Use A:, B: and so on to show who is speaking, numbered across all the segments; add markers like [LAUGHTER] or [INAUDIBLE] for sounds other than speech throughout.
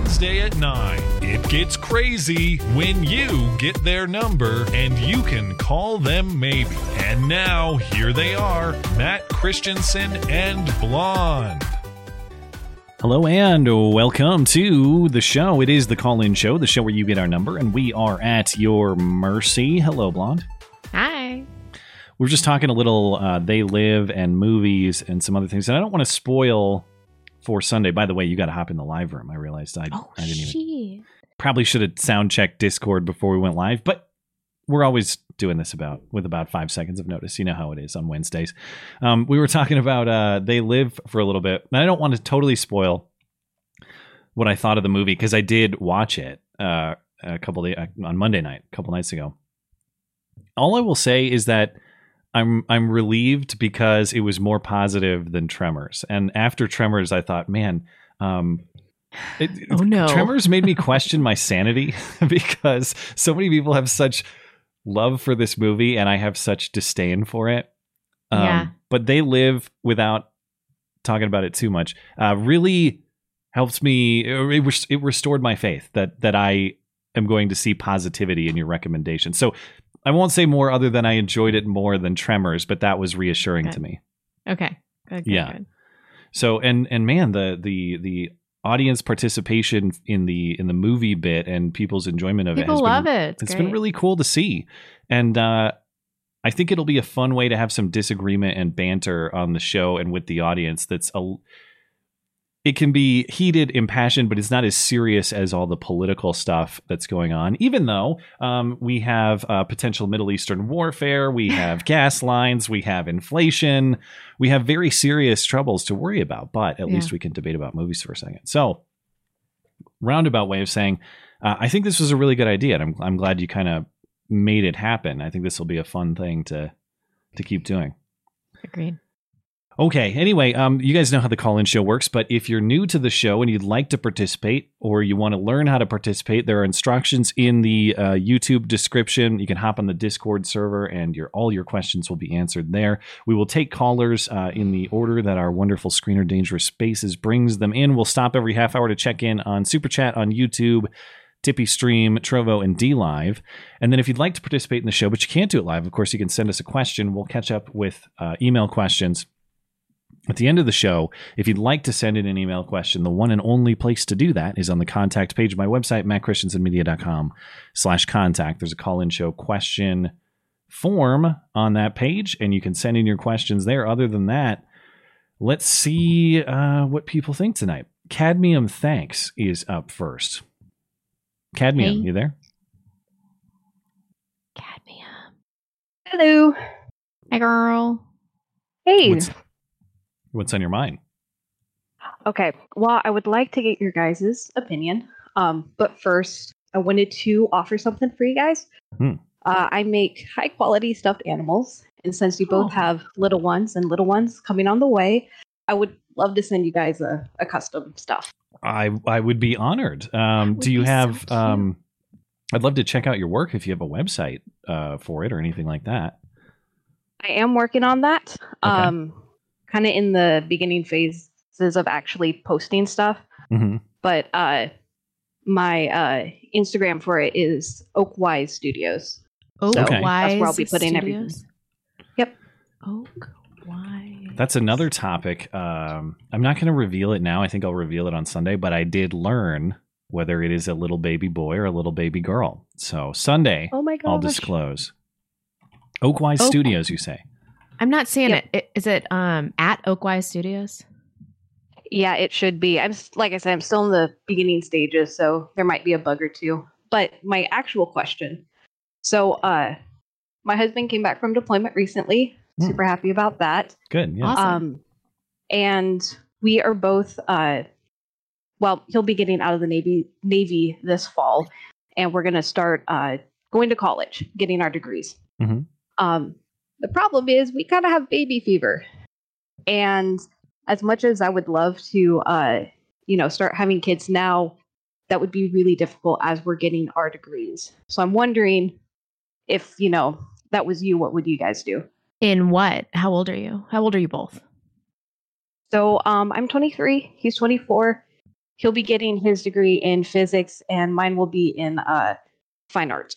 A: Wednesday at 9, it gets crazy when you get their number and you can call them maybe. And now, here they are Matt Christiansen and Blonde.
B: Hello and welcome to the show. It is the call in show, the show where you get our number, and we are at your mercy. Hello, Blonde.
C: Hi.
B: We're just talking a little uh, They Live and movies and some other things, and I don't want to spoil for Sunday. By the way, you got to hop in the live room. I realized I,
C: Oh,
B: I didn't even.
C: shit.
B: Probably should have sound checked Discord before we went live, but we're always doing this about with about five seconds of notice. You know how it is on Wednesdays. Um, we were talking about uh, They Live for a little bit, and I don't want to totally spoil what I thought of the movie because I did watch it uh, a couple days on Monday night, a couple nights ago. All I will say is that I'm I'm relieved because it was more positive than Tremors, and after Tremors, I thought, man. Um, it, [LAUGHS]
C: Oh, no.
B: Tremors made me [LAUGHS] question my sanity [LAUGHS] because so many people have such love for this movie and I have such disdain for it. Um,
C: Yeah.
B: But they live without talking about it too much. Uh, really helps me. It, it restored my faith that that I am going to see positivity in your recommendation. So I won't say more other than I enjoyed it more than Tremors, but that was reassuring
C: Okay.
B: to me.
C: Okay. Good, good,
B: Yeah.
C: good.
B: So and and man, the the the audience participation in the in the movie bit and people's enjoyment of it
C: People love
B: been,
C: it. It's,
B: it's been really cool to see. And uh I think it'll be a fun way to have some disagreement and banter on the show and with the audience that's a it can be heated, impassioned, but it's not as serious as all the political stuff that's going on. Even though um, we have uh, potential Middle Eastern warfare, we [LAUGHS] have gas lines, we have inflation, we have very serious troubles to worry about. But at
C: Yeah.
B: least we can debate about movies for a second. So, roundabout way of saying, uh, I think this was a really good idea, and I'm I'm glad you kind of made it happen. I think this will be a fun thing to to keep doing.
C: Agreed.
B: Okay. Anyway, um, you guys know how the call-in show works, but if you're new to the show and you'd like to participate, or you want to learn how to participate, there are instructions in the uh, YouTube description. You can hop on the Discord server, and your all your questions will be answered there. We will take callers uh, in the order that our wonderful screener Dangerous Spaces brings them in. We'll stop every half hour to check in on Super Chat on YouTube. TipeeeStream, Trovo, and DLive. And then if you'd like to participate in the show, but you can't do it live, of course, you can send us a question. We'll catch up with uh, email questions at the end of the show, if you'd like to send in an email question, the one and only place to do that is on the contact page of my website, mattchristiansenmedia.com slash contact. There's a call-in show question form on that page, and you can send in your questions there. Other than that, let's see uh, what people think tonight. Cadmium Thanks is up first. Cadmium,
C: Hey.
B: you there?
C: Cadmium.
D: Hello.
C: Hi, girl.
D: Hey.
B: What's, what's on your mind?
D: Okay. Well, I would like to get your guys' opinion. Um, but first, I wanted to offer something for you guys.
B: Hmm.
D: Uh, I make high quality stuffed animals, and since you both
C: Oh.
D: have little ones and little ones coming on the way, I would love to send you guys a, a custom stuff.
B: I I would be honored. Um,
C: would
B: do you
C: be so
B: have? um, I'd love to check out your work if you have a website uh, for it or anything like that.
D: I am working on that.
B: Okay.
D: Um, kind of in the beginning phases of actually posting stuff.
B: hmm
D: but uh my uh instagram for it is oakwise studios
C: Oak
D: So,
B: Okay.
C: Wise
D: that's where I'll be putting everything.
C: Studios?
D: Yep.
C: Oak Wise.
B: That's another topic. Um, I'm not going to reveal it now. I think I'll reveal it on Sunday. But I did learn whether it is a little baby boy or a little baby girl. So Sunday,
D: oh my god
B: I'll disclose. Oakwise
C: Oak-
B: Studios, you say?
C: I'm not seeing
D: Yep.
C: it. I- it um at Oakwise Studios?
D: yeah it should be i'm s- like i said i'm still in the beginning stages so there might be a bug or two but my actual question so uh my husband came back from deployment recently
B: Hmm.
D: super happy about that
B: Good. Yeah.
C: Awesome.
D: Um, and we are both, uh, well, he'll be getting out of the Navy Navy this fall, and we're going to start uh, going to college, getting our degrees.
B: Mhm.
D: Um, the problem is we kind of have baby fever. And as much as I would love to, uh, you know, start having kids now, that would be really difficult as we're getting our degrees. So I'm wondering if, you know, that was you, what would you guys do?
C: In what? How old are you? How old are you both?
D: So um, I'm 23. He's 24. He'll be getting his degree in physics, and mine will be in uh, fine art.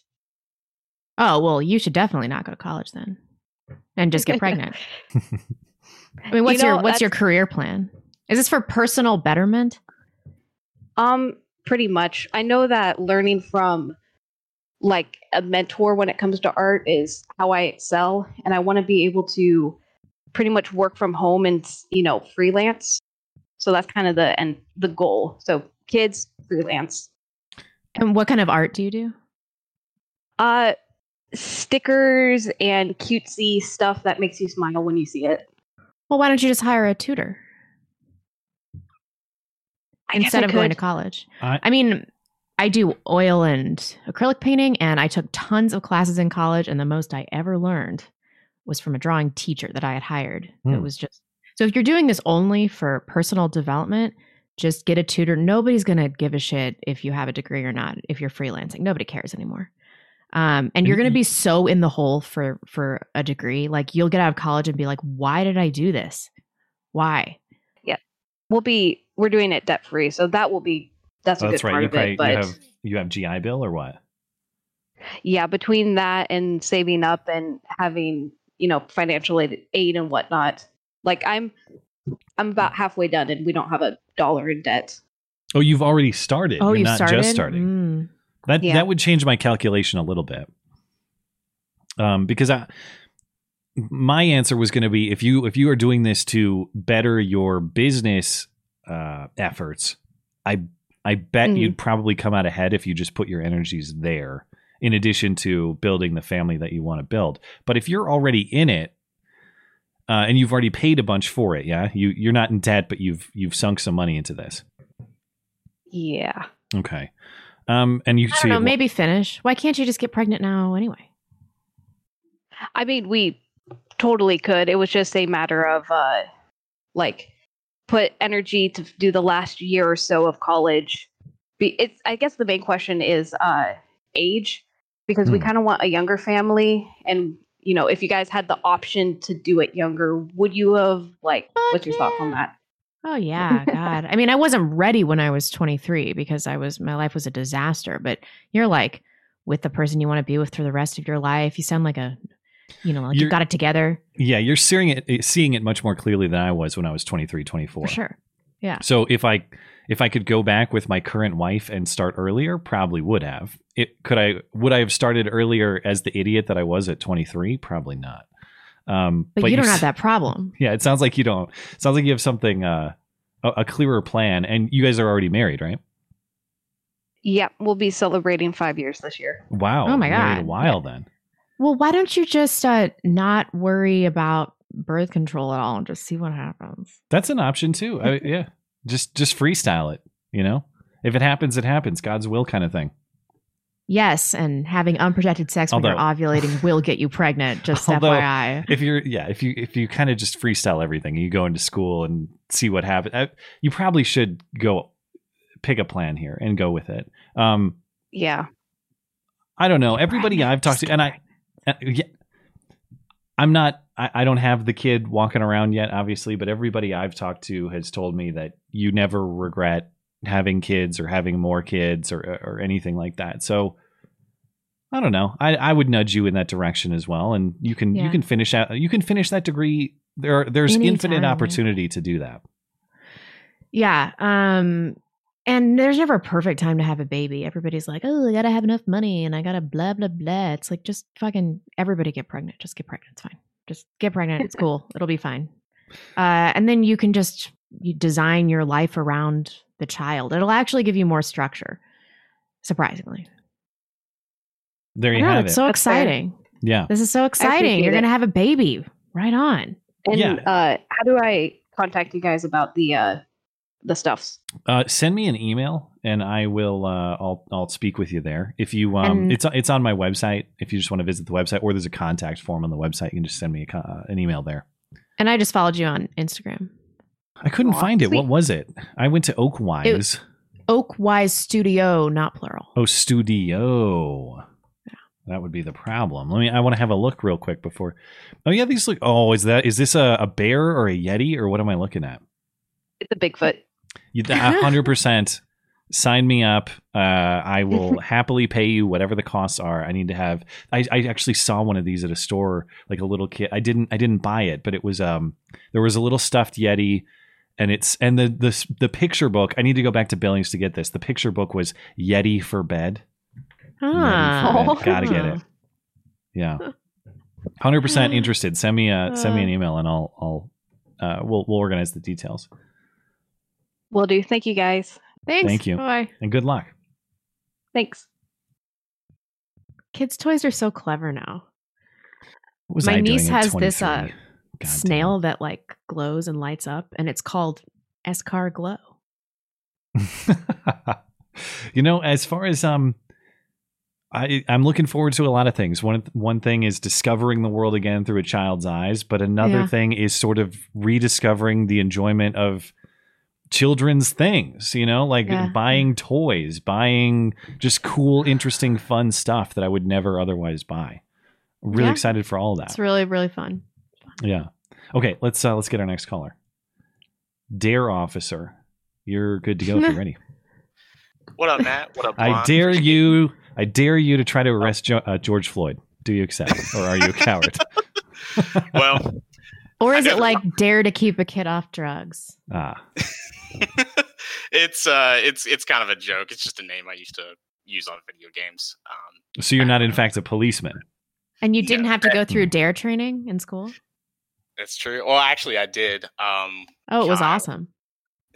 C: Oh, well, you should definitely not go to college then. And just get pregnant. [LAUGHS] I mean, what's
D: know,
C: your what's your career plan? Is this for personal betterment?
D: Um, pretty much. I know that learning from like a mentor when it comes to art is how I excel, and I want to be able to pretty much work from home and you know freelance. So that's kind of the and the goal. So kids freelance.
C: And what kind of art do you do?
D: Uh, stickers and cutesy stuff that makes you smile when you see it.
C: Well, why don't you just hire a tutor
D: I
C: instead
D: I
C: of going to college?
B: I-
C: I mean, I do oil and acrylic painting, and I took tons of classes in college, and the most I ever learned was from a drawing teacher that I had hired. It
B: Hmm.
C: was just so if you're doing this only for personal development, just get a tutor. Nobody's gonna give a shit if you have a degree or not. If you're freelancing, nobody cares anymore. Um, and you're gonna be so in the hole for for a degree. Like you'll get out of college and be like, "Why did I do this? Why?"
D: Yeah, we'll be we're doing it debt free, so that will be that's a
B: Oh,
D: good
B: right.
D: part
B: You,
D: of
B: probably,
D: it. But
B: you have you have GI Bill or what?
D: yeah, between that and saving up and having you know financial aid, aid and whatnot, like I'm I'm about halfway done, and we don't have a dollar in debt.
B: Oh, you've already started.
C: Oh,
B: You're
C: you
B: not
C: started.
B: just starting.
C: Mm.
B: That
D: Yeah.
B: that would change my calculation a little bit. Um, because I my answer was going to be if you if you are doing this to better your business uh, efforts, I I bet
D: Mhm.
B: you'd probably come out ahead if you just put your energies there, in addition to building the family that you want to build. But if you're already in it, uh, and you've already paid a bunch for it, yeah, you you're not in debt, but you've you've sunk some money into this.
D: Yeah,
B: Okay. Um, and you
C: I
B: so
C: don't
B: you
C: know.
B: have-
C: Maybe finish. Why can't you just get pregnant now anyway?
D: I mean we totally could. It was just a matter of uh, like put energy to do the last year or so of college. Be, it's I guess the main question is uh, age because we
B: Hmm.
D: kind of want a younger family and. You know, if you guys had the option to do it younger, would you have like?
C: Fuck
D: what's your thoughts on that?
C: Oh yeah, [LAUGHS] God. I mean, I wasn't ready when I was 23 because I was my life was a disaster. But you're like with the person you want to be with for the rest of your life. You sound like a, you know, like you got it together
B: Yeah, you're seeing it eh, seeing it much more clearly than I was when I was 23, 24.
C: for sure. Yeah.
B: So if I if I could go back with my current wife and start earlier, probably would have. It could I would I have started earlier as the idiot that I was at 23? Probably not. Um,
C: But, you don't
B: s-
C: have that problem.
B: Yeah, it sounds like you don't. It sounds like you have something uh, a, a clearer plan, and you guys are already married, right?
D: Yep, we'll be celebrating five years this year.
B: Wow.
C: Oh my
B: married
C: God.
B: a while then.
C: Well, why don't you just uh, not worry about birth control at all and just see what happens?
B: That's an option too. I, yeah, just just freestyle it. You know, if it happens, it happens. God's will, kind of thing.
C: Yes, and having unprotected sex when you're ovulating will get you pregnant. [LAUGHS] Just
B: Although-
C: FYI.
B: if you're yeah if you if you kind of just freestyle everything you go into school and see what happens uh, you probably should go pick a plan here and go with it um
D: Yeah.
B: i don't know everybody i've talked to and i uh, yeah, i'm not I, I don't have the kid walking around yet obviously but everybody i've talked to has told me that you never regret having kids or having more kids or or anything like that so I don't know. I, I would nudge you in that direction as well, and you can you can finish out you can finish that degree. There are, there's
C: Anytime,
B: infinite
C: yeah.
B: opportunity to do that.
C: Yeah. Um, and there's never a perfect time to have a baby. Everybody's like, oh, I gotta have enough money and I gotta blah blah blah. It's like just fucking everybody get pregnant. Just get pregnant. It's fine. Just get pregnant. It's cool. [LAUGHS] It'll be fine. Uh, and then you can just you design your life around the child. It'll actually give you more structure. Surprisingly,
B: There
C: I
B: you
C: know,
B: have
C: it's
B: it.
C: so
D: That's fair.
C: exciting.
B: yeah.
C: This is so exciting. You're gonna have a baby. Right on.
D: And
B: Yeah.
D: uh, how do I contact you guys about the uh, the stuffs.
B: Uh, send me an email and I will. Uh, I'll I'll speak with you there. If you um,
C: And-
B: it's it's on my website. If you just want to visit the website, or there's a contact form on the website, you can just send me a, uh, an email there.
C: And I just followed you on Instagram.
B: I couldn't find it. What was it? I went to Oakwise.
C: Oakwise Studio, not plural.
B: oh, studio. That would be the problem. Let me. I want to have a look real quick before. Oh yeah, these look. Oh, is that is this a, a bear or a yeti or what am I looking at?
D: It's a Bigfoot.
B: You hundred percent sign me up. Uh, I will [LAUGHS] happily pay you whatever the costs are. I need to have. I, I actually saw one of these at a store, like a little kid. I didn't. I didn't buy it, but it was um. There was a little stuffed yeti, and it's and the the the picture book. I need to go back to Billings to get this. The picture book was Yeti for bed.
C: Ah,
B: Yeti for bed. Gotta get it. Yeah, hundred percent [LAUGHS] interested. Send me a send me an email, and I'll I'll uh, we'll we'll organize the details.
D: Will do. Thank you guys.
C: Thanks.
B: Thank you.
C: Bye.
B: And good luck.
D: Thanks.
C: Kids' toys are so clever now.
B: Was
C: My
B: I
C: niece has this, uh,
B: 23? God
C: Snail that like glows and lights up, and it's called Escar Glow. [LAUGHS]
B: you know, as far as um, I I'm looking forward to a lot of things. One one thing is discovering the world again through a child's eyes, but another
C: Yeah.
B: thing is sort of rediscovering the enjoyment of children's things. You know, like
C: Yeah.
B: buying toys, buying just cool, interesting, fun stuff that I would never otherwise buy. I'm really
C: Yeah.
B: excited for all that.
C: It's really really fun.
B: Yeah. Okay, let's uh, let's get our next caller. Dare officer, you're good to go if you're [LAUGHS] ready.
E: What up, Matt? What up,
B: I dare [LAUGHS] you. I dare you to try to arrest jo- uh, George Floyd. Do you accept, or are you a coward? [LAUGHS]
E: Well,
C: Or is it
E: never-
C: like dare to keep a kid off drugs?
B: ah,
E: it's uh, it's it's kind of a joke. It's just a name I used to use on video games. Um,
B: so you're not in fact a policeman.
C: And you didn't have to go through dare training in school?
E: It's true. Well, actually, I did. Um,
C: Oh, it was
E: God.
C: awesome. [LAUGHS]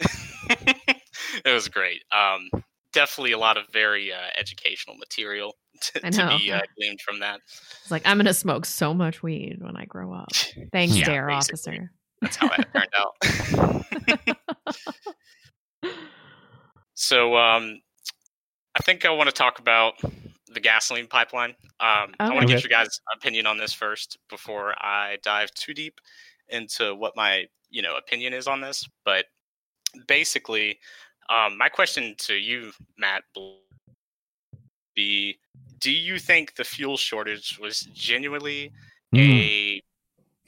E: it was great. Um, definitely a lot of very uh, educational material to, to be uh, gleaned from that.
C: It's like I'm gonna smoke so much weed when I grow up. [LAUGHS] Thanks,
E: Yeah,
C: dare
E: basically.
C: officer.
E: That's how that turned out. [LAUGHS] so, um, I think I want to talk about the gasoline pipeline. Um, I want to
B: Okay.
E: get your guys' opinion on this first before I dive too deep into what my you know opinion is on this. But basically, um, my question to you, Matt, be: Do you think the fuel shortage was genuinely
B: Hmm.
E: a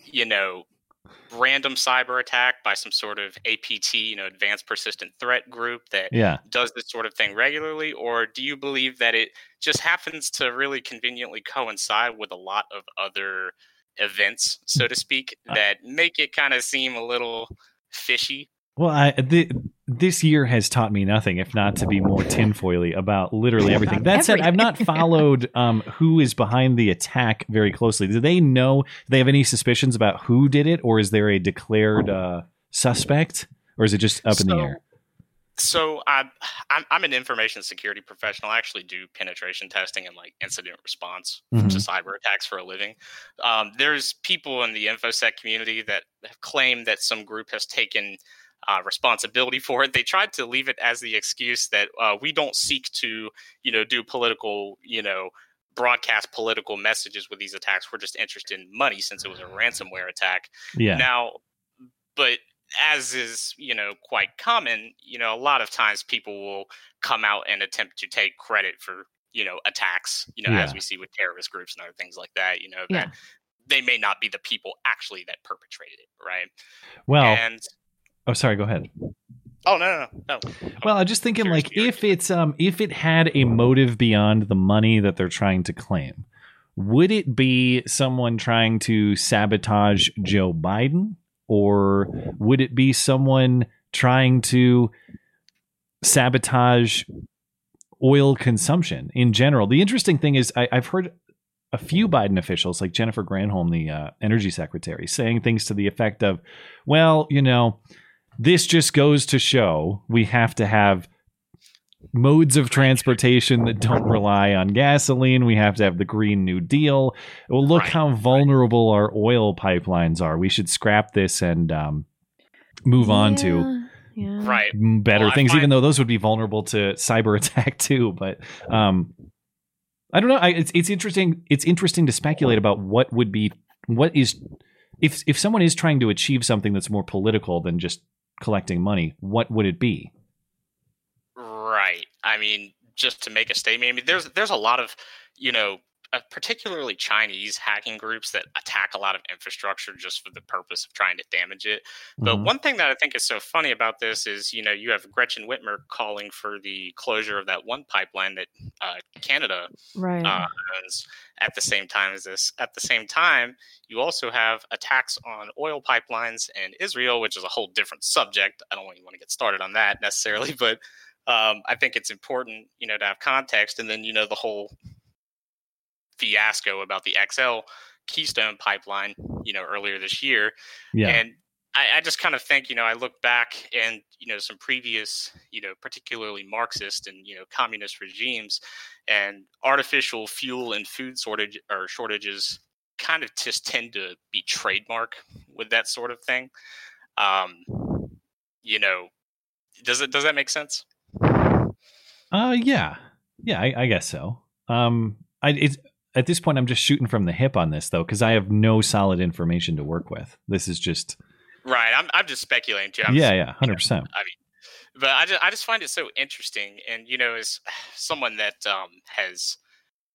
E: you know random cyber attack by some sort of APT, you know, advanced persistent threat group that
B: Yeah.
E: does this sort of thing regularly, or do you believe that it just happens to really conveniently coincide with a lot of other events, so to speak, that make it kind of seem a little fishy?
B: Well, I, th- this year has taught me nothing, if not to be more tinfoily about literally everything. That said, I've not [LAUGHS] followed um, who is behind the attack very closely. Do they know? Do they have any suspicions about who did it, or is there a declared uh, suspect, or is it just up in the air?
E: So I, I'm, I'm an information security professional. I actually do penetration testing and like incident response
B: Mhm.
E: to cyber attacks for a living. Um, there's people in the infosec community that have claimed that some group has taken uh, responsibility [LAUGHS] for it. They tried to leave it as the excuse that uh, we don't seek to, you know, do political, you know, broadcast political messages with these attacks. We're just interested in money since it was a ransomware attack.
B: Yeah.
E: Now, but as is, you know, quite common, you know, a lot of times people will come out and attempt to take credit for, you know, attacks, you know, as we see with terrorist groups and other things like that, you know, that
C: Yeah.
E: they may not be the people actually that perpetrated it, right?
B: well,
E: and
B: oh, sorry. Go ahead.
E: oh no, no, no, no.
B: Well, I'm just thinking like if it's um if it had a motive beyond the money that they're trying to claim, would it be someone trying to sabotage Joe Biden or would it be someone trying to sabotage oil consumption in general? The interesting thing is I, I've heard a few Biden officials, like Jennifer Granholm, the uh, energy secretary, saying things to the effect of, well, you know, this just goes to show we have to have modes of transportation that don't rely on gasoline. We have to have the Green New Deal. Well, look
E: Right,
B: how vulnerable our oil pipelines are. We should scrap this and um, move on to.
C: Yeah, Yeah.
E: Right.
B: better
E: Well, I
B: things, even though those would be vulnerable to cyber [LAUGHS] attack too. But um, I don't know. I, it's it's interesting. It's interesting to speculate about what would be what is if if someone is trying to achieve something that's more political than just collecting money. What would it be?
E: Right. I mean, just to make a statement. I mean, there's there's a lot of you know, uh, particularly Chinese hacking groups that attack a lot of infrastructure just for the purpose of trying to damage it. But
B: Mhm.
E: one thing that I think is so funny about this is, you know, you have Gretchen Whitmer calling for the closure of that one pipeline that uh, Canada
C: Right.
E: uh, owns at the same time as this. At the same time, you also have attacks on oil pipelines in Israel, which is a whole different subject. I don't even want to get started on that necessarily, [LAUGHS] but um, I think it's important, you know, to have context. And then, you know, the whole fiasco about the XL Keystone pipeline, you know, earlier this year.
B: yeah.
E: And I, I just kind of think, you know, I look back and, you know, some previous, you know, particularly Marxist and, you know, communist regimes and artificial fuel and food shortage or shortages kind of just tend to be trademark with that sort of thing. Um, you know, does it does that make sense?
B: Uh, yeah, yeah, I, I guess so. Um, I it's at this point I'm just shooting from the hip on this though because I have no solid information to work with. This is just
E: Right. I'm I'm just speculating too. I'm
B: yeah,
E: just-
B: yeah, hundred percent.
E: I mean, but I just, I just find it so interesting. And, you know, as [SIGHS] someone that um, has,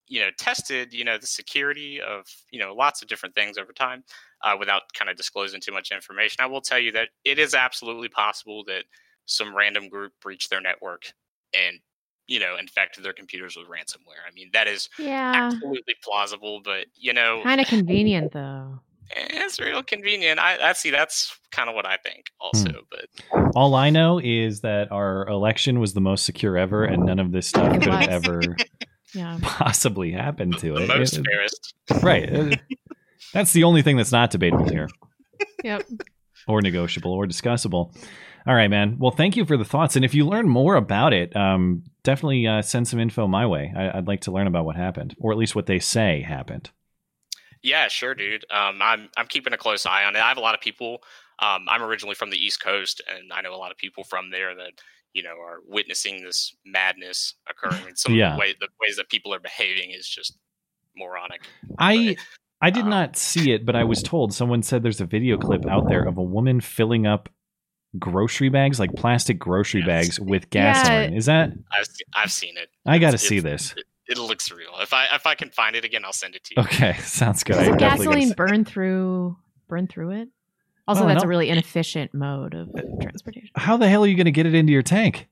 E: you know, tested, you know, the security of, you know, lots of different things over time uh, without kind of disclosing too much information, I will tell you that it is absolutely possible that some random group breached their network and, you know, infected their computers with ransomware. I mean, that is
C: yeah.
E: absolutely plausible, but, you know,
C: Kind of [LAUGHS] convenient though.
E: it's real convenient. I, I see that's kind of what I think hmm. also, but
B: All I know is that our election was the most secure ever, and none of this stuff could have ever [LAUGHS]
C: Yeah.
B: possibly happen to
E: the
B: it.
E: most
B: It-
E: fairest.
B: right. That's the only thing that's not debatable here,
C: Yep.
B: or negotiable, or discussable. All right, man. Well, thank you for the thoughts, and if you learn more about it, um, definitely uh, send some info my way. I- I'd like to learn about what happened, or at least what they say happened.
E: Yeah, sure, dude. Um, I'm I'm keeping a close eye on it. I have a lot of people. Um, I'm originally from the East Coast, and I know a lot of people from there that you know are witnessing this madness occurring. And some
B: Yeah.
E: of the, way, the ways that people are behaving is just moronic.
B: I I did
E: Uh,
B: not see it, but I was told someone said there's a video clip out there of a woman filling up grocery bags, like plastic grocery
E: Yes.
B: bags, with
C: Yeah.
B: gasoline. Is that?
E: I've I've seen it.
B: I got to see this.
E: It, it looks real. If I if I can find it again, I'll send it to you.
B: Okay, [LAUGHS] sounds good.
C: Does
B: I
C: the
B: definitely gotta
C: gasoline burn through burn through it? Also,
B: Oh,
C: that's
B: no.
C: a really inefficient mode of transportation.
B: How the hell are you going to get it into your tank?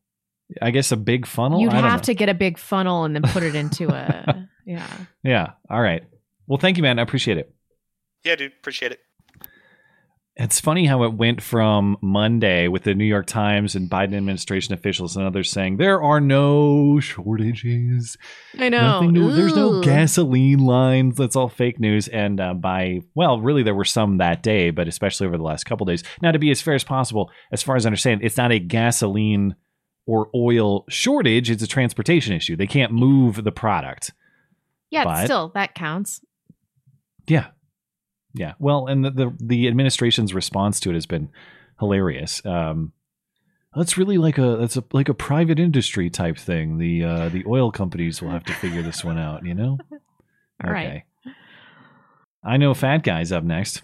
B: I guess a big funnel.
C: You'd
B: I don't
C: have
B: know.
C: to get a big funnel and then put it into a [LAUGHS] yeah.
B: Yeah. All right. Well, thank you, man. I appreciate it.
E: Yeah, dude. Appreciate it.
B: It's funny how it went from Monday with the New York Times and Biden administration officials and others saying there are no shortages.
C: I know.
B: New. There's no gasoline lines. That's all fake news. And uh, by well, really, there were some that day, but especially over the last couple days. Now, to be as fair as possible, as far as I understand, it's not a gasoline or oil shortage. It's a transportation issue. They can't move the product.
C: Yeah,
B: but-
C: still that counts.
B: Yeah, yeah. Well, and the the, the administration's response to it has been hilarious. Um, that's really like a that's a like a private industry type thing. The uh, the oil companies will have to figure this one out. You know. [LAUGHS]
C: All right.
B: I know Fat Guy's up next.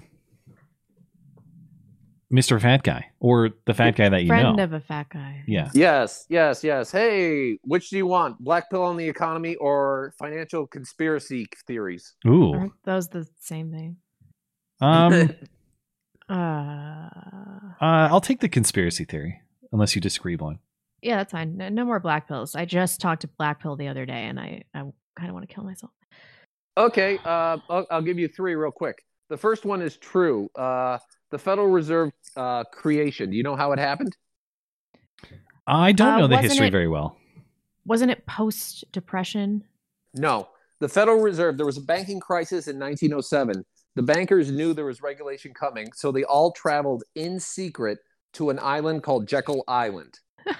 B: Mr. Fat Guy, or the fat guy that you
C: Friend
B: know.
C: of a fat guy.
B: yeah.
F: Yes, yes, yes. Hey, which do you want? Black pill on the economy or financial conspiracy theories?
B: Ooh.
C: Aren't those the same thing?
B: Um. [LAUGHS]
C: Uh,
B: uh, I'll take the conspiracy theory, unless you disagree, Blonde.
C: yeah, that's fine. No, no more black pills. I just talked to Black Pill the other day, and I, I kind of want to kill myself.
F: Okay, uh, I'll, I'll give you three real quick. The first one is true. Uh, the Federal Reserve uh, creation. Do you know how it happened?
B: I don't
C: Uh,
B: know the history
C: it-
B: very well.
C: Wasn't it post depression?
F: No. The Federal Reserve, there was a banking crisis in 1907. The bankers knew there was regulation coming, so they all traveled in secret to an island called Jekyll Island.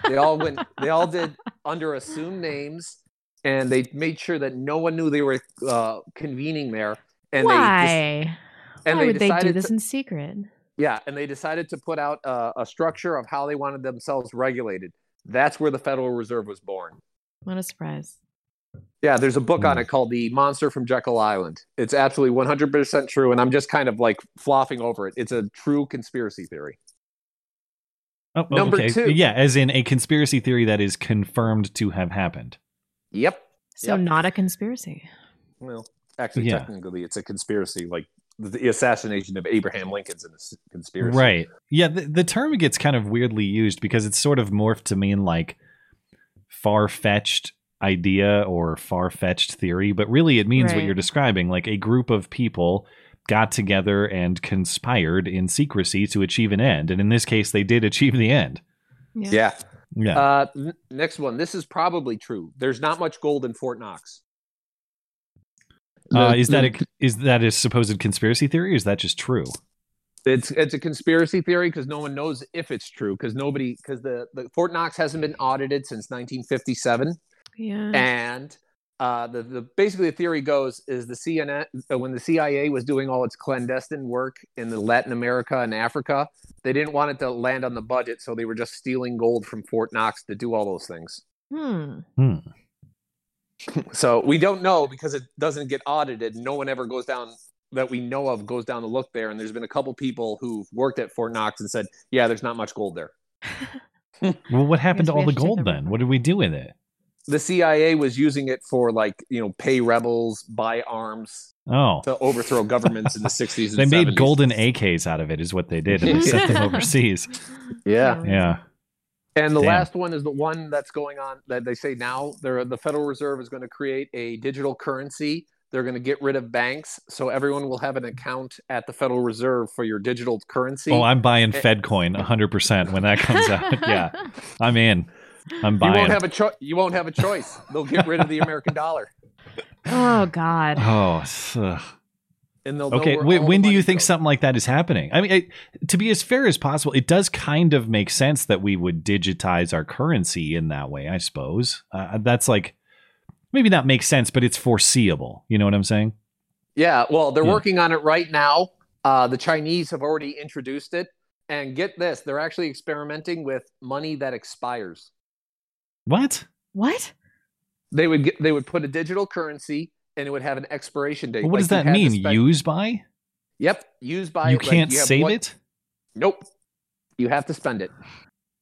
F: They all went, they all did under assumed names, and they made sure that no one knew they were uh, convening there. And They,
C: Why?
F: and
C: Why
F: they
C: would they do this
F: to-
C: in secret?
F: Yeah, and they decided to put out a, a structure of how they wanted themselves regulated. That's where the Federal Reserve was born.
C: What a surprise.
F: Yeah, there's a book on
B: Hmm.
F: it called The Monster from Jekyll Island. It's absolutely 100% true, and I'm just kind of like flopping over it. It's a true conspiracy theory.
B: Oh, oh,
F: Number
B: okay.
F: two.
B: Yeah, as in a conspiracy theory that is confirmed to have happened.
F: Yep.
C: So
F: Yep.
C: not a conspiracy.
F: Well, actually,
B: Yeah.
F: technically, it's a conspiracy. Like the assassination of Abraham Lincoln's a s- conspiracy.
B: Right. Yeah, the, the term gets kind of weirdly used because it's sort of morphed to mean like far fetched idea or far fetched theory, but really it means what you're describing like a group of people got together and conspired in secrecy to achieve an end. And in this case, they did achieve the end.
F: Yeah.
B: Yeah.
F: Uh, n- next one. This is probably true. There's not much gold in Fort Knox.
B: Uh,
F: The-
B: is that a, is that a supposed conspiracy theory or is that just true?
F: It's it's a conspiracy theory because no one knows if it's true because nobody because the, the Fort Knox hasn't been audited since 1957
C: Yeah.
F: and uh, the the basically the theory goes is the CNN uh, when the CIA was doing all its clandestine work in the Latin America and Africa they didn't want it to land on the budget so they were just stealing gold from Fort Knox to do all those things.
C: Hmm.
B: Hmm.
F: So we don't know because it doesn't get audited. No one ever goes down that we know of goes down to look there. And there's been a couple people who've worked at Fort Knox and said, "Yeah, there's not much gold there." [LAUGHS]
B: Well, what happened to all the
C: have to take
B: gold then?
C: for
B: What did we do with it?
F: The CIA was using it for like you know pay rebels, buy arms
B: Oh,
F: to overthrow governments in the [LAUGHS] 60s. And
B: they made
F: 70s.
B: golden AKs out of it, is what they did, and they sent them [LAUGHS] overseas.
F: Yeah.
B: Yeah.
F: And the
B: Damn.
F: last one is the one that's going on that they say now. They're, the Federal Reserve is going to create a digital currency. They're going to get rid of banks, so everyone will have an account at the Federal Reserve for your digital currency.
B: Oh, I'm buying. FedCoin 100% when that comes out. [LAUGHS] yeah, I'm in. I'm
F: you won't have a choice. You won't have a choice. They'll get rid of the American dollar, [LAUGHS]
C: Oh God.
B: oh, ugh.
F: and they'll
B: okay.
F: where
B: When, when do you think
F: goes.
B: something like that is happening? I mean, it, to be as fair as possible, it does kind of make sense that we would digitize our currency in that way. I suppose uh, that's like maybe not make sense, but it's foreseeable. You know what I'm saying?
F: Yeah, well, they're
B: Yeah.
F: working on it right now. Uh, the Chinese have already introduced it, and get this: they're actually experimenting with money that expires.
B: What?
C: What?
F: They would get, they would put a digital currency, and it would have an expiration date.
B: But what
F: Like
B: does that mean?
F: spend-
B: Use by?
F: Yep, used by
B: you
F: like,
B: can't
F: have
B: save
F: one-
B: it.
F: Nope, you have to spend it.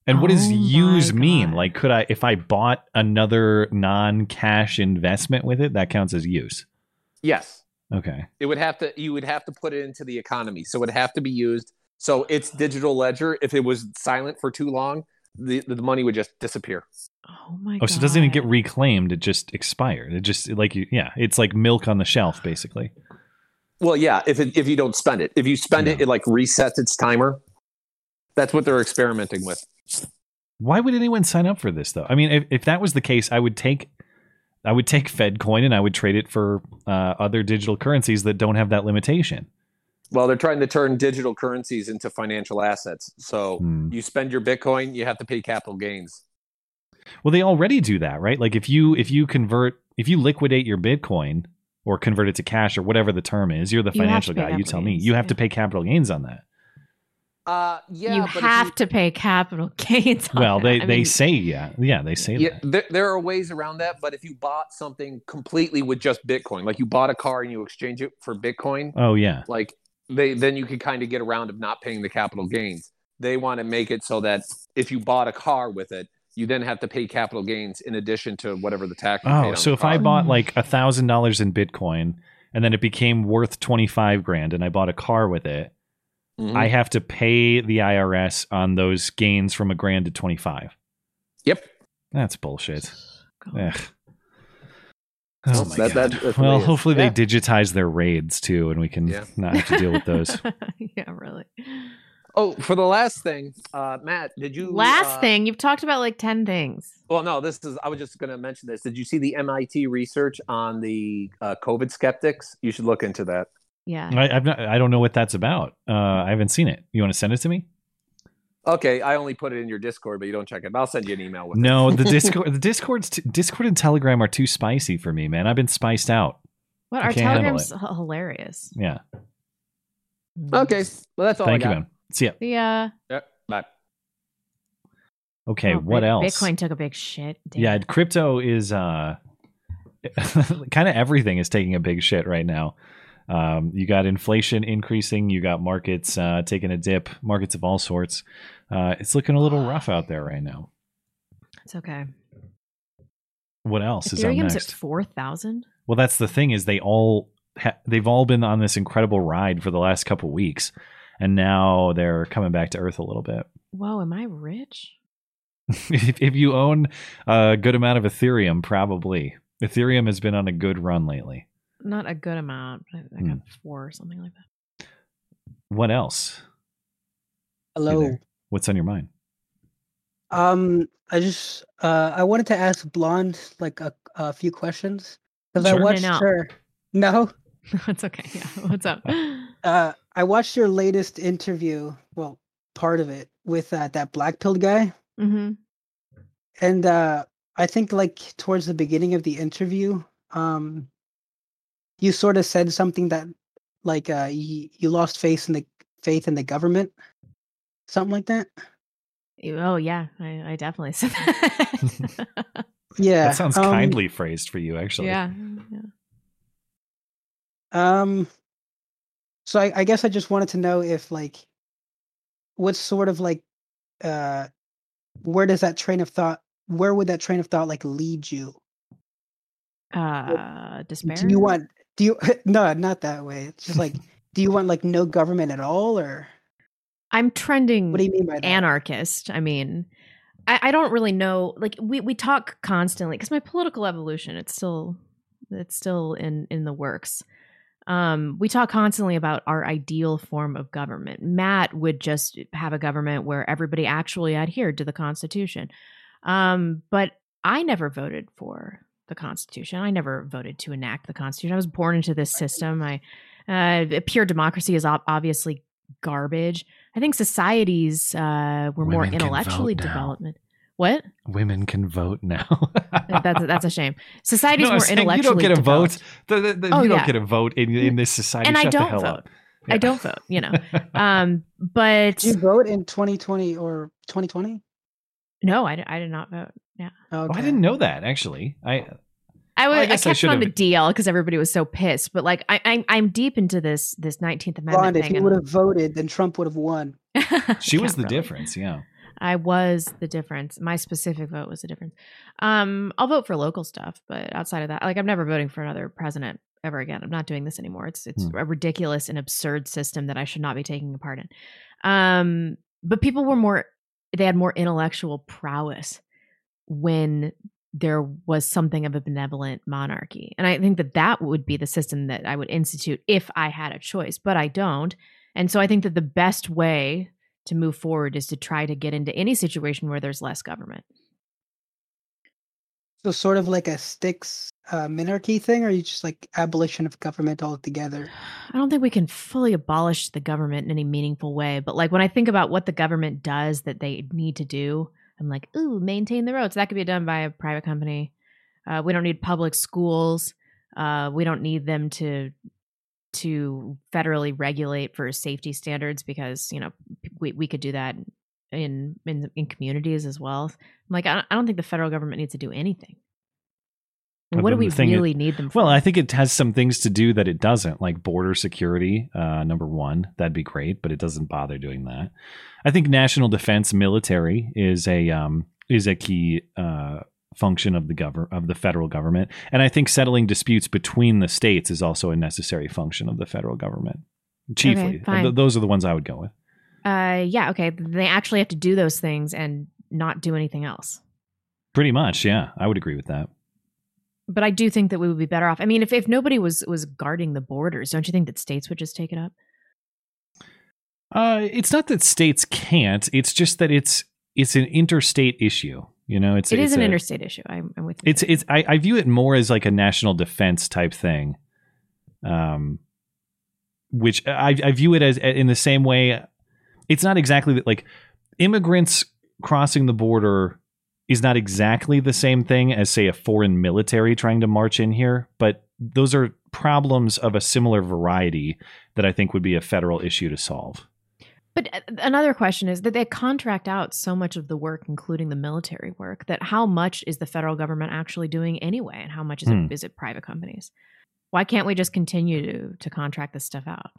B: And what does
C: Oh my
B: use mean? Like, could I, if I bought another non-cash investment with it, that counts as use?
F: Yes,
B: Okay.
F: it would have to. You would have to put it into the economy, so it would have to be used. So it's digital ledger. If it was silent for too long, the the money would just disappear.
C: Oh my
B: Oh,
C: God.
B: so it doesn't even get reclaimed; it just expired. It just like you, yeah, it's like milk on the shelf, basically.
F: Well, yeah, if it, if you don't spend it, if you spend it,
B: Yeah.
F: it like resets its timer. That's what they're experimenting with.
B: Why would anyone sign up for this, though? I mean, if, if that was the case, I would take, I would take FedCoin and I would trade it for uh, other digital currencies that don't have that limitation.
F: Well, they're trying to turn digital currencies into financial assets. So
B: Hmm.
F: you spend your Bitcoin, you have to pay capital gains.
B: Well, they already do that, right? Like if you if you convert if you liquidate your Bitcoin or convert it to cash or whatever the term is, you're the
C: You
B: financial guy. You
C: capital
B: tell me. You have
C: yeah.
B: to pay capital gains on that.
F: Uh, yeah,
C: you
F: but if
C: have to pay capital [LAUGHS] gains. on
B: Well, they
C: I
B: they
C: mean,
B: say yeah, yeah, they say
F: Yeah,
B: that.
F: there, there are ways around that, but if you bought something completely with just Bitcoin, like you bought a car and you exchange it for Bitcoin,
B: Oh yeah,
F: like they then you could kind of get around of not paying the capital gains. They want to make it so that if you bought a car with it, you then have to pay capital gains in addition to whatever the tax. you paid
B: Oh,
F: on
B: so
F: the
B: if I bought
C: Mm.
B: like a thousand dollars in Bitcoin and then it became worth twenty five grand and I bought a car with it,
F: Mhm.
B: I have to pay the IRS on those gains from a grand to twenty five.
F: yep.
B: That's bullshit. Ugh. Oh
F: Well,
B: my
F: that-
B: god.
F: that-
B: well,
F: what it is.
B: hopefully
F: Yeah.
B: they digitize their raids too, and we can
F: Yeah.
B: not have to deal with those. [LAUGHS]
C: yeah, really.
F: Oh, for the last thing, uh, Matt, did you
C: Last
F: uh,
C: thing, you've talked about like 10 things.
F: Well, no, this is. I was just going to mention this. Did you see the MIT research on the uh, COVID skeptics? You should look into that.
C: Yeah.
B: I, I've not, I don't know what that's about. Uh, I haven't seen it. You want to send it to me?
F: Okay, I only put it in your Discord, but you don't check it. I'll send you an email with
B: No,
F: it.
B: No, the [LAUGHS] Discord, the Discord's t- Discord and Telegram are too spicy for me, man. I've been spiced out.
C: What?
B: I
C: Our Telegram's h- hilarious.
B: Yeah.
F: Okay, well that's all
B: Thank
F: I
B: you,
F: got.
B: man. See ya.
C: See ya.
F: Yep. Bye.
B: Okay,
C: Oh,
B: what
C: Bit-
B: else?
C: Bitcoin took a big shit. Damn.
B: Yeah, crypto is uh [LAUGHS] kind of everything is taking a big shit right now. Um, you got inflation increasing, you got markets uh, taking a dip, markets of all sorts. Uh, it's looking a little rough out there right now.
C: It's okay.
B: What else is up
C: Ethereum's at four thousand.
B: Well, that's the thing is they all ha- they've all been on this incredible ride for the last couple weeks, and now they're coming back to earth a little bit.
C: Whoa, am I rich? [LAUGHS]
B: if, if you own a good amount of Ethereum, probably Ethereum has been on a good run lately.
C: Not a good amount. but I, I got four or something like that.
B: What else?
G: Hello.
B: there. What's on your mind?
G: Um, I just uh I wanted to ask Blonde like a, a few questions because
B: Sure.
G: I watched
C: No.
G: her. [LAUGHS] No, [LAUGHS]
C: It's okay. Yeah. What's up? [LAUGHS]
G: uh, I watched your latest interview. Well, part of it with uh, that black pilled guy,
C: hmm
G: and uh I think like towards the beginning of the interview, um, you sort of said something that like uh you, you lost faith in the faith in the government, something like that.
C: Oh yeah, I, I definitely [LAUGHS] said that. [LAUGHS]
G: Yeah,
B: that sounds
G: um,
B: kindly phrased for you, actually.
C: yeah. yeah.
G: Um, so I, I guess I just wanted to know if like, what's sort of like, uh, where does that train of thought? Where would that train of thought like lead you?
C: Uh, despair.
G: Do you want? Do you? [LAUGHS] No, not that way. It's just like, do you want like no government at all, or
C: I'm trending.
G: what do you mean by that?
C: anarchist. I mean, I, I don't really know. Like we we talk constantly because my political evolution it's still it's still in in the works. Um, we talk constantly about our ideal form of government. Matt would just have a government where everybody actually adhered to the Constitution. Um, but I never voted for the Constitution. I never voted to enact the Constitution. I was born into this system. I uh, pure democracy is ob- obviously garbage. I think societies uh, were more
B: Women can
C: intellectually
B: vote
C: development. What?
B: Women can vote now.
C: That's that's a shame. [LAUGHS] Societies
B: No,
C: more
B: saying you
C: intellectually
B: don't get a vote.
C: developed.
B: The- the- the-
C: Oh,
B: you don't get a vote in, in this society.
C: And I
B: Shut the
C: don't
B: hell
C: vote.
B: up.
C: I don't vote. You know. [LAUGHS] Um, but
G: Did you vote in 2020 or 2020?
C: no, I, I did not vote. Yeah.
B: Oh, I didn't know that actually. I
C: I was
B: Well, I
C: I,
B: guess I
C: kept on the
B: should've-
C: DL because everybody was so pissed. But like I, I'm I'm deep into this this Nineteenth Amendment
G: Blonde, if
C: thing.
G: you would have voted, then Trump would have won. [LAUGHS]
B: she was the
C: really.
B: difference. Yeah.
C: I was the difference. My specific vote was the difference. Um, I'll vote for local stuff, but outside of that, like I'm never voting for another president ever again. I'm not doing this anymore. It's it's
B: Hmm.
C: a ridiculous and absurd system that I should not be taking a part in. Um, but people were more they had more intellectual prowess when there was something of a benevolent monarchy. And I think that that would be the system that I would institute if I had a choice, but I don't. And so I think that the best way to move forward is to try to get into any situation where there's less government.
G: So sort of like a sticks uh, minarchy thing, or you just like abolition of government altogether?
C: I don't think we can fully abolish the government in any meaningful way, but like when I think about what the government does that they need to do, I'm like, ooh, maintain the roads. That could be done by a private company. Uh, we don't need public schools. Uh, we don't need them to to federally regulate for safety standards because you know we we could do that in in in communities as well. I'm like, I don't, I don't think the federal government needs to do anything. And what do we
B: the thing is-
C: really need them for?
B: Well, I think it has some things to do that it doesn't, like border security. Uh, number one, that'd be great, but it doesn't bother doing that. I think national defense, military is a um, is a key uh, function of the govern of the federal government, and I think settling disputes between the states is also a necessary function of the federal government. Chiefly,
C: fine.
B: Th- those are the ones I would go with.
C: Uh, yeah, okay. They actually have to do those things and not do anything else.
B: Pretty much, yeah, I would agree with that.
C: But I do think that we would be better off. I mean, if, if nobody was was guarding the borders, don't you think that states would just take it up?
B: Uh, it's not that states can't; it's just that it's it's an interstate issue. You know, it's
C: It is
B: it's
C: an
B: a-
C: interstate issue. I'm, I'm with you.
B: It's it's I, I view it more as like a national defense type thing, um, which I I view it as in the same way. It's not exactly that like immigrants crossing the border is not exactly the same thing as say a foreign military trying to march in here, but those are problems of a similar variety that I think would be a federal issue to solve.
C: But uh, another question is that they contract out so much of the work, including the military work, that how much is the federal government actually doing anyway, and how much is
B: Hmm.
C: it is it private companies? Why can't we just continue to to contract this stuff out?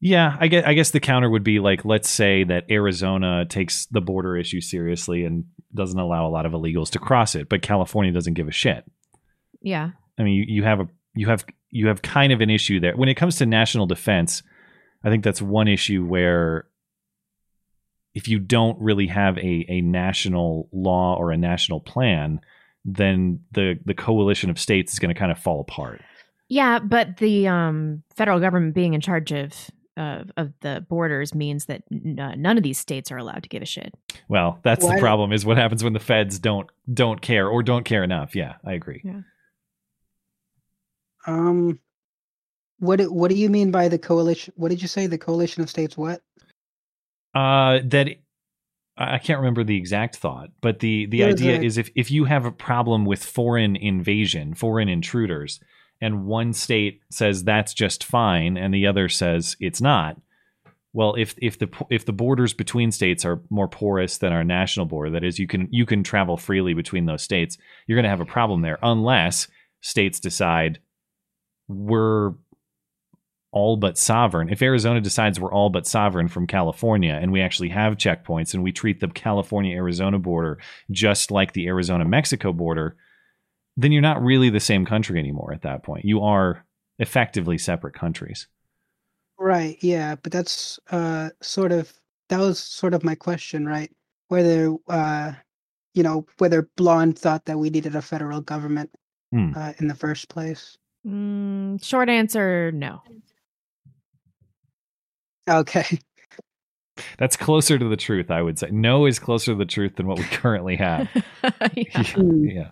B: Yeah, I guess I guess the counter would be like let's say that Arizona takes the border issue seriously and doesn't allow a lot of illegals to cross it, but California doesn't give a shit.
C: Yeah,
B: I mean, you, you have a you have you have kind of an issue there. When it comes to national defense, I think that's one issue where if you don't really have a, a national law or a national plan, then the the coalition of states is going to kind of fall apart.
C: yeah, but the um, federal government being in charge of of, of the borders means that n- uh, none of these states are allowed to give a shit.
B: Well, that's
G: Why-
B: the problem is what happens when the feds don't don't care or don't care enough. Yeah, I agree. Yeah.
G: Um, what do, what do you mean by the coalition? What did you say? The coalition of states? What?
B: Uh, that I I can't remember the exact thought, but the the
G: There
B: idea
G: a-
B: is if if you have a problem with foreign invasion, foreign intruders, and one state says that's just fine, and the other says it's not. Well, if if the if the borders between states are more porous than our national border, that is, you can you can travel freely between those states, you're going to have a problem there, unless states decide we're all but sovereign. If Arizona decides we're all but sovereign from California and we actually have checkpoints and we treat the California Arizona border just like the Arizona Mexico border, then you're not really the same country anymore at that point. You are effectively separate countries.
G: Right. Yeah, but that's uh sort of that was sort of my question, right? Whether uh you know whether Blonde thought that we needed a federal government
B: Hmm.
G: uh, in the first place.
C: Mm, short answer: No.
G: Okay.
B: That's closer to the truth, I would say. No is closer to the truth than what we currently have. [LAUGHS] [LAUGHS]
C: yeah.
G: Hmm.
B: yeah.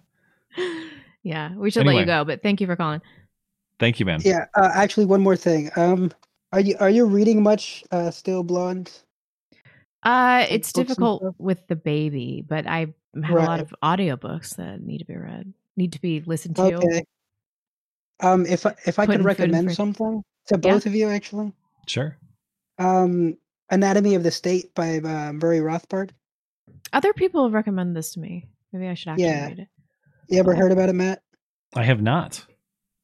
C: Yeah, we should let you go, but thank you for calling.
B: Thank you, man.
G: Yeah. Uh, actually, one more thing. Um, are you are you reading much? Uh, still Blonde.
C: Uh,
G: Like
C: it's difficult with the baby, but I have a lot of audiobooks that need to be read, need to be listened to.
G: Okay. Um, if I, if I
C: Putting
G: could recommend something to
C: Yeah.
G: both of you, actually,
B: Sure.
G: um, Anatomy of the State by uh, Murray Rothbard.
C: Other people have recommended this to me. Maybe I should actually
G: Yeah.
C: read it.
G: You ever heard about it, Matt?
B: I have not.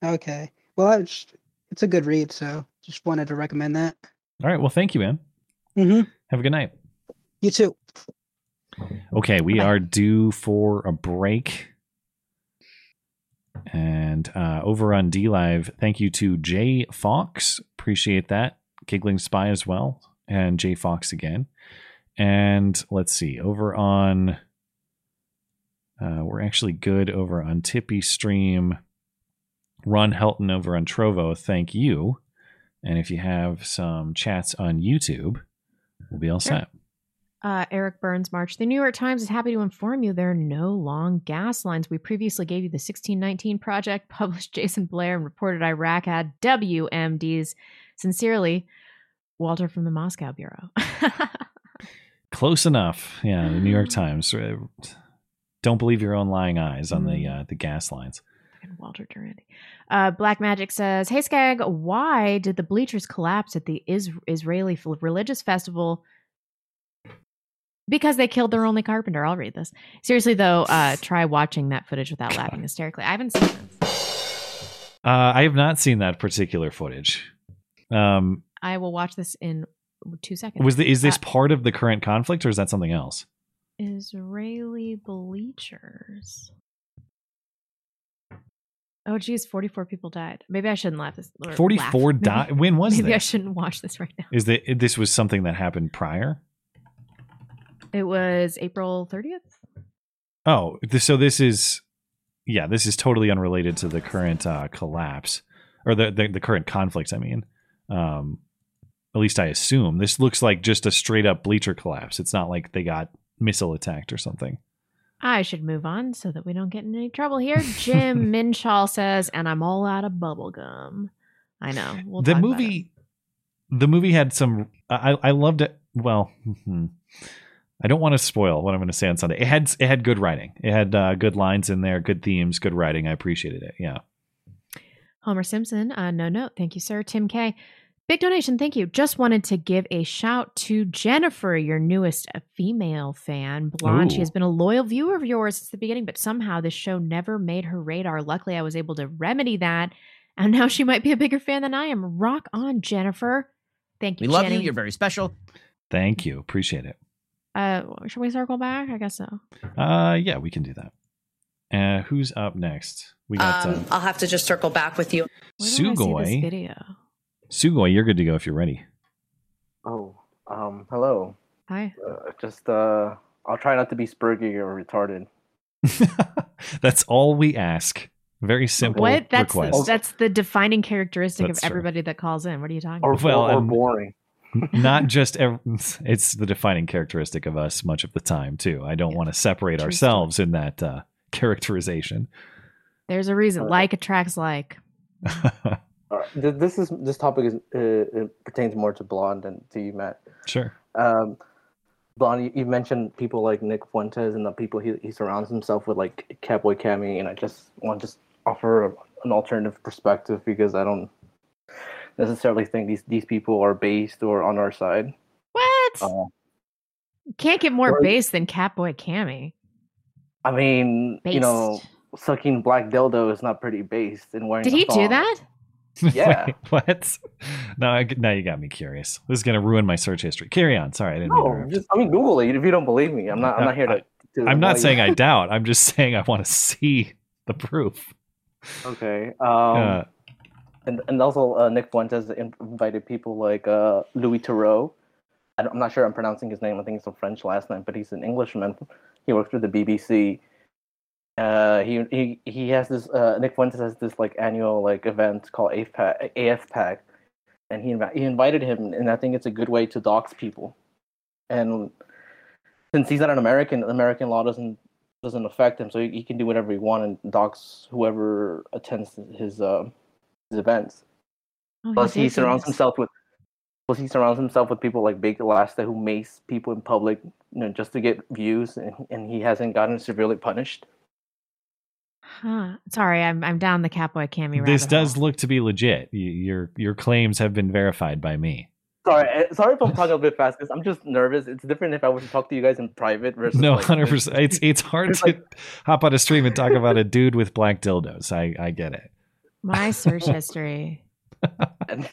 G: Okay. Well, just, it's a good read, so just wanted to recommend that.
B: All right. Well, thank you, man.
G: Mm-hmm.
B: Have a good night.
G: You too.
B: Okay, we
C: Bye.
B: are due for a break. And uh, over on DLive, thank you to Jay Fox. Appreciate that. Giggling Spy as well. And Jay Fox again. And let's see, over on, uh, we're actually good over on TipeeeStream. Ron Helton over on Trovo, thank you. And if you have some chats on YouTube, we'll be all
C: Sure.
B: set.
C: Uh, Eric Burns March. The New York Times is happy to inform you there are no long gas lines. We previously gave you the 1619 project, [LAUGHS] published Jason Blair, and reported Iraq had WMDs. Sincerely, Walter from the Moscow Bureau. [LAUGHS]
B: Close enough. Yeah, the New York [GASPS] Times. Don't believe your own lying eyes on the
C: Mm.
B: uh, the gas lines.
C: Walter Duranty. Uh, Black Magic says, "Hey Skag, why did the bleachers collapse at the is- Israeli religious festival?" Because they killed their only carpenter. I'll read this. Seriously though, uh, try watching that footage without laughing hysterically. I haven't seen this.
B: Uh, I have not seen that particular footage. Um,
C: I will watch this in two seconds.
B: was the, is this
C: Uh,
B: part of the current conflict or is that something else?
C: Israeli bleachers? Oh geez, forty-four people died. Maybe I shouldn't laugh. This.
B: Forty four died. When was
C: Maybe I shouldn't watch this right now.
B: Is that this was something that happened prior?
C: It was April 30th.
B: Oh, so this is yeah, this is totally unrelated to the current uh, collapse or the, the the current conflicts. I mean, um, at least I assume this looks like just a straight up bleacher collapse. It's not like they got missile attacked or something.
C: I should move on so that we don't get in any trouble here. Jim [LAUGHS] Minshall says, and I'm all out of bubble gum. I know. We'll
B: the movie, the movie had some. I I loved it. Well, hmm, I don't want to spoil what I'm going to say on Sunday. It had it had good writing. It had uh, good lines in there, good themes, good writing. I appreciated it. Yeah.
C: Homer Simpson, uh, no note. Thank you, sir. Tim K. Big donation, thank you. Just wanted to give a shout to Jennifer, your newest uh, female fan. Blonde, she has been a loyal viewer of yours since the beginning, but somehow this show never made her radar. Luckily, I was able to remedy that, [LAUGHS] and now she might be a bigger fan than I am. Rock on, Jennifer. Thank you.
H: We love
C: Jenny.
H: you. You're very special.
B: Thank you. Appreciate it.
C: Uh, should we circle back? I guess so.
B: Uh, yeah, we can do that. Uh, who's up next? We got
I: Um,
B: uh,
I: I'll have to just circle back with you.
C: Where do I see this
B: Sugoi.
C: video?
B: Sugoi. You're good to go if you're ready.
J: Oh, um, hello.
C: Hi.
J: Uh, just, uh, I'll try not to be spurgy or retarded. [LAUGHS]
B: That's all we ask. Very simple
C: What? That's
B: request.
C: that's the defining characteristic
B: That's
C: of
B: true.
C: everybody that calls in. What are you talking
J: Or,
C: about?
B: Well,
J: or, or
B: um,
J: boring.
B: Not [LAUGHS] just ev- it's the defining characteristic of us much of the time too. I don't
C: Yeah.
B: want to separate
C: True
B: ourselves in that uh, characterization.
C: There's a reason.
J: Uh,
C: Like attracts like. [LAUGHS]
J: All right. Th- This is this topic is uh, it pertains more to blonde and to you, Matt.
B: sure.
J: Um, blonde, you, you mentioned people like Nick Fuentes and the people he, he surrounds himself with, like Catboy Kami, and I just want to just offer a, an alternative perspective because I don't necessarily think these these people are based or on our side.
C: What?
J: Uh,
C: Can't get more
J: or-
C: base than Catboy Kami.
J: I mean, you know, sucking black dildo is not pretty based and wearing.
C: Did
J: a
C: he do that? [LAUGHS]
J: Yeah.
B: Wait, what? No, I, now you got me curious. This is gonna ruin my search history. Carry on. Sorry, I didn't mean
J: No, just I mean, Google it if you don't believe me. I'm not. I'm
B: No,
J: not here to. to
B: I'm not saying I [LAUGHS] doubt. I'm just saying I want to see the proof.
J: Okay. Um,
B: Uh,
J: and and also uh, Nick Fuentes in- invited people like uh, Louis Theroux. I'm not sure I'm pronouncing his name. I think it's a French last name, but he's an Englishman. He works for the BBC. Uh, he he he has this. Uh, Nick Fuentes has this like annual like event called AFPAC, AFPAC, and he he invited him, and I think it's a good way to dox people. And since he's not an American, American law doesn't doesn't affect him, so he, he can do whatever he wants and dox whoever attends his uh, his events.
C: Oh,
J: Plus, he surrounds
C: this.
J: himself with. Plus, he surrounds himself with people like Baked Alaska who mace people in public, you know, just to get views, and, and he hasn't gotten severely punished.
C: Huh. Sorry, I'm I'm down the Catboy Kami.
B: this does
C: hole.
B: look to be legit. Y- Your your claims have been verified by me.
J: Sorry, eh, sorry if I'm [LAUGHS] talking a bit fast because I'm just nervous. It's different if I were to talk to you guys in private versus
B: No,
J: like,
B: hundred percent. It's it's hard
J: It's
B: to
J: like-
B: hop on a stream and talk [LAUGHS] about a dude with black dildos. I I get it.
C: My search [LAUGHS] history.
J: and,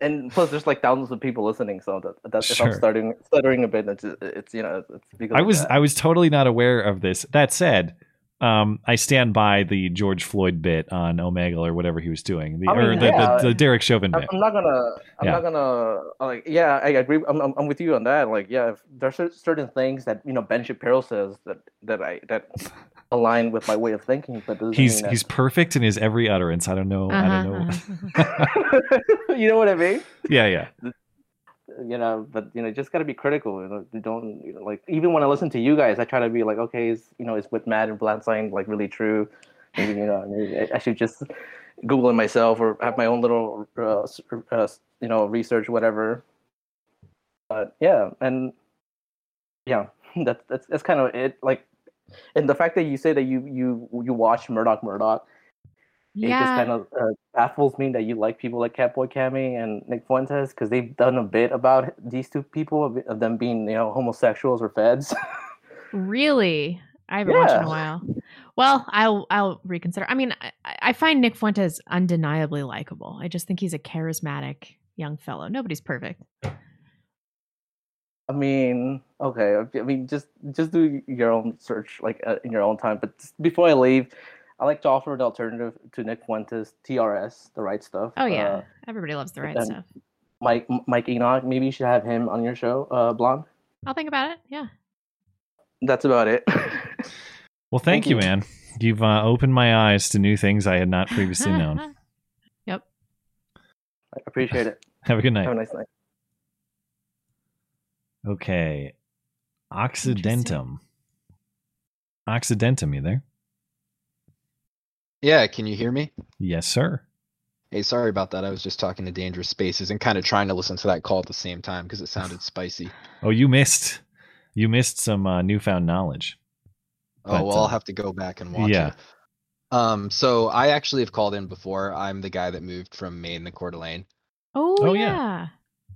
J: and plus there's like thousands of people listening, so that that's if I'm starting stuttering a bit, it's, it's you know it's because
B: I was. I was totally not aware of this. That said, um, I stand by the George Floyd bit on Omegle or whatever he was doing, the,
J: I mean,
B: or the,
J: yeah.
B: the, the Derek Chauvin
J: I'm,
B: bit.
J: I'm not gonna. I'm
B: Yeah.
J: not gonna like. Yeah, I agree. I'm, I'm, I'm with you on that. Like, yeah, if there's certain things that you know Ben Shapiro says that that I that [LAUGHS] align with my way of thinking, but
B: He's
J: mean that-
B: he's perfect in his every utterance. I don't know. I don't know.
C: Uh-huh, uh-huh. [LAUGHS] [LAUGHS]
J: you know what I mean?
B: yeah, yeah.
J: You know, but you know, just gotta be critical. You know, don't you know, like even when I listen to you guys, I try to be like, okay, is you know, is what Matt and Bland saying like really true? You know, I- I should just Google it myself or have my own little uh, uh, you know research whatever. But yeah, and yeah, [LAUGHS] that's that's that's kind of it. Like, and the fact that you say that you you you watch Murdoch Murdoch, it just kind of uh, baffles me that you like people like Catboy Kami and Nick Fuentes because they've done a bit about these two people of, of them being you know homosexuals or feds.
C: Really? I haven't watched in a while. Well, I'll I'll reconsider. I mean, I, I find Nick Fuentes undeniably likable. I just think he's a charismatic young fellow. Nobody's perfect.
J: I mean, okay. I mean, just just do your own search, like uh, in your own time. But before I leave, I like to offer an alternative to Nick Fuentes, TRS, the right stuff.
C: Oh yeah,
J: Uh,
C: everybody loves the right stuff.
J: Mike Mike Enoch. Maybe you should have him on your show, uh, Blonde.
C: I'll think about it. Yeah.
J: That's about it. [LAUGHS]
B: Well, thank,
J: Thank
B: you,
J: you.
B: man. You've uh, opened my eyes to new things I had not previously [LAUGHS] known.
C: yep.
J: I appreciate it. [LAUGHS]
B: Have a good night.
J: Have a nice night.
B: Okay, Occidentum. Occidentum, you there?
K: Yeah, can you hear me?
B: Yes, sir.
K: Hey, sorry about that. I was just talking to Dangerous Spaces and kind of trying to listen to that call at the same time because it sounded [SIGHS] spicy.
B: Oh, you missed. You missed some uh, newfound knowledge.
K: Oh,
B: But,
K: well,
B: uh,
K: I'll have to go back and watch
B: yeah.
K: it. Um, so I actually have called in before. I'm the guy that moved from Maine to Coeur d'Alene.
C: Oh,
B: Oh,
C: yeah.
B: yeah.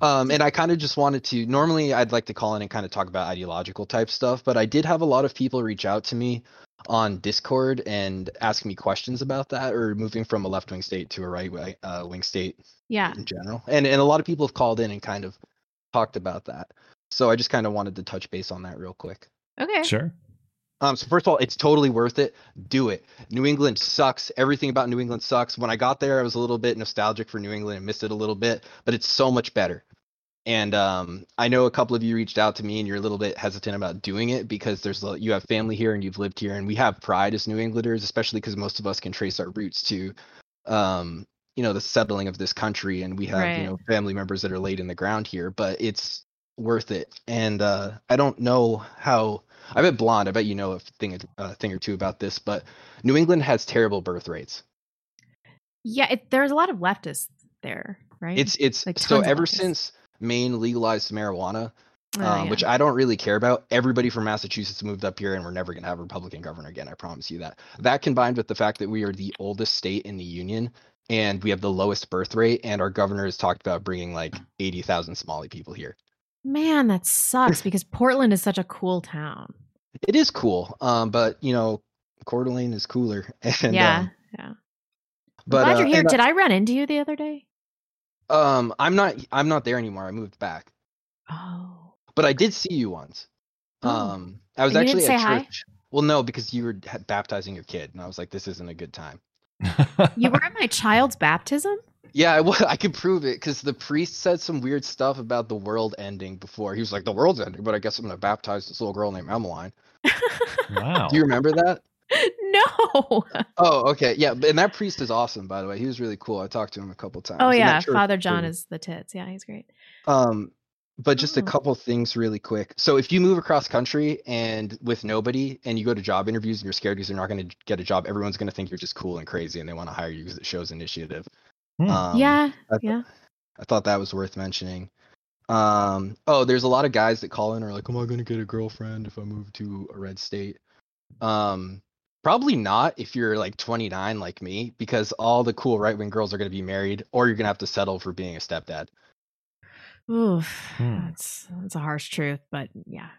K: Um, and I kind of just wanted to. Normally, I'd like to call in and kind of talk about ideological type stuff, but I did have a lot of people reach out to me on Discord and ask me questions about that, or moving from a left wing state to a right wing, uh, wing state
C: Yeah.
K: in general. And and a lot of people have called in and kind of talked about that. So I just kind of wanted to touch base on that real quick.
C: Okay.
B: Sure.
K: Um, so first of all, it's totally worth it. Do it. New England sucks. Everything about New England sucks. When I got there, I was a little bit nostalgic for New England and missed it a little bit, but it's so much better. And um, I know a couple of you reached out to me, and you're a little bit hesitant about doing it because there's you have family here and you've lived here, and we have pride as New Englanders, especially because most of us can trace our roots to, um, you know, the settling of this country, and we have
C: Right.
K: you know family members that are laid in the ground here. But it's worth it. And uh, I don't know how. I bet blonde. I bet you know a thing, a thing or two about this. But New England has terrible birth rates.
C: Yeah. It, there's a lot of leftists there, right?
K: It's it's
C: Like
K: so ever
C: leftists.
K: since Maine legalized marijuana,
C: Oh,
K: um,
C: yeah.
K: which I don't really care about. Everybody from Massachusetts moved up here, and we're never gonna have a Republican governor again. I promise you that. That combined with the fact that we are the oldest state in the union, and we have the lowest birth rate, and our governor has talked about bringing like [LAUGHS] eighty thousand Somali people here.
C: Man, that sucks [LAUGHS] because Portland is such a cool town.
K: It is cool, um, but you know, Coeur d'Alene is cooler. [LAUGHS] And,
C: yeah.
K: um,
C: yeah. I'm glad
K: uh,
C: you're here.
K: uh,
C: Did I run into you the other day?
K: Um, I'm not. I'm not there anymore. I moved back,
C: Oh.
K: but I did see you once.
C: Oh.
K: Um, I was
C: you
K: actually at
C: say hi?
K: church. Well, no, because you were baptizing your kid, and I was like, this isn't a good time.
C: You were at [LAUGHS] my child's baptism?
K: Yeah, I, [LAUGHS] I could prove it because the priest said some weird stuff about the world ending before. He was like, the world's ending, but I guess I'm gonna baptize this little girl named Emmeline.
B: wow. [LAUGHS]
K: Do you remember that? [LAUGHS]
C: no.
K: Oh, okay, yeah. And that priest is awesome, by the way. He was really cool. I talked to him a couple times.
C: Oh yeah, Father John
K: really-
C: is the tits. Yeah, he's great.
K: Um, but just a
C: Oh.
K: couple things really quick. So if you move across country and with nobody and you go to job interviews and you're scared because you're not going to get a job, everyone's going to think you're just cool and crazy and they want to hire you because it shows initiative.
B: Hmm.
K: Um,
C: yeah,
K: I th-
C: yeah.
K: I thought that was worth mentioning. Um, oh, there's a lot of guys that call in and are like, "Am I going to get a girlfriend if I move to a red state?" Um, probably not if you're like 29 like me, because all the cool right wing girls are going to be married, or you're going to have to settle for being a stepdad.
C: Oof.
B: Hmm.
C: That's that's a harsh truth, but yeah.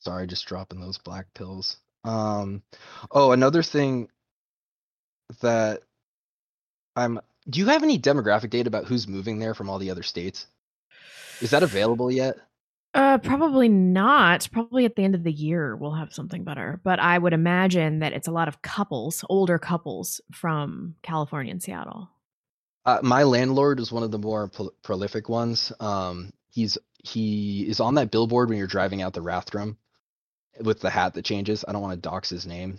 K: Sorry, just dropping those black pills. Um, oh, another thing that I'm. Do you have any demographic data about who's moving there from all the other states? Is that available yet?
C: Uh, probably not. Probably at the end of the year we'll have something better. But I would imagine that it's a lot of couples, older couples from California and Seattle.
K: Uh, my landlord is one of the more pro- prolific ones. Um, he's he is on that billboard when you're driving out the Rathdrum with the hat that changes. I don't want to dox his name,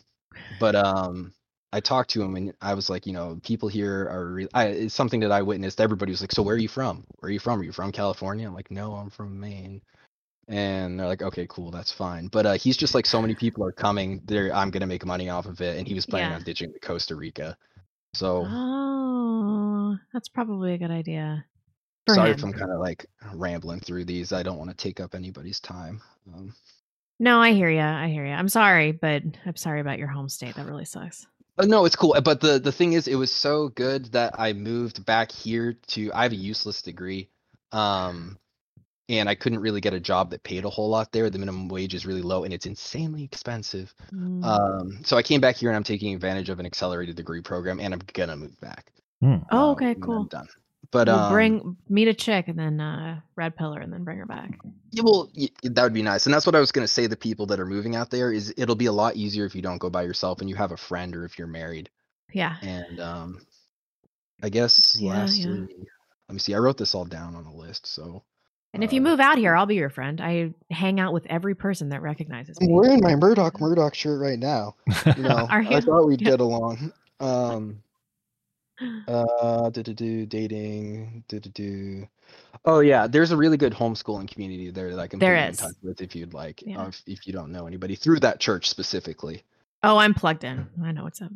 K: but um, I talked to him and I was like, you know, people here are. Re- I, it's something that I witnessed. Everybody was like, "So where are you from? Where are you from? Are you from California?" I'm like, "No, I'm from Maine." And they're like, "Okay, cool, that's fine." But uh, he's just like, so many people are coming. There, I'm gonna make money off of it, and he was planning
C: Yeah.
K: on ditching to Costa Rica. So
C: Oh, that's probably a good idea. For
K: sorry
C: him.
K: if I'm kind of like rambling through these. I don't want to take up anybody's time. Um,
C: No, I hear you. I hear you. I'm sorry, but I'm sorry about your home state. That really sucks.
K: no, it's cool. But the the thing is, it was so good that I moved back here to. I have a useless degree, um, and I couldn't really get a job that paid a whole lot there. The minimum wage is really low, and it's insanely expensive.
C: Mm.
K: Um, so I came back here, and I'm taking advantage of an accelerated degree program, and I'm gonna move back.
B: Hmm.
C: oh,
K: um,
C: okay,
K: I'm
C: cool.
K: done. But
C: we'll
K: um,
C: bring meet a chick and then uh, red pill her and then bring her back.
K: Yeah, well, y- that would be nice, and that's what I was going to say. The people that are moving out there is it'll be a lot easier if you don't go by yourself and you have a friend, or if you're married.
C: Yeah.
K: And um, I guess
C: Yeah, yeah.
K: let me see. I wrote this all down on a list, so
C: And if you
K: uh,
C: move out here, I'll be your friend. I hang out with every person that recognizes
K: I'm
C: me.
K: wearing my Murdoch Murdoch shirt right now. You know, [LAUGHS] I thought we'd get along. Um, [LAUGHS] uh, do do do dating, do do do. Oh yeah, there's a really good homeschooling community there that I can
C: There
K: put in touch with if you'd like.
C: Yeah.
K: Uh, if, if you don't know anybody through that church specifically.
C: Oh, I'm plugged in. I know what's up.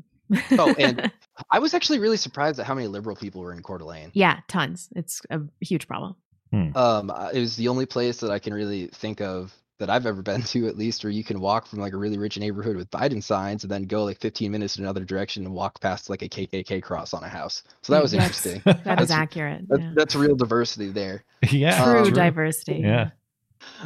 K: Oh, and [LAUGHS] I was actually really surprised at how many liberal people were in Coeur d'Alene.
C: yeah, tons. It's a huge problem.
K: Um, uh, it was the only place that I can really think of that I've ever been [LAUGHS] to, at least, where you can walk from like a really rich neighborhood with Biden signs and then go like 15 minutes in another direction and walk past like a KKK cross on a house. So that was
C: That's-
K: interesting. [LAUGHS]
C: That is
K: That's-
C: accurate.
K: That,
C: yeah.
K: That's real diversity there. [LAUGHS]
B: yeah,
C: True
K: Um,
C: diversity.
B: Yeah.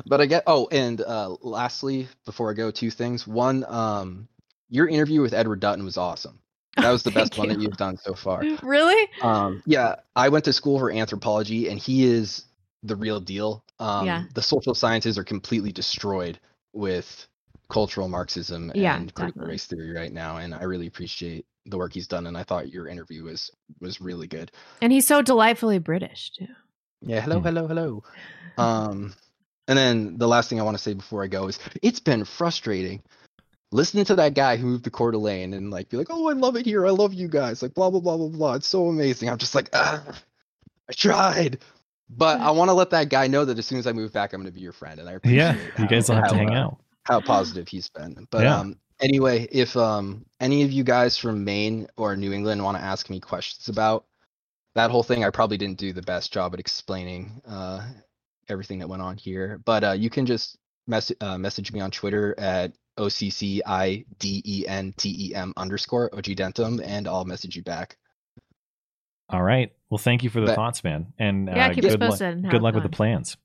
K: But I get oh, and uh lastly, before I go, two things. One, um your interview with Edward Dutton was awesome. That was the
C: Thank
K: best one that
C: you.
K: you've done so far.
C: Really?
K: Um yeah, I went to school for anthropology and he is the real deal. Um
C: Yeah.
K: the social sciences are completely destroyed with cultural Marxism
C: Yeah,
K: and critical
C: definitely.
K: race theory right now. And I really appreciate the work he's done and I thought your interview was was really good.
C: And he's so delightfully British too.
K: Yeah, hello, hello, hello. [LAUGHS] Um, and then the last thing I want to say before I go is it's been frustrating listening to that guy who moved to Coeur d'Alene and like be like, oh, I love it here. I love you guys. Like blah blah blah blah blah. It's so amazing. I'm just like, ah, I tried, but I want to let that guy know that as soon as I move back, I'm going to be your friend. And I appreciate
B: Yeah.
K: how,
B: You guys will have to hang
K: uh,
B: out.
K: how positive he's been. But
B: Yeah.
K: um, anyway, if um any of you guys from Maine or New England want to ask me questions about that whole thing, I probably didn't do the best job at explaining uh everything that went on here. But uh, you can just mess uh, message me on Twitter at o c c i d e n t e m underscore ogdentum, and I'll message you back.
B: All right. Well, thank you for the
K: But-
B: thoughts, man. And
C: Yeah,
B: uh,
C: keep us
B: good luck.
C: posted on how
B: Good luck with the plans.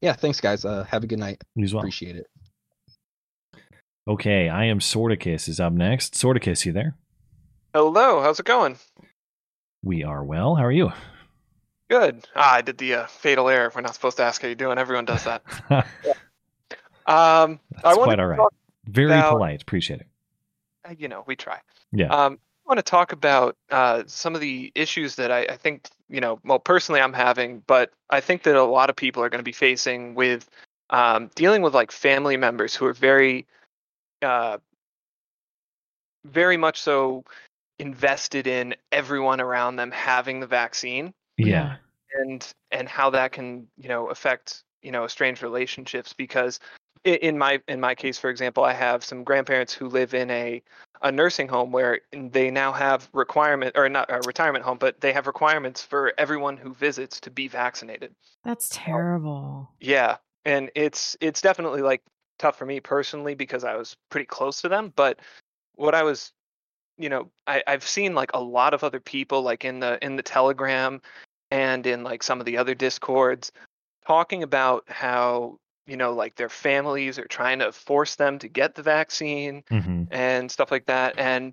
K: Yeah, thanks guys. Uh, have a good night.
B: You as well.
K: Appreciate it.
B: Okay, I am Sorticus is up next. Sorticus, you there?
H: Hello, how's it going?
B: We are well. How are you?
H: Good. Ah, I did the uh, fatal error. We're not supposed to ask how you're doing. Everyone does that. [LAUGHS] Um,
B: That's
H: wanted
B: quite all right. Very
H: about-
B: polite. Appreciate it.
H: uh, you know, we try.
B: Yeah.
H: Um, I want to talk about uh, some of the issues that I, I think, you know, well, personally I'm having, but I think that a lot of people are going to be facing with um, dealing with like family members who are very, uh, very much so invested in everyone around them having the vaccine.
B: yeah.
H: and and how that can you know affect you know strange relationships because in my in my case for example i have some grandparents who live in a a nursing home where they now have requirement or not a retirement home but they have requirements for everyone who visits to be vaccinated
C: That's terrible.
H: yeah and it's it's definitely like tough for me personally because i was pretty close to them but what i was you know I, i've seen like a lot of other people like in the in the telegram and in like some of the other discords talking about how you know like their families are trying to force them to get the vaccine
B: hmm
H: and stuff like that and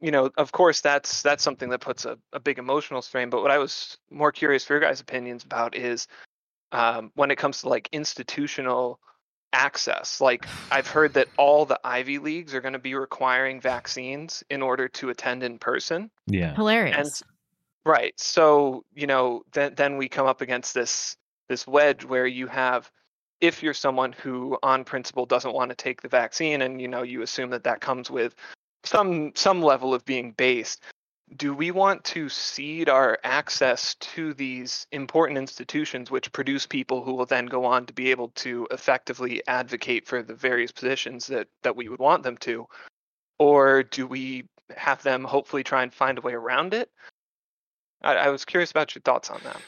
H: you know of course that's that's something that puts a, a big emotional strain but what i was more curious for your guys opinions about is um, when it comes to like institutional access like i've heard that all the ivy leagues are going to be requiring vaccines in order to attend in person
B: Yeah.
C: Hilarious.
H: and right so you know then then we come up against this this wedge where you have if you're someone who on principle doesn't want to take the vaccine and you know you assume that that comes with some some level of being based do we want to cede our access to these important institutions which produce people who will then go on to be able to effectively advocate for the various positions that that we would want them to? Or do we have them hopefully try and find a way around it? I, I was curious about your thoughts on that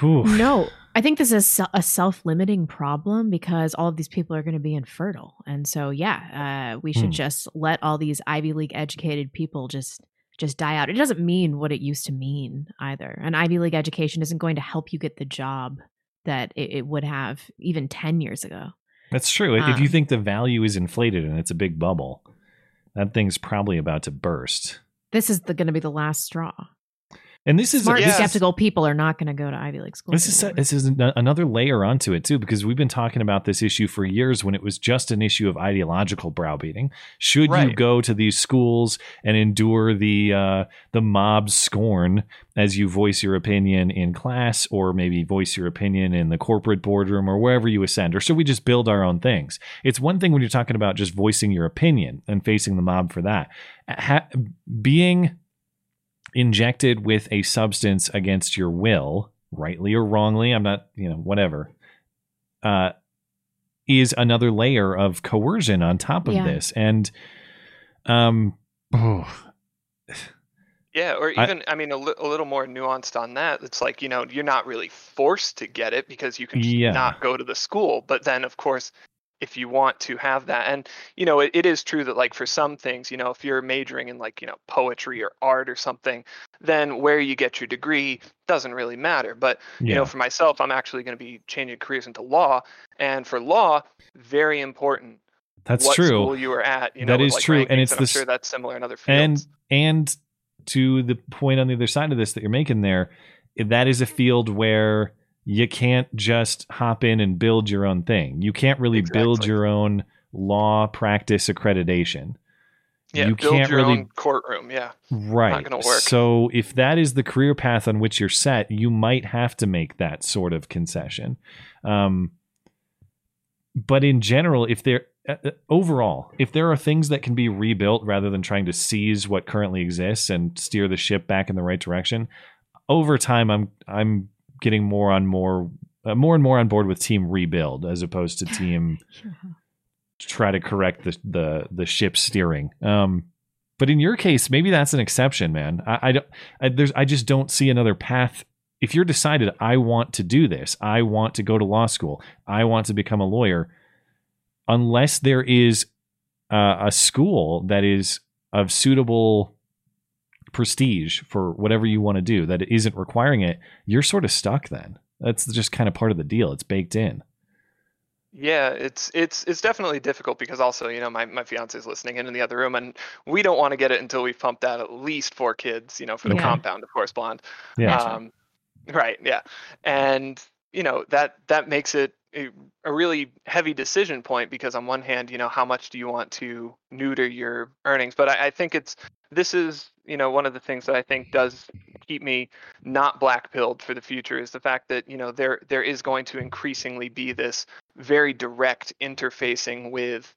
B: Whew.
C: No, I think this is a self-limiting problem because all of these people are going to be infertile, and so yeah, uh, we should
B: Hmm.
C: just let all these Ivy League educated people just just die out. It doesn't mean what it used to mean either. An Ivy League education isn't going to help you get the job that it, it would have even ten years ago.
B: That's true. if you
C: Um,
B: think the value is inflated and it's a big bubble, that thing's probably about to burst.
C: This is going to be the last straw.
B: And this is
C: Smart,
B: this is-
C: skeptical people are not going to go to Ivy League schools.
B: This is
C: anymore.
B: this is an- another layer onto it too, because we've been talking about this issue for years when it was just an issue of ideological browbeating. Should you go to these schools and endure the uh, the mob scorn as you voice your opinion in class, or maybe voice your opinion in the corporate boardroom, or wherever you ascend, or should we just build our own things? It's one thing when you're talking about just voicing your opinion and facing the mob for that. Ha- being injected with a substance against your will, rightly or wrongly, I'm not, you know, whatever, uh, is another layer of coercion on top of
C: Yeah.
B: this. And, um, oh,
H: Yeah, or
B: I-
H: even I, mean a, li- a little more nuanced on that. It's like you know you're not really forced to get it because you can just
B: Yeah.
H: not go to the school. But then of course, if you want to have that. And you know it, it is true that like for some things you know if you're majoring in like you know poetry or art or something then where you get your degree doesn't really matter. But you know for myself i'm actually going to be changing careers into law. And for law very important
B: That's
H: what
B: true.
H: school you were at you know
B: That is
H: like,
B: true, and
H: rankings,
B: it's
H: i'm
B: this-
H: sure that's similar in other fields.
B: and and to the point on the other side of this that you're making there that is a field where you can't just hop in and build your own thing. You can't really build your own law practice accreditation.
H: Yeah
B: you
H: build
B: can't
H: your
B: really
H: own courtroom yeah.
B: Right.
H: gonna work.
B: so if that is the career path on which you're set you might have to make that sort of concession. Um, but in general if there uh, uh, overall if there are things that can be rebuilt rather than trying to seize what currently exists and steer the ship back in the right direction over time i'm i'm getting more on more uh, more and more on board with team rebuild as opposed to [LAUGHS] team try to correct the the the ship steering. Um, but in your case, maybe that's an exception, man. I, I don't. I, there's. I just don't see another path. If you're decided, I want to do this. I want to go to law school. I want to become a lawyer. Unless there is uh, a school that is of suitable prestige for whatever you want to do that isn't requiring it, you're sort of stuck. Then that's just kind of part of the deal. It's baked in.
H: Yeah, it's it's it's definitely difficult because also, you know, my my fiance is listening in in the other room, and we don't want to get it until we've pumped out at least four kids, you know, for the
C: Yeah.
H: compound, of course, blonde.
B: Yeah.
H: Um, right. Yeah, and you know that that makes it a, a really heavy decision point because on one hand, you know, how much do you want to neuter your earnings? But I, I think it's this is you know one of the things that I think does keep me not black pilled for the future is the fact that you know there there is going to increasingly be this very direct interfacing with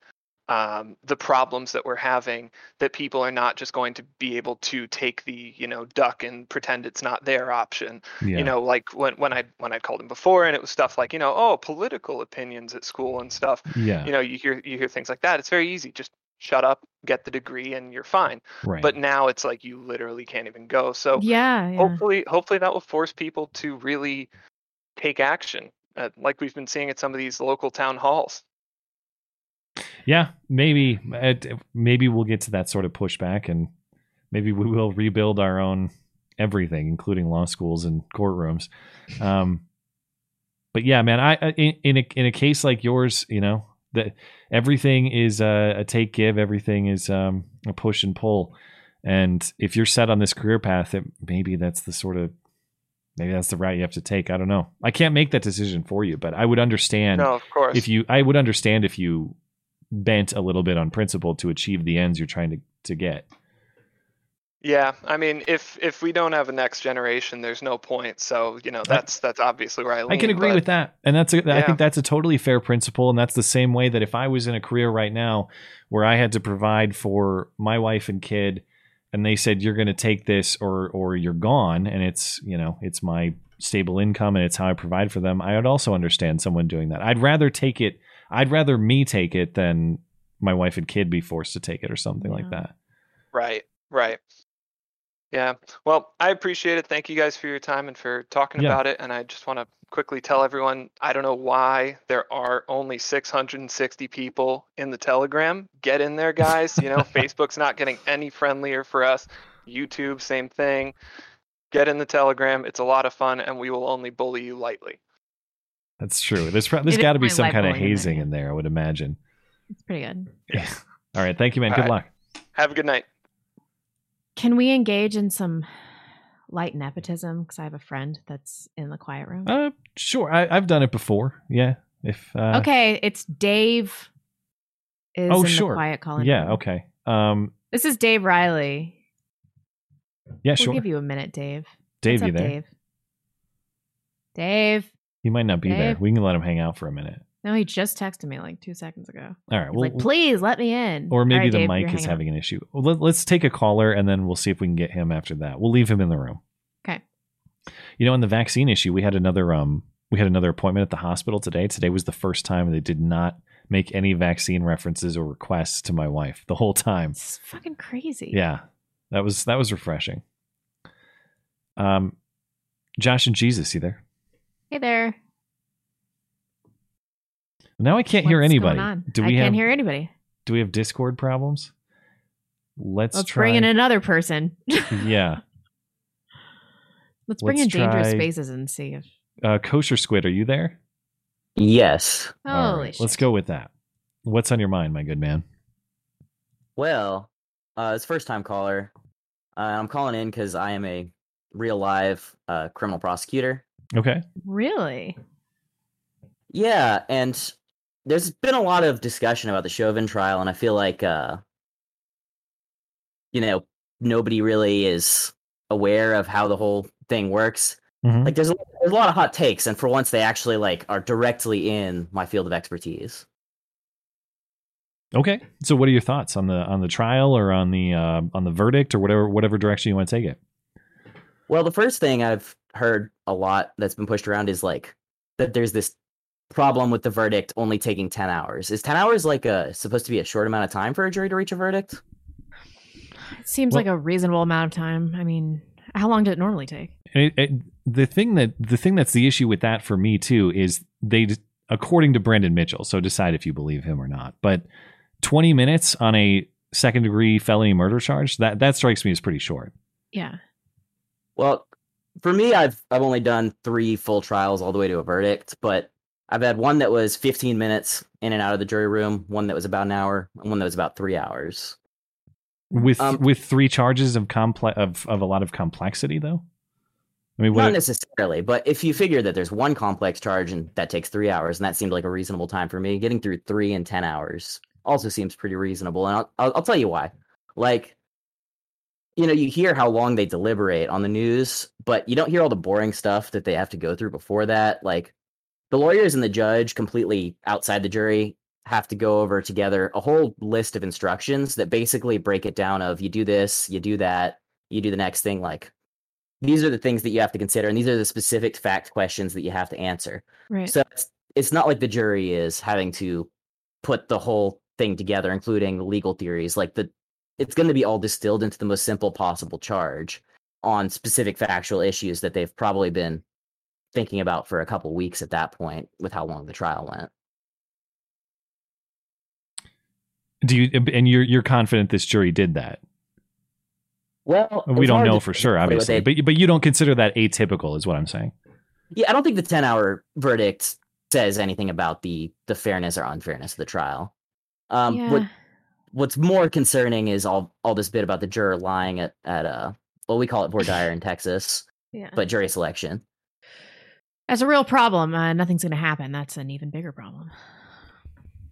H: um, the problems that we're having that people are not just going to be able to take the you know duck and pretend it's not their option
B: Yeah.
H: you know like when when i when i called him before and it was stuff like you know oh political opinions at school and stuff
B: Yeah.
H: you know you hear you hear things like that it's very easy just shut up get the degree and you're fine
B: Right.
H: but now it's like you literally can't even go so
C: yeah, yeah.
H: hopefully hopefully that will force people to really take action uh, like we've been seeing at some of these local town halls
B: Yeah, maybe maybe we'll get to that sort of pushback, and maybe we will rebuild our own everything, including law schools and courtrooms. Um, but yeah, man, I I- in, in a in a case like yours, you know, that everything is a, a take give, everything is um, a push and pull, and if you're set on this career path, it, maybe that's the sort of maybe that's the route you have to take. I don't know. I can't make that decision for you, but I would understand
H: no of course
B: if you i would understand if you bent a little bit on principle to achieve the ends you're trying to, to get
H: Yeah, I mean, if if we don't have a next generation, there's no point. So you know, that's that's obviously where I lean.
B: i can agree
H: but-
B: with that and that's a, i
H: Yeah.
B: think that's a totally fair principle and that's the same way that if i was in a career right now where i had to provide for my wife and kid and they said you're going to take this or or you're gone and it's you know it's my stable income and it's how i provide for them i would also understand someone doing that i'd rather take it i'd rather me take it than my wife and kid be forced to take it or something like that
H: Right, right. Yeah. Well, I appreciate it. Thank you guys for your time and for talking
B: Yeah.
H: about it. And I just want to quickly tell everyone I don't know why there are only 660 people in the Telegram. Get in there, guys. You know, [LAUGHS] Facebook's not getting any friendlier for us. YouTube, same thing. Get in the Telegram. It's a lot of fun, and we will only bully you lightly.
B: That's true. There's pro- there's
C: It is
B: got to be some kind of
C: bullying in there,
B: hazing in there. I would imagine.
C: It's pretty good.
B: Yeah. All right. Thank you, man.
H: All
B: Good
H: right.
B: luck.
H: Have a good night.
C: Can we engage in some light nepotism? Because I have a friend that's in the quiet room.
B: Uh, sure. I, I've done it before. Yeah. If uh,
C: okay, it's Dave. Is
B: Oh,
C: in
B: sure.
C: The quiet calling.
B: Yeah.
C: room.
B: Okay. Um.
C: This is Dave Riley.
B: Yeah.
C: We'll
B: Sure.
C: give you a minute, Dave.
B: Dave,
C: What's
B: you
C: up,
B: there?
C: Dave? Dave.
B: He might not be there. We can let him hang out for a minute.
C: No, he just texted me like two seconds ago.
B: All right. Well,
C: like, please let me in.
B: or maybe
C: right,
B: the
C: Dave,
B: mic is having an issue. Well, let, let's take a caller and then we'll see if we can get him after that. We'll leave him in the room.
C: Okay.
B: You know, on the vaccine issue, we had another um we had another appointment at the hospital today. Today was the first time they did not make any vaccine references or requests to my wife the whole time.
C: It's fucking crazy.
B: Yeah. That was that was refreshing. Um Josh and Jesus, you there?
C: Hey there.
B: Now I can't hear anybody.
C: Going on?
B: Do
C: I
B: we
C: can't
B: have
C: hear anybody.
B: do we have Discord problems? Let's,
C: Let's
B: try.
C: bring in another person. [LAUGHS]
B: yeah.
C: Let's bring
B: Let's
C: in dangerous spaces and see if.
B: Uh, Kosher Squid, are you there?
I: Yes.
C: Holy
B: right,
C: shit.
B: Let's go with that. What's on your mind, my good man?
I: Well, uh, it's first time caller. Uh, I'm calling in because I am a real live uh, criminal prosecutor.
B: Okay.
C: Really?
I: Yeah, and there's been a lot of discussion about the Chauvin trial, and I feel like, uh, you know, nobody really is aware of how the whole thing works.
B: Mhm.
I: Like, there's a, there's a lot of hot takes, and for once, they actually like are directly in my field of expertise.
B: Okay. So, what are your thoughts on the on the trial or on the uh, on the verdict or whatever whatever direction you want to take it?
I: Well, the first thing I've heard a lot that's been pushed around is like that there's this problem with the verdict only taking 10 hours. Is 10 hours like a supposed to be a short amount of time for a jury to reach a verdict?
C: It seems
B: Well-
C: like a reasonable amount of time. I mean, how long did it normally take?
B: It, it, the thing that the thing that's the issue with that for me too is they, according to Brandon Mitchell, so decide if you believe him or not. But twenty minutes on a second degree felony murder charge that that strikes me as pretty short.
C: Yeah.
I: Well, for me I've I've only done 3 full trials all the way to a verdict, but I've had one that was 15 minutes in and out of the jury room, one that was about an hour, and one that was about 3 hours.
B: With
I: Um,
B: with three charges of complex of, of a lot of complexity though. I mean,
I: Not
B: what?
I: necessarily, but if you figure that there's one complex charge and that takes three hours, and that seemed like a reasonable time for me, getting through three in 10 hours also seems pretty reasonable. And I'll, I'll, I'll tell you why. Like, you know, you hear how long they deliberate on the news, but you don't hear all the boring stuff that they have to go through before that. Like, the lawyers and the judge, completely outside the jury, have to go over together a whole list of instructions that basically break it down of you do this, you do that, you do the next thing. Like, these are the things that you have to consider, and these are the specific fact questions that you have to answer.
C: Right.
I: So it's, it's not like the jury is having to put the whole thing together, including legal theories. Like the, it's going to be all distilled into the most simple possible charge on specific factual issues that they've probably been thinking about for a couple weeks at that point, with how long the trial went.
B: Do you and you're you're confident this jury did that?
I: Well,
B: We don't know for sure, obviously,
I: they-
B: but but you don't consider that atypical, is what I'm saying.
I: Yeah, I don't think the 10 hour verdict says anything about the the fairness or unfairness of the trial. Um
C: yeah.
I: what what's more concerning is all all this bit about the juror lying at at uh well we call it voir dire in Texas,
C: yeah.
I: but jury selection.
C: That's a real problem. Uh, nothing's going to happen. That's an even bigger problem.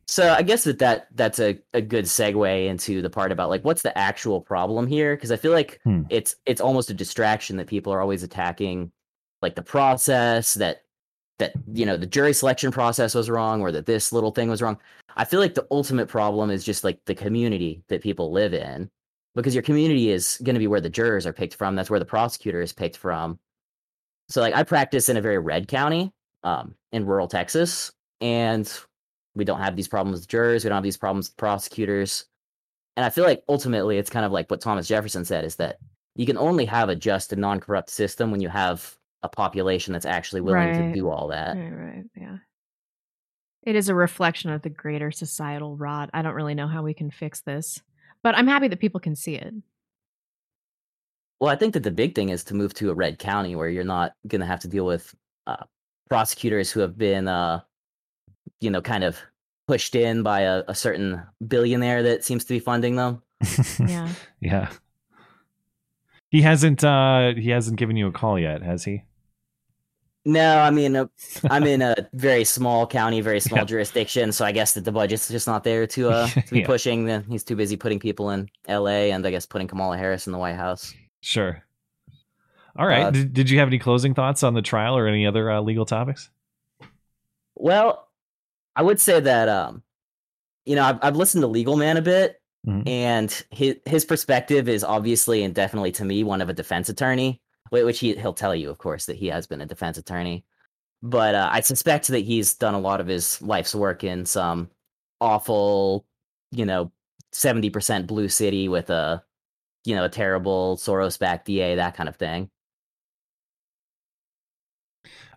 I: So I guess that, that that's a, a good segue into the part about like what's the actual problem here because I feel like
B: Hmm.
I: it's it's almost a distraction that people are always attacking like the process that that you know the jury selection process was wrong or that this little thing was wrong. I feel like the ultimate problem is just like the community that people live in because your community is going to be where the jurors are picked from. That's where the prosecutor is picked from. So like I practice in a very red county um, in rural Texas, and we don't have these problems with jurors. We don't have these problems with prosecutors. And I feel like ultimately it's kind of like what Thomas Jefferson said is that you can only have a just and non corrupt system when you have a population that's actually willing to do all that.
C: Right, right, yeah. It is a reflection of the greater societal rot. I don't really know how we can fix this, but I'm happy that people can see it.
I: Well, I think that the big thing is to move to a red county where you're not going to have to deal with uh, prosecutors who have been, uh, you know, kind of pushed in by a, a certain billionaire that seems to be funding them.
C: Yeah. [LAUGHS]
B: yeah. He hasn't uh he hasn't given you a call yet, has he?
I: No, I mean, uh, I'm in a [LAUGHS] very small county, very small
B: Yeah.
I: jurisdiction, so I guess that the budget's just not there to uh [LAUGHS] to be
B: Yeah.
I: pushing. The, he's too busy putting people in L.A. and I guess putting Kamala Harris in the White House.
B: Sure. All right.
I: Uh,
B: did, did you have any closing thoughts on the trial or any other uh, legal topics?
I: Well, I would say that um, you know, I've I've listened to Legal Man a bit,
B: Mhm.
I: and his his perspective is obviously and definitely to me one of a defense attorney, which he he'll tell you, of course, that he has been a defense attorney. But uh, I suspect that he's done a lot of his life's work in some awful, you know, seventy percent blue city with a, you know, a terrible Soros-backed DA, that kind of thing.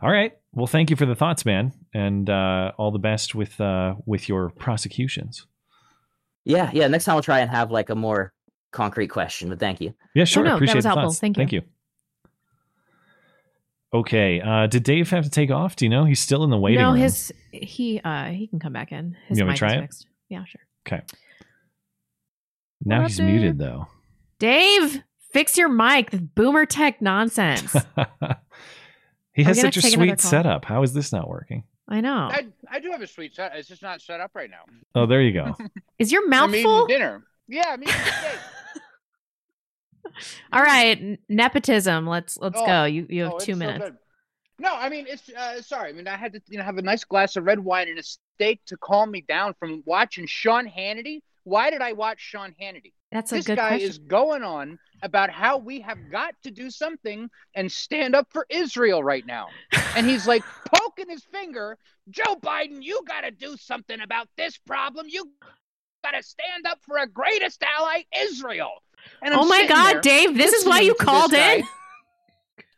B: All right. Well, thank you for the thoughts, man, and uh, all the best with uh, with your prosecutions.
I: Yeah, yeah. Next time I'll try and have like a more concrete question. But thank you.
B: Yeah, sure.
C: no, that
B: Appreciate
C: was
B: the
C: helpful.
B: thoughts.
C: Thank you.
B: Thank you. Okay. Uh, did Dave have to take off? Do you know? He's still in the waiting
C: no,
B: room.
C: his he uh he can come back in. His
B: You want me
C: mic
B: to try
C: is
B: it?
C: fixed. Yeah, sure.
B: Okay. Now
C: What
B: he's
C: Dave?
B: muted though.
C: Dave, fix your mic. This boomer tech [LAUGHS] nonsense.
B: he has
C: Are we gonna
B: such a sweet setup. How is this not working?
C: I know.
L: I, I do have a sweet set. It's just not set up right now.
B: Oh, there you go. [LAUGHS]
C: Is your
L: I'm
C: mouth
L: eating
C: full?
L: dinner. Yeah, I'm eating steak. [LAUGHS]
C: All right, nepotism. Let's let's
L: Oh,
C: go. You you have
L: oh,
C: two
L: it's so
C: minutes.
L: No, I mean it's uh, sorry. I mean I had to you know have a nice glass of red wine and a steak to calm me down from watching Sean Hannity. Why did I watch Sean Hannity?
C: That's a
L: this
C: good
L: guy
C: question.
L: is going on about how we have got to do something and stand up for Israel right now. And he's like [LAUGHS] poking his finger, Joe Biden, you got to do something about this problem. You got to stand up for our greatest ally, Israel. And I'm
C: oh my God,
L: there
C: Dave! This is why you called in. [LAUGHS]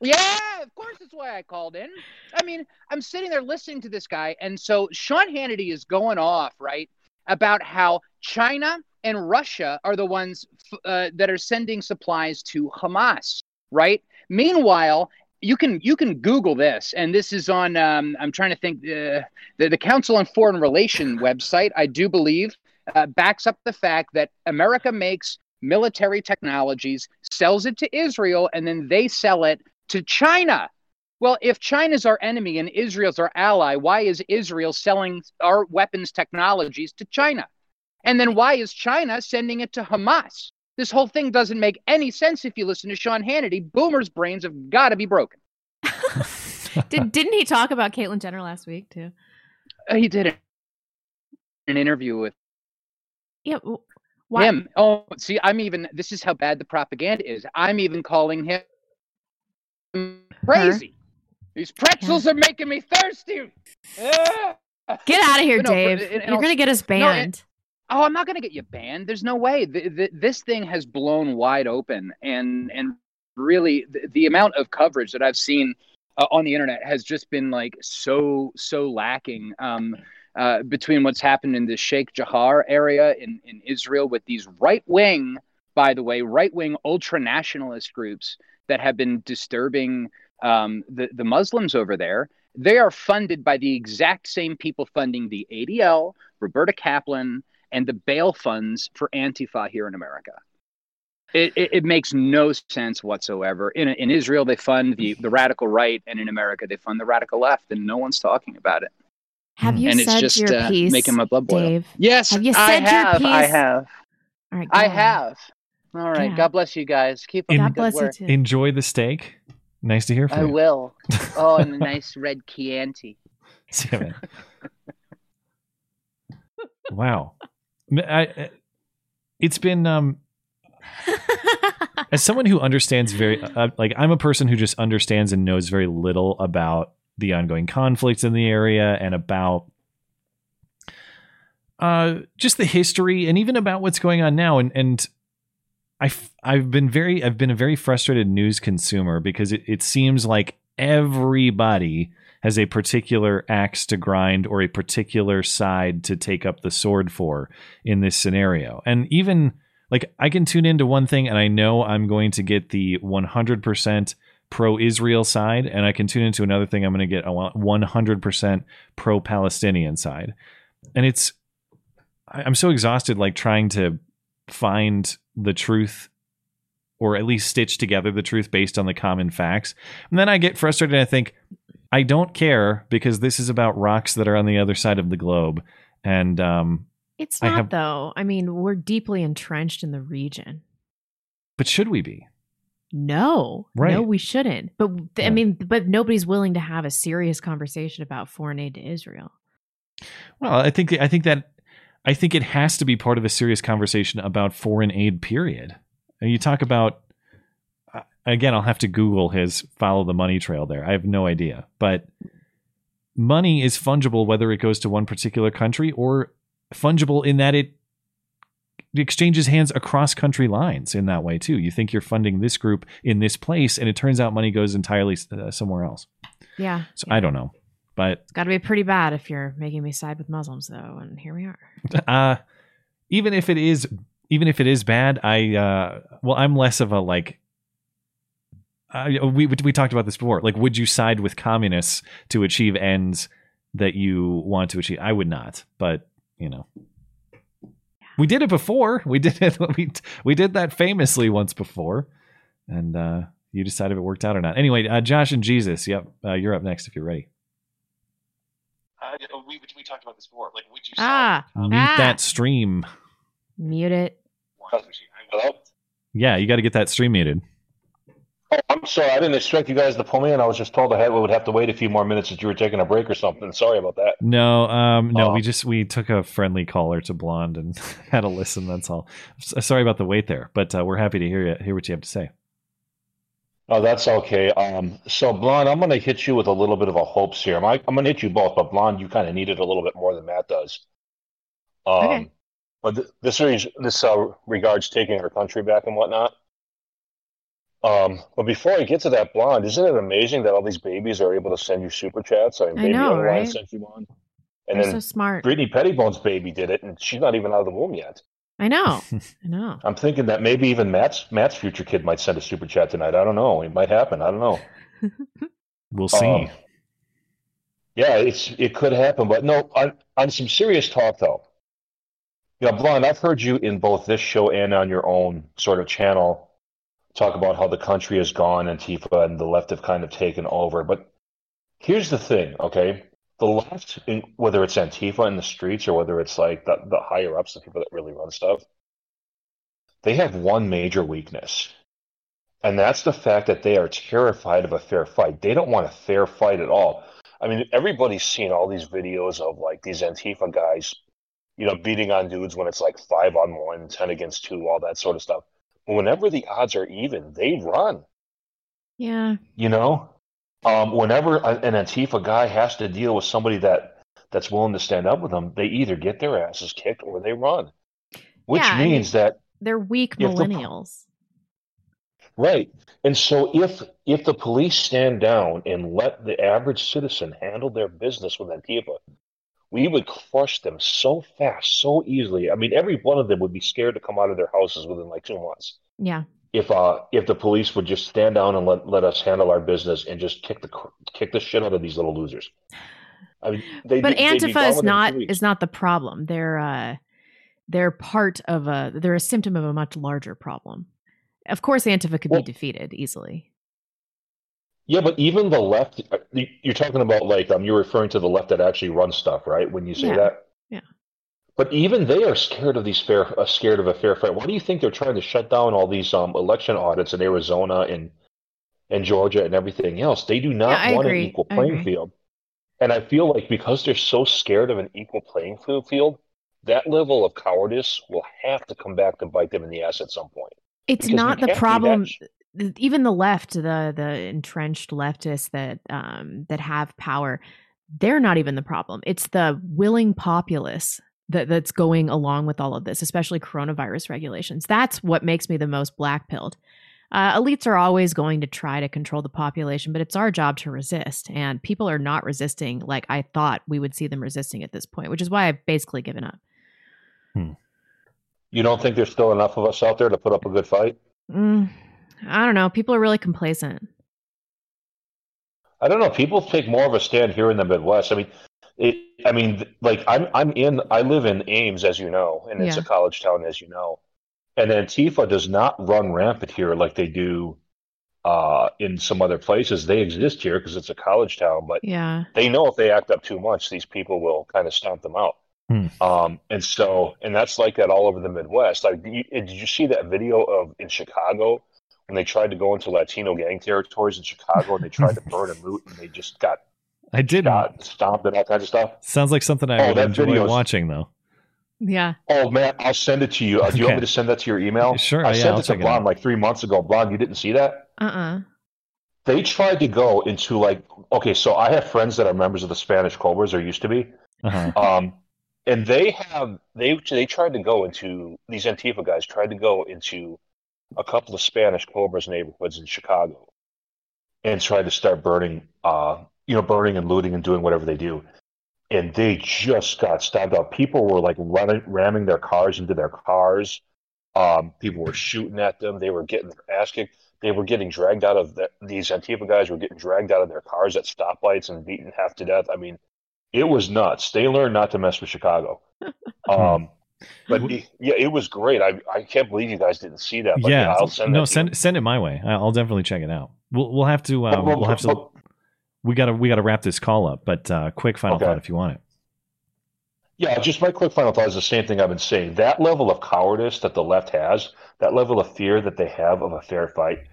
L: Yeah, of course that's why I called in. I mean, I'm sitting there listening to this guy, and so Sean Hannity is going off, right, about how China and Russia are the ones f- uh, that are sending supplies to Hamas, right? Meanwhile, you can you can Google this, and this is on. Um, I'm trying to think. Uh, the the Council on Foreign Relation website, I do believe, uh, backs up the fact that America makes military technologies, sells it to Israel, and then they sell it to China. Well, if China's our enemy and Israel's our ally, why is Israel selling our weapons technologies to China? And then why is China sending it to Hamas? This whole thing doesn't make any sense if you listen to Sean Hannity. Boomer's brains have got to be broken. [LAUGHS]
C: Did didn't he talk about Caitlyn Jenner last week too?
L: Uh, he did an interview with
C: Yeah. Why?
L: him. Oh, see, I'm even. This is how bad the propaganda is. I'm even calling him crazy. These pretzels are making me thirsty. Ah!
C: Get out of here,
L: no,
C: Dave.
L: but in- in
C: You're gonna get us
L: no,
C: banned.
L: oh, I'm not going to get you banned. There's no way. The, the, this thing has blown wide open, and and really the, the amount of coverage that I've seen uh, on the internet has just been like so so lacking. Um, uh, between what's happened in the Sheikh Jarrah area in, in Israel with these right wing, by the way, right wing ultra nationalist groups that have been disturbing um, the, the Muslims over there. They are funded by the exact same people funding the ADL, Roberta Kaplan, and the bail funds for Antifa here in America. It, it, it makes no sense whatsoever. In, in Israel, they fund the, the radical right, and in America, they fund the radical left, and no one's talking about it.
C: Have you
L: and it's
C: said
L: just
C: your
L: uh,
C: piece,
L: making my blood boil.
C: Dave?
L: Yes,
C: Have you
L: I
C: said your
L: have.
C: piece?
L: I have.
C: All right.
L: I
C: on.
L: have. All right.
C: Yeah.
L: God bless you guys. Keep up the
C: God
L: good
C: bless you
L: work.
C: too.
B: Enjoy the steak. Nice to hear
L: I
B: from you.
L: I will. [LAUGHS] Oh, and a nice red Chianti.
B: Damn it. wow. I, I- it's been um [LAUGHS] as someone who understands very uh, like I'm a person who just understands and knows very little about the ongoing conflicts in the area and about uh just the history and even about what's going on now and and I've I've been very I've been a very frustrated news consumer because it, it seems like everybody has a particular axe to grind or a particular side to take up the sword for in this scenario. And even like I can tune into one thing and I know I'm going to get the 100% pro Israel side, and I can tune into another thing I'm going to get a 100% pro Palestinian side. And it's, I- I'm so exhausted, like trying to find the truth or at least stitch together the truth based on the common facts. And then I get frustrated and I think, I don't care because this is about rocks that are on the other side of the globe. And um,
C: It's
B: I
C: not
B: have-
C: though. I mean, we're deeply entrenched in the region.
B: but should we be?
C: No, no, we shouldn't. But th- I mean, but nobody's willing to have a serious conversation about foreign aid to Israel.
B: Well, I think I think that I think it has to be part of a serious conversation about foreign aid. Period. And you talk about again. I'll have to Google his follow the money trail. There, I have no idea. But money is fungible whether it goes to one particular country or fungible in that it exchanges hands across country lines in that way too. You think you're funding this group in this place, and it turns out money goes entirely uh, somewhere else.
C: Yeah.
B: So I don't know, but
C: It's got to be pretty bad if you're making me side with Muslims, though. And here we are. [LAUGHS]
B: uh, even if it is, even if it is bad, I uh, well, I'm less of a like. Uh, we we talked about this before. Like, would you side with communists to achieve ends that you want to achieve? I would not, but you know, we did it before. We did it. [LAUGHS] We we did that famously once before, and uh, you decide if it worked out or not. Anyway, uh, Josh and Jesus. Yep, uh, you're up next if you're ready.
M: Uh, we, we talked about this before. Like, would you
C: Ah,
B: Mute
C: ah.
B: that stream.
C: Mute it.
B: Yeah, you got to get that stream muted.
N: Oh, I'm sorry. I didn't expect you guys to pull me in. I was just told I had, we would have to wait a few more minutes that you were taking a break or something. Sorry about that.
B: No, um, no,
N: Oh.
B: we just we took a friendly caller to Blonde and [LAUGHS] had a listen. That's all. S- Sorry about the wait there, but uh, we're happy to hear you, hear what you have to say.
N: Oh, that's okay. Um, so Blonde, I'm going to hit you with a little bit of a hope serum. I, I'm going to hit you both, but Blonde, you kind of need it a little bit more than Matt does. Um,
C: Okay.
N: But th- this is this uh, regards taking our country back and whatnot. Um, but before I get to that, Blonde, isn't it amazing that all these babies are able to send you super chats? I mean,
C: I
N: Baby
C: know,
N: Underline
C: right?
N: sent you one, and
C: They're
N: then
C: so smart.
N: Brittany Pettibone's baby did it, and she's not even out of the womb yet.
C: I know. [LAUGHS] I know.
N: I'm thinking that maybe even Matt's Matt's future kid might send a super chat tonight. I don't know. It might happen. I don't know. [LAUGHS]
B: We'll see.
N: Um, yeah, it's it could happen, but no. On on some serious talk though, yeah, Blonde, I've heard you in both this show and on your own sort of channel talk about how the country has gone, and Tifa and the left have kind of taken over. But here's the thing, okay? The left, whether it's Antifa in the streets or whether it's like the, the higher ups, the people that really run stuff, they have one major weakness. And that's the fact that they are terrified of a fair fight. They don't want a fair fight at all. I mean, everybody's seen all these videos of like these Antifa guys, you know, beating on dudes when it's like five on one, 10 against two, all that sort of stuff. Whenever the odds are even, they run,
C: Yeah.
N: you know? Um, whenever an Antifa guy has to deal with somebody that that's willing to stand up with them, they either get their asses kicked or they run. Which
C: Yeah,
N: means that
C: They're weak
N: If the-
C: millennials.
N: Right. And so if if the police stand down and let the average citizen handle their business with Antifa, we would crush them so fast, so easily. I mean, every one of them would be scared to come out of their houses within like two months.
C: Yeah.
N: If uh if the police would just stand down and let let us handle our business and just kick the kick the shit out of these little losers. I mean, they
C: but Antifa is not is not the problem. They're uh they're part of a they're a symptom of a much larger problem. Of course Antifa could
N: Well-
C: be defeated easily.
N: Yeah, but even the left, uh, you- you're talking about like um, you're referring to the left that actually runs stuff, right? When you say
C: Yeah.
N: that.
C: Yeah.
N: But even they are scared of these fair, uh, scared of a fair fight. Why do you think they're trying to shut down all these um election audits in Arizona and and Georgia and everything else? They do not
C: Yeah,
N: want an equal playing field. And I feel like because they're so scared of an equal playing field, that level of cowardice will have to come back to bite them in the ass at some point.
C: It's
N: Because
C: not the
N: can't be that
C: problem even the left, the the entrenched leftists that um that have power, they're not even the problem. It's the willing populace that that's going along with all of this, especially coronavirus regulations. That's what makes me the most black pilled. Uh, elites are always going to try to control the population, but it's our job to resist. And people are not resisting like I thought we would see them resisting at this point, which is why I've basically given up.
N: You don't think there's still enough of us out there to put up a good fight?
C: Mm, I don't know. People are really complacent.
N: I don't know. People take more of a stand here in the Midwest. I mean, it, I mean, like I'm, I'm in, I live in Ames, as you know, and it's
C: Yeah.
N: a college town, as you know. And Antifa does not run rampant here like they do uh, in some other places. They exist here because it's a college town, but
C: Yeah.
N: they know if they act up too much, these people will kind of stomp them out.
B: Hmm.
N: Um, and so, and that's like that all over the Midwest. Like, did you, did you see that video of in Chicago when they tried to go into Latino gang territories in Chicago and they tried to burn and loot [LAUGHS] and they just got
B: I did.
N: shot, stomped, and all kinds of stuff?
B: Sounds like something I
N: Oh,
B: would
N: that
B: enjoy
N: video's-
B: watching, though.
C: Yeah.
N: Oh man, I'll send it to you. Uh, do you want me to send that to your email?
B: Sure,
N: I
B: yeah,
N: sent
B: I'll
N: it to
B: check it
N: like three months ago. Blonde, you didn't see that?
C: Uh uh
N: They tried to go into like okay, so I have friends that are members of the Spanish Cobras or used to be.
B: Uh-huh.
N: Um, and they have they they tried to go into these Antifa guys tried to go into a couple of Spanish Cobras neighborhoods in Chicago and tried to start burning uh you know, burning and looting and doing whatever they do. And they just got stabbed up. People were like running, ramming their cars into their cars. Um, people were shooting at them. They were getting their ass kicked. They were getting dragged out of the, these Antifa guys were getting dragged out of their cars at stoplights and beaten half to death. I mean, it was nuts. They learned not to mess with Chicago. [LAUGHS] Um, but it- yeah, it was great. I I can't believe you guys didn't see that. But
B: yeah,
N: I'll send
B: no,
N: that to
B: send send it my way. I- I'll definitely check it out. We'll we'll have to [LAUGHS] um,
N: Well,
B: we'll have to. We gotta we gotta wrap this call up. But uh, quick final
N: Okay.
B: thought if you want it.
N: Yeah, just my quick final thought is the same thing I've been saying. That level of cowardice that the left has, that level of fear that they have of a fair fight,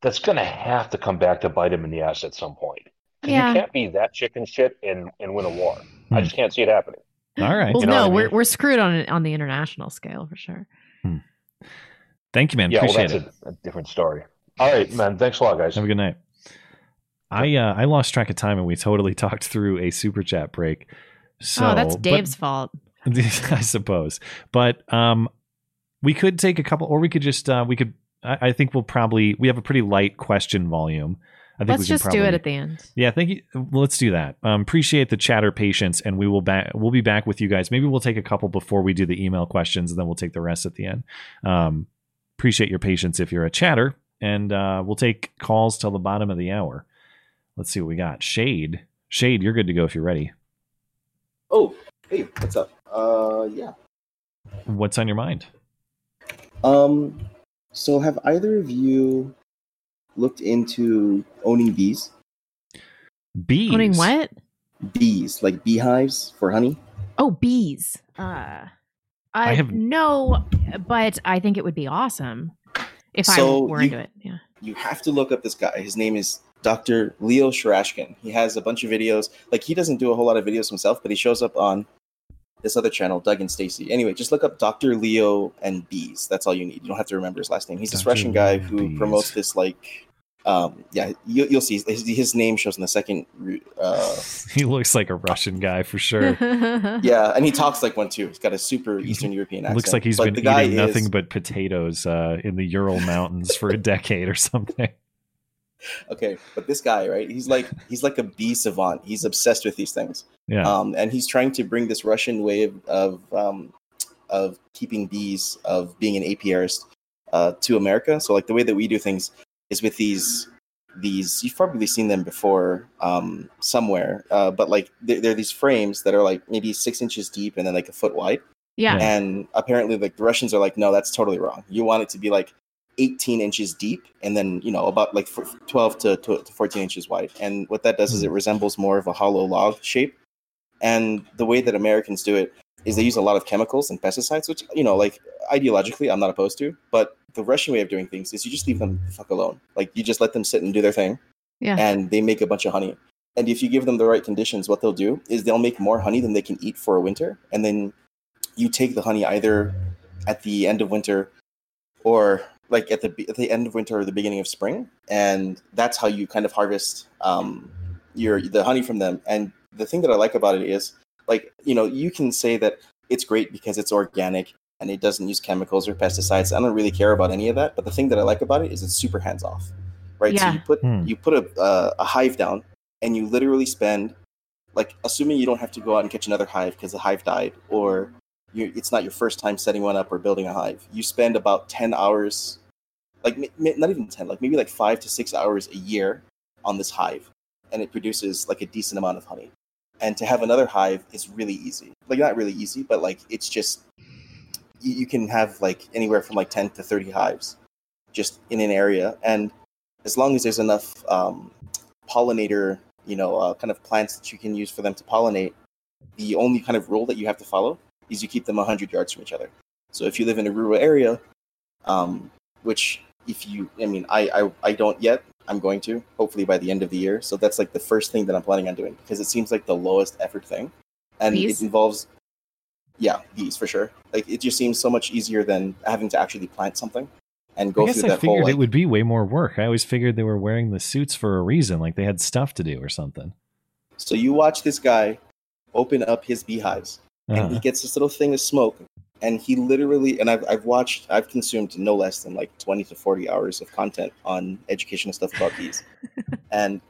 N: that's going to have to come back to bite them in the ass at some point. 'Cause
C: Yeah.
N: You can't be that chicken shit and, and win a war. I just can't see it happening.
B: All right.
C: Well,
N: You know
C: no,
N: what I
C: we're
N: mean?
C: we're screwed on on the international scale for sure.
B: Thank you, man.
N: yeah, well, that's
B: it.
N: a, a different story. All right, man. Thanks a lot, guys.
B: Have a good night. I uh, I lost track of time and we totally [LAUGHS] talked through a super chat break. So
C: oh, that's
B: but-
C: Dave's fault. [LAUGHS]
B: I suppose. But um, we could take a couple, or we could just uh, we could. I, I think we'll probably we have a pretty light question volume. I think
C: Let's
B: we can
C: just
B: probably,
C: do it at the end.
B: Yeah, thank you. Let's do that. Um, appreciate the chatter patience, and we will back. We'll be back with you guys. Maybe we'll take a couple before we do the email questions, and then we'll take the rest at the end. Um, appreciate your patience if you're a chatter, and uh, we'll take calls till the bottom of the hour. Let's see what we got. Shade, Shade, you're good to go if you're ready.
O: Oh, hey, what's up? Uh, yeah.
B: What's on your mind?
O: Um, so have either of you looked into owning bees?
B: Bees.
C: Owning what?
O: Bees, like beehives for honey.
C: Oh, bees. Uh, I,
O: I have-
C: no, but I think it would be awesome if
O: So
C: I were
O: you-
C: into it. Yeah.
O: You have to look up this guy. His name is Dr. Leo Sharashkin. He has a bunch of videos. Like he doesn't do a whole lot of videos himself, but he shows up on this other channel, Doug and Stacy. Anyway, just look up Dr. Leo and bees. That's all you need. You don't have to remember his last name. He's this
B: Dr.
O: Russian guy who
B: Bees.
O: promotes this like um yeah, you, you'll see his, his name shows in the second uh [LAUGHS]
B: He looks like a Russian guy for sure. [LAUGHS]
O: yeah, and he talks like one too. He's got a super Eastern European accent.
B: Looks like he's
O: But
B: been
O: the guy
B: eating nothing
O: is-
B: but potatoes uh, in the Ural Mountains for a [LAUGHS] decade or something.
O: Okay, but this guy, right? He's like he's like a bee savant. He's obsessed with these things.
B: Yeah.
O: Um, and he's trying to bring this Russian way of of, um, of keeping bees, of being an apiarist, uh, to America. So like the way that we do things is with these these. You've probably seen them before um, somewhere, uh, but like they're, they're these frames that are like maybe six inches deep and then like a foot wide.
C: Yeah.
O: And apparently, like the Russians are like, no, that's totally wrong. You want it to be like 18 inches deep and then you know about like 12 to, to, to 14 inches wide. And what that does is it hmm. resembles more of a hollow log shape. And the way that americans do it is they use a lot of chemicals and pesticides which you know like ideologically i'm not opposed to. But the russian way of doing things is you just leave them the fuck alone. Like you just let them sit and do their thing.
C: Yeah.
O: and they make a bunch of honey. And if you give them the right conditions what they'll do is they'll make more honey than they can eat for a winter. And then you take the honey either at the end of winter or like at the at the end of winter or the beginning of spring, and that's how you kind of harvest um, your the honey from them. And the thing that I like about it is, like you know, you can say that it's great because it's organic and it doesn't use chemicals or pesticides. I don't really care about any of that, but the thing that I like about it is it's super hands off, right? So
C: Yeah.
O: you put
B: Hmm.
O: you put a uh, a hive down, and you literally spend like assuming you don't have to go out and catch another hive because the hive died or you it's not your first time setting one up or building a hive you spend about 10 hours like not even 10 like maybe like 5 to 6 hours a year on this hive and it produces like a decent amount of honey. And to have another hive is really easy. Like not really easy but like it's just you, you can have like anywhere from like 10 to 30 hives just in an area. And as long as there's enough um, pollinator you know uh, kind of plants that you can use for them to pollinate the only kind of rule that you have to follow is you keep them 100 yards from each other. So if you live in a rural area um, which if you i mean I, I i don't yet i'm going to hopefully by the end of the year so that's like the first thing that i'm planning on doing because it seems like the lowest effort thing and
C: Bees?
O: it involves yeah bees for sure like it just seems so much easier than having to actually plant something and go
B: I guess
O: through
B: I
O: that whole
B: figured
O: like,
B: it would be way more work. I always figured they were wearing the suits for a reason, like they had stuff to do or something.
O: So you watch this guy open up his beehives, and
B: Uh-huh.
O: he gets this little thing of smoke, and he literally and I've I've watched I've consumed no less than like twenty to forty hours of content on educational stuff about bees, [LAUGHS] and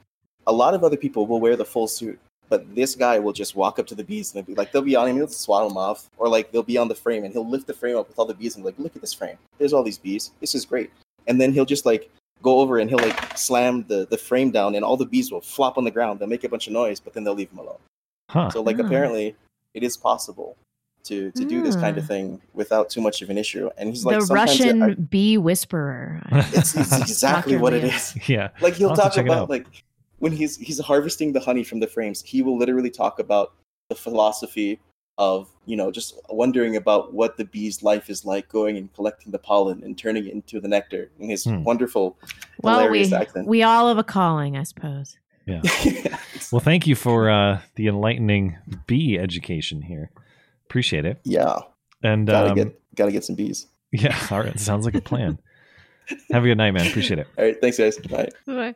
O: a lot of other people will wear the full suit, but this guy will just walk up to the bees and they'll be like, they'll be on him, he'll swat them off, or like they'll be on the frame and he'll lift the frame up with all the bees and be like, look at this frame. There's all these bees. This is great. And then he'll just like go over and he'll like slam the the frame down and all the bees will flop on the ground. They'll make a bunch of noise, but then they'll leave him alone.
B: Huh.
O: So like
C: Ah.
O: apparently it is possible to to do this kind of
C: Ah.
O: thing without too much of an issue. And he's like
C: the
O: sometimes it-
C: Russian
O: I-
C: bee whisperer. [LAUGHS]
O: it's, it's exactly what it is. [LAUGHS]
B: Yeah.
O: Like he'll
B: I'll
O: talk about like when he's he's harvesting the honey from the frames, he will literally talk about the philosophy of, you know, just wondering about what the bee's life is like going and collecting the pollen and turning it into the nectar in his
B: Hmm.
O: wonderful
C: Well,
O: hilarious
C: we
O: accent.
C: we all have a calling, I suppose.
B: Yeah. [LAUGHS] well, thank you for uh, the enlightening bee education here. Appreciate it.
O: yeah.
B: And
O: Gotta
B: um,
O: get gotta get some bees.
B: yeah, [LAUGHS] all right. Sounds like a plan. Have a good night, man. Appreciate it.
O: All right, thanks guys. Bye. Bye.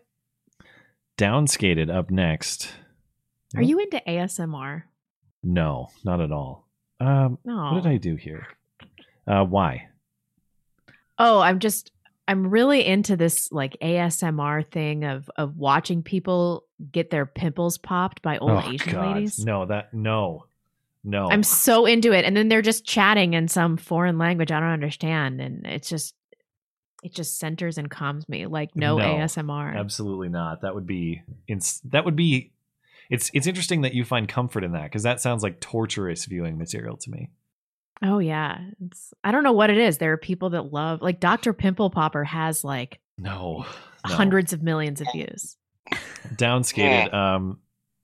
B: Downskated up next.
C: Are you into ASMR?
B: No, not at all. Um,
C: No.
B: What did I do here? Uh, why?
C: Oh, I'm just I'm really into this like ASMR thing of of watching people get their pimples popped by old
B: oh,
C: Asian
B: God.
C: ladies.
B: No, that no, no.
C: I'm so into it. And then they're just chatting in some foreign language I don't understand. And it's just it just centers and calms me. Like no, ASMR.
B: Absolutely not. That would be ins- that would be it's it's interesting that you find comfort in that because that sounds like torturous viewing material to me.
C: Oh yeah. It's I don't know what it is. There are people that love like Dr. Pimple Popper has like
B: No. no.
C: hundreds of millions of views.
B: Downskated. Um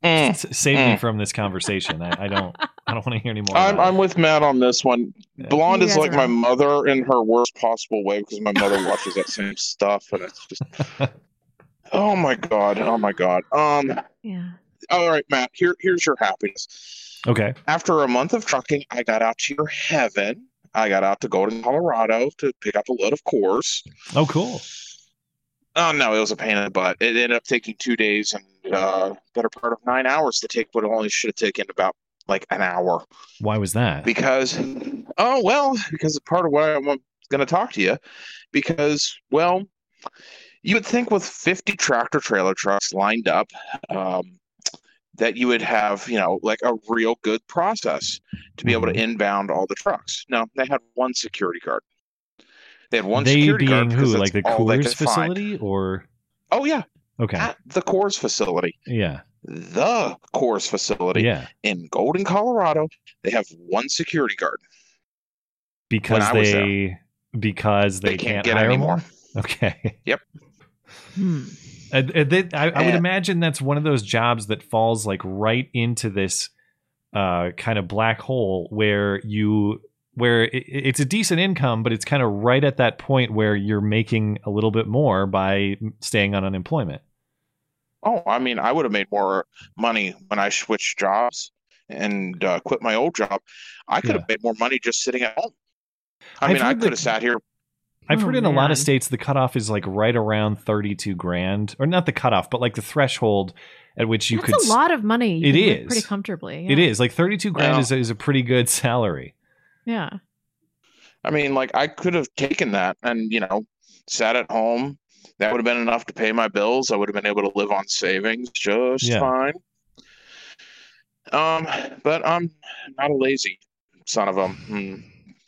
B: s- save me from this conversation. I, I don't I don't want to hear any more.
P: I'm, I'm with Matt on this one. Blonde is like my
C: wrong.
P: mother in her worst possible way because my mother watches that same stuff, and it's just, [LAUGHS] oh my god, oh my god. Um,
C: Yeah.
P: all right, Matt. Here, here's your happiness.
B: Okay.
P: After a month of trucking, I got out to your heaven. I got out to Golden, Colorado to pick up a load of Coors.
B: Oh, cool.
P: Oh no, it was a pain in the butt. It ended up taking two days and uh, better part of nine hours to take what it only should have taken about like an hour.
B: Why was that?
P: Because, oh well, because part of why I'm going to talk to you. Because, well, you would think with 50 tractor trailer trucks lined up, um, that you would have, you know, like a real good process to be able to inbound all the trucks. No, they had one security guard. They had one
B: they
P: security
B: being
P: guard
B: who?
P: because
B: Like the
P: that's all they
B: Coors
P: could find.
B: facility or
P: Oh yeah,
B: okay.
P: at the Coors facility,
B: Yeah.
P: the Coors facility
B: Yeah.
P: in Golden, Colorado. They have one security guard.
B: Because
P: I was there.
B: they because they,
P: They can't
B: can't,
P: get
B: hire
P: any
B: more.
P: more. [LAUGHS]
B: Okay.
P: Yep.
C: Hmm.
B: They- I, I would imagine that's one of those jobs that falls like right into this uh, kind of black hole where you where it, it's a decent income, but it's kind of right at that point where you're making a little bit more by staying on unemployment.
P: Oh, I mean, I would have made more money when I switched jobs and uh, quit my old job. I could have made more money just sitting at home. I
B: I've
P: mean, I could
B: that-
P: have sat here.
B: I've
C: Oh,
B: heard in a lot of states the cutoff is like right around 32 grand, or not the cutoff, but like the threshold at which you
C: That's
B: could.
C: a lot of money. You
B: It
C: can live
B: is.
C: pretty comfortably.
B: It
C: yeah.
B: is like 32 grand
P: Well-
B: is, is a pretty good salary.
C: Yeah.
P: I mean, like I could have taken that and you know sat at home. That would have been enough to pay my bills. I would have been able to live on savings just
B: Yeah.
P: fine. Um, but I'm not a lazy son of a. Hmm.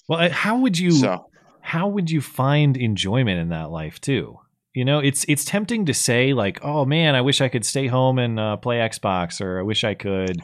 B: Well, how would you
P: So-
B: how would you find enjoyment in that life too? You know, it's it's tempting to say like, "Oh man, I wish I could stay home and uh, play Xbox," or "I wish I could,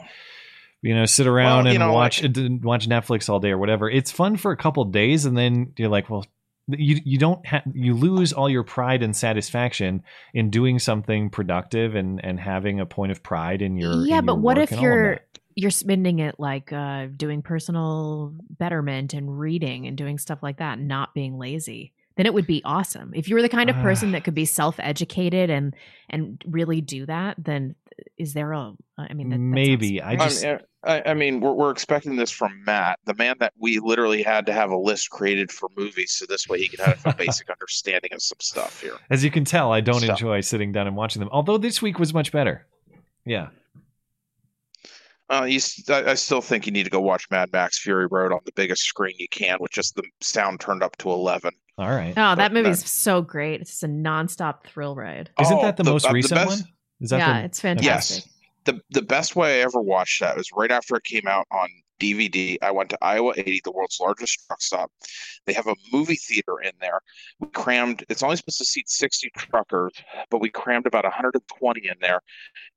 B: you know, sit around
P: Well, you
B: and
P: know,
B: watch uh, watch Netflix all day or whatever." It's fun for a couple days, and then you're like, "Well, you you don't ha- you lose all your pride and satisfaction in doing something productive and and having a point of pride in your
C: yeah,
B: in
C: but
B: your
C: what
B: work
C: if
B: and all of
C: you're you're spending it like uh doing personal betterment and reading and doing stuff like that, not being lazy? Then it would be awesome. If you were the kind of person that could be [SIGHS] self-educated and and really do that, then is there a I mean that, that sounds
B: maybe I
P: I
B: just
P: mean, I, I mean, we're, we're expecting this from Matt, the man that we literally had to have a list created for movies, so this way he could have a [LAUGHS] basic understanding of some stuff here.
B: As you can tell, I don't
P: Stuff.
B: enjoy sitting down and watching them. Although this week was much better. Yeah.
P: Uh, you, s- I, I still think you need to go watch Mad Max Fury Road on the biggest screen you can, with just the sound turned up to eleven.
B: All right.
C: Oh, that
P: But
C: movie's so great. It's just a nonstop thrill ride.
B: Isn't
P: Oh,
B: that the,
P: the-
B: most
P: uh, the
B: recent
P: best-
B: one? Is that
C: yeah,
B: the-
C: it's fantastic.
P: Yes. The the best way I ever watched that was right after it came out on DVD. I went to Iowa 80, the world's largest truck stop. They have a movie theater in there. We crammed, it's only supposed to seat 60 truckers, but we crammed about 120 in there.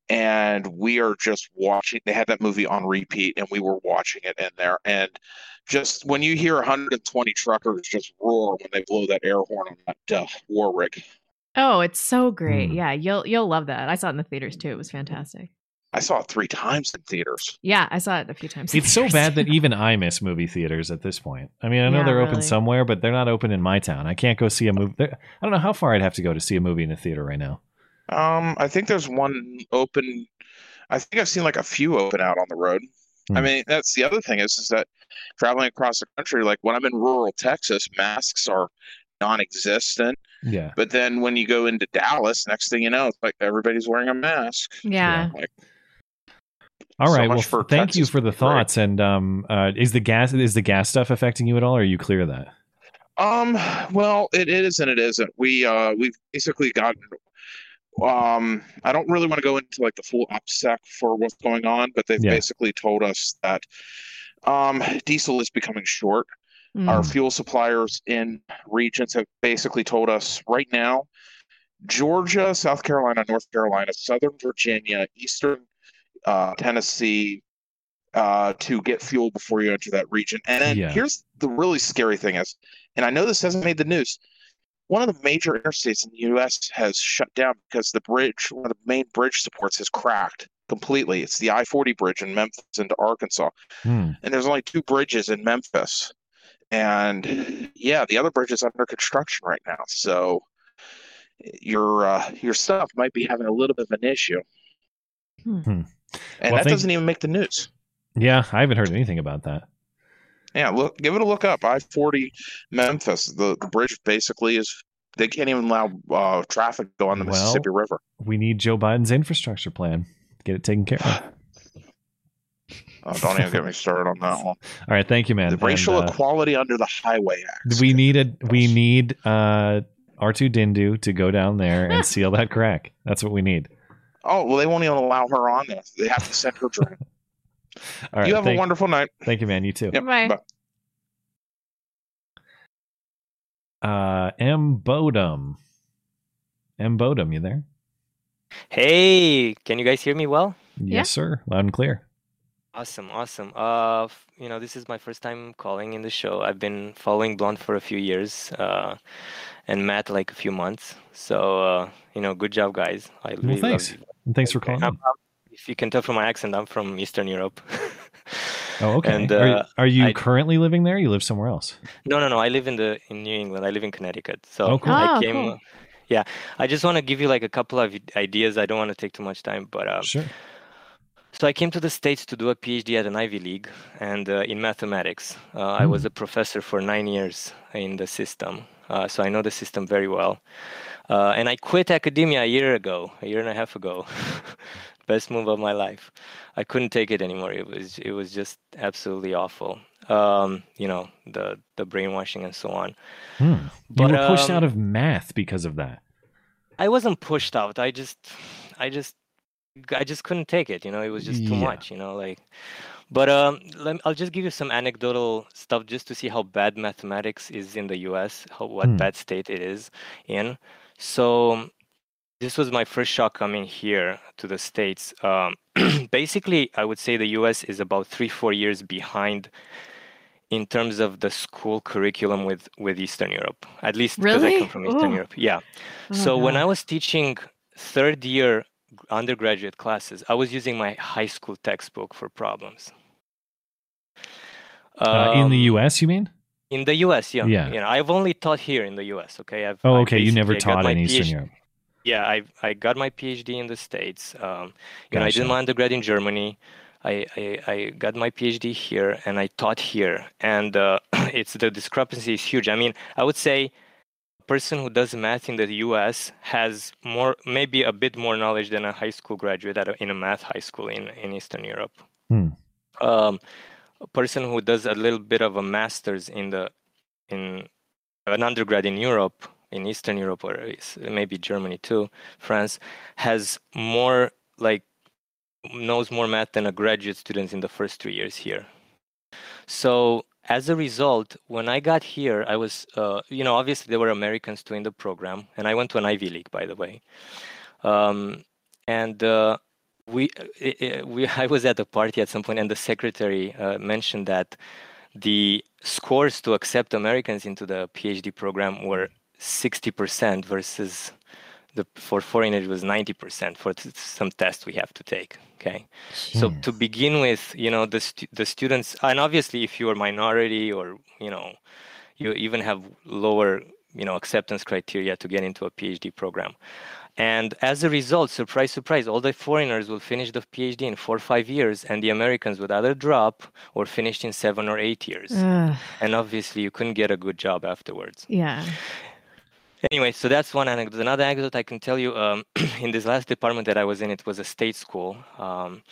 P: And we are just watching, they had that movie on repeat, and we were watching it in there. And just when you hear 120 truckers just roar when they blow that air horn on that uh, war rig,
C: Oh, it's so great.
B: Hmm.
C: Yeah, you'll you'll love that. I saw it in the theaters too. It was fantastic.
P: I saw it three times in theaters.
C: Yeah, I saw it a few times.
B: It's so bad that [LAUGHS] even I miss movie theaters at this point. I mean, I know
C: Yeah,
B: they're open
C: really.
B: somewhere, but they're not open in my town. I can't go see a movie. I don't know how far I'd have to go to see a movie in a theater right now.
P: Um, I think there's one open. I think I've seen like a few open out on the road. I
B: Hmm.
P: mean, that's the other thing is is that traveling across the country, like when I'm in rural Texas, masks are non-existent.
B: Yeah.
P: But then when you go into Dallas, next thing you know, it's like everybody's wearing a mask.
C: Yeah.
P: Like,
B: All
P: So much
B: well,
P: for
B: thank you for the
P: being great.
B: thoughts. And um, uh, is the gas is the gas stuff affecting you at all? Or are you clear of that?
P: Um, well, it is and it isn't. We uh we've basically gotten um I don't really want to go into like the full opsec for what's going on, but they've
B: Yeah.
P: basically told us that um diesel is becoming short.
C: Mm.
P: Our fuel suppliers in regions have basically told us right now Georgia, South Carolina, North Carolina, Southern Virginia, Eastern uh, Tennessee uh, to get fuel before you enter that region. And then
B: Yeah.
P: here's the really scary thing is, and I know this hasn't made the news. One of the major interstates in the U.S. has shut down because the bridge, one of the main bridge supports, has cracked completely. It's the I-40 bridge in Memphis into Arkansas,
B: Hmm.
P: and there's only two bridges in Memphis. And yeah, the other bridge is under construction right now. So your uh, your stuff might be having a little bit of an issue,
C: Hmm.
P: And
B: Well,
P: that
B: thank-
P: doesn't even make the news.
B: Yeah, I haven't heard anything about that.
P: Yeah, look, give it a look up. I forty Memphis. The the bridge basically is they can't even allow uh, traffic go on the
B: Well,
P: Mississippi River.
B: We need Joe Biden's infrastructure plan. Get it taken care of. [SIGHS]
P: Oh, don't even get me started on that one. [LAUGHS]
B: All right, thank you, man.
P: The racial
B: And, uh,
P: equality under the Highway Act.
B: we need needed we need uh R2 Dindu to go down there and seal that crack. That's what we need.
P: Oh well, they won't even allow her on there. They have to send her drink. [LAUGHS]
B: All right.
P: you have
B: thank,
P: a wonderful night.
B: Thank you, man. You too.
P: Yep,
C: Bye.
P: bye.
B: Uh M Bodum. M Bodum, you there?
Q: Hey, can you guys hear me well?
B: Yes, sir. Loud and clear.
Q: Awesome, awesome. Uh, you know, this is my first time calling in the show. I've been following Blonde for a few years, uh, and Matt like a few months. So, uh, you know, good job, guys. I
B: Well,
Q: really
B: thanks.
Q: Love you.
B: And thanks for calling.
Q: I'm. I'm- if you can tell from my accent, I'm from Eastern Europe. [LAUGHS]
B: Oh, okay.
Q: And,
B: are,
Q: uh,
B: are you
Q: I-
B: currently living there? Or you live somewhere else?
Q: No, no, no. I live in the in New England. I live in Connecticut. So
B: Oh, cool.
Q: I
C: Oh,
Q: came.
C: cool.
Q: Yeah, I just want to give you like a couple of ideas. I don't want to take too much time, but um,
B: Sure.
Q: So I came to the States to do a PhD at an Ivy League and uh, in mathematics. Uh, I
B: Hmm.
Q: was a professor for nine years in the system, uh, so I know the system very well. Uh, and I quit academia a year ago, a year and a half ago. [LAUGHS] Best move of my life. I couldn't take it anymore. It was it was just absolutely awful. Um, you know the the brainwashing and so on.
B: Hmm. You were pushed
Q: um,
B: out of math because of that.
Q: I wasn't pushed out. I just, I just, I just couldn't take it. You know, it was just too
B: Yeah.
Q: much. You know, like. But um, let me, I'll just give you some anecdotal stuff just to see how bad mathematics is in the U.S. How what
B: Hmm.
Q: bad state it is in. So this was my first shock coming here to the states. Um, [CLEARS THROAT] basically, I would say the U.S. is about three, four years behind in terms of the school curriculum with with Eastern Europe. At least because I come from Eastern
C: Ooh.
Q: Europe. Yeah.
C: Oh,
Q: so when I was teaching third year undergraduate classes, I was using my high school textbook for problems.
B: Uh, in the
Q: Um,
B: U.S., you mean?
Q: In the U.S., yeah,
B: Yeah.
Q: You know, I've only taught here in the U.S. Okay. I've,
B: Oh, okay. You never taught in Eastern
Q: PhD
B: Europe.
Q: Yeah, I I got my PhD in the States. Um, you know, I did my undergrad in Germany. I, I, I got my PhD here and I taught here, and uh, [CLEARS THROAT] it's the discrepancy is huge. I mean, I would say a person who does math in the U.S. has more, maybe a bit more knowledge than a high school graduate at a, in a math high school in, in Eastern Europe.
B: Hmm.
Q: Um, a person who does a little bit of a master's in the in an undergrad in Europe in Eastern Europe or maybe Germany too, France has more like knows more math than a graduate student in the first three years here. So as a result, when I got here, I was, uh, you know, obviously there were Americans too in the program, and I went to an Ivy League, by the way. Um, and uh, we, i- i- we, [LAUGHS] I was at a party at some point, and the secretary uh, mentioned that the scores to accept Americans into the PhD program were 60% versus the for foreigners it was 90% for t- some tests we have to take okay? So to begin with you know the stu- the students and obviously if you're minority or you know you even have lower you know acceptance criteria to get into a phd program and as a result surprise surprise all the foreigners will finish the phd in four or five years and the americans would either drop or finish in seven or eight years
C: Ugh.
Q: and obviously you couldn't get a good job afterwards
C: Yeah.
Q: Anyway, so that's one anecdote. Another anecdote I can tell you um, [CLEARS THROAT] in this last department that I was in, it was a state school. Um,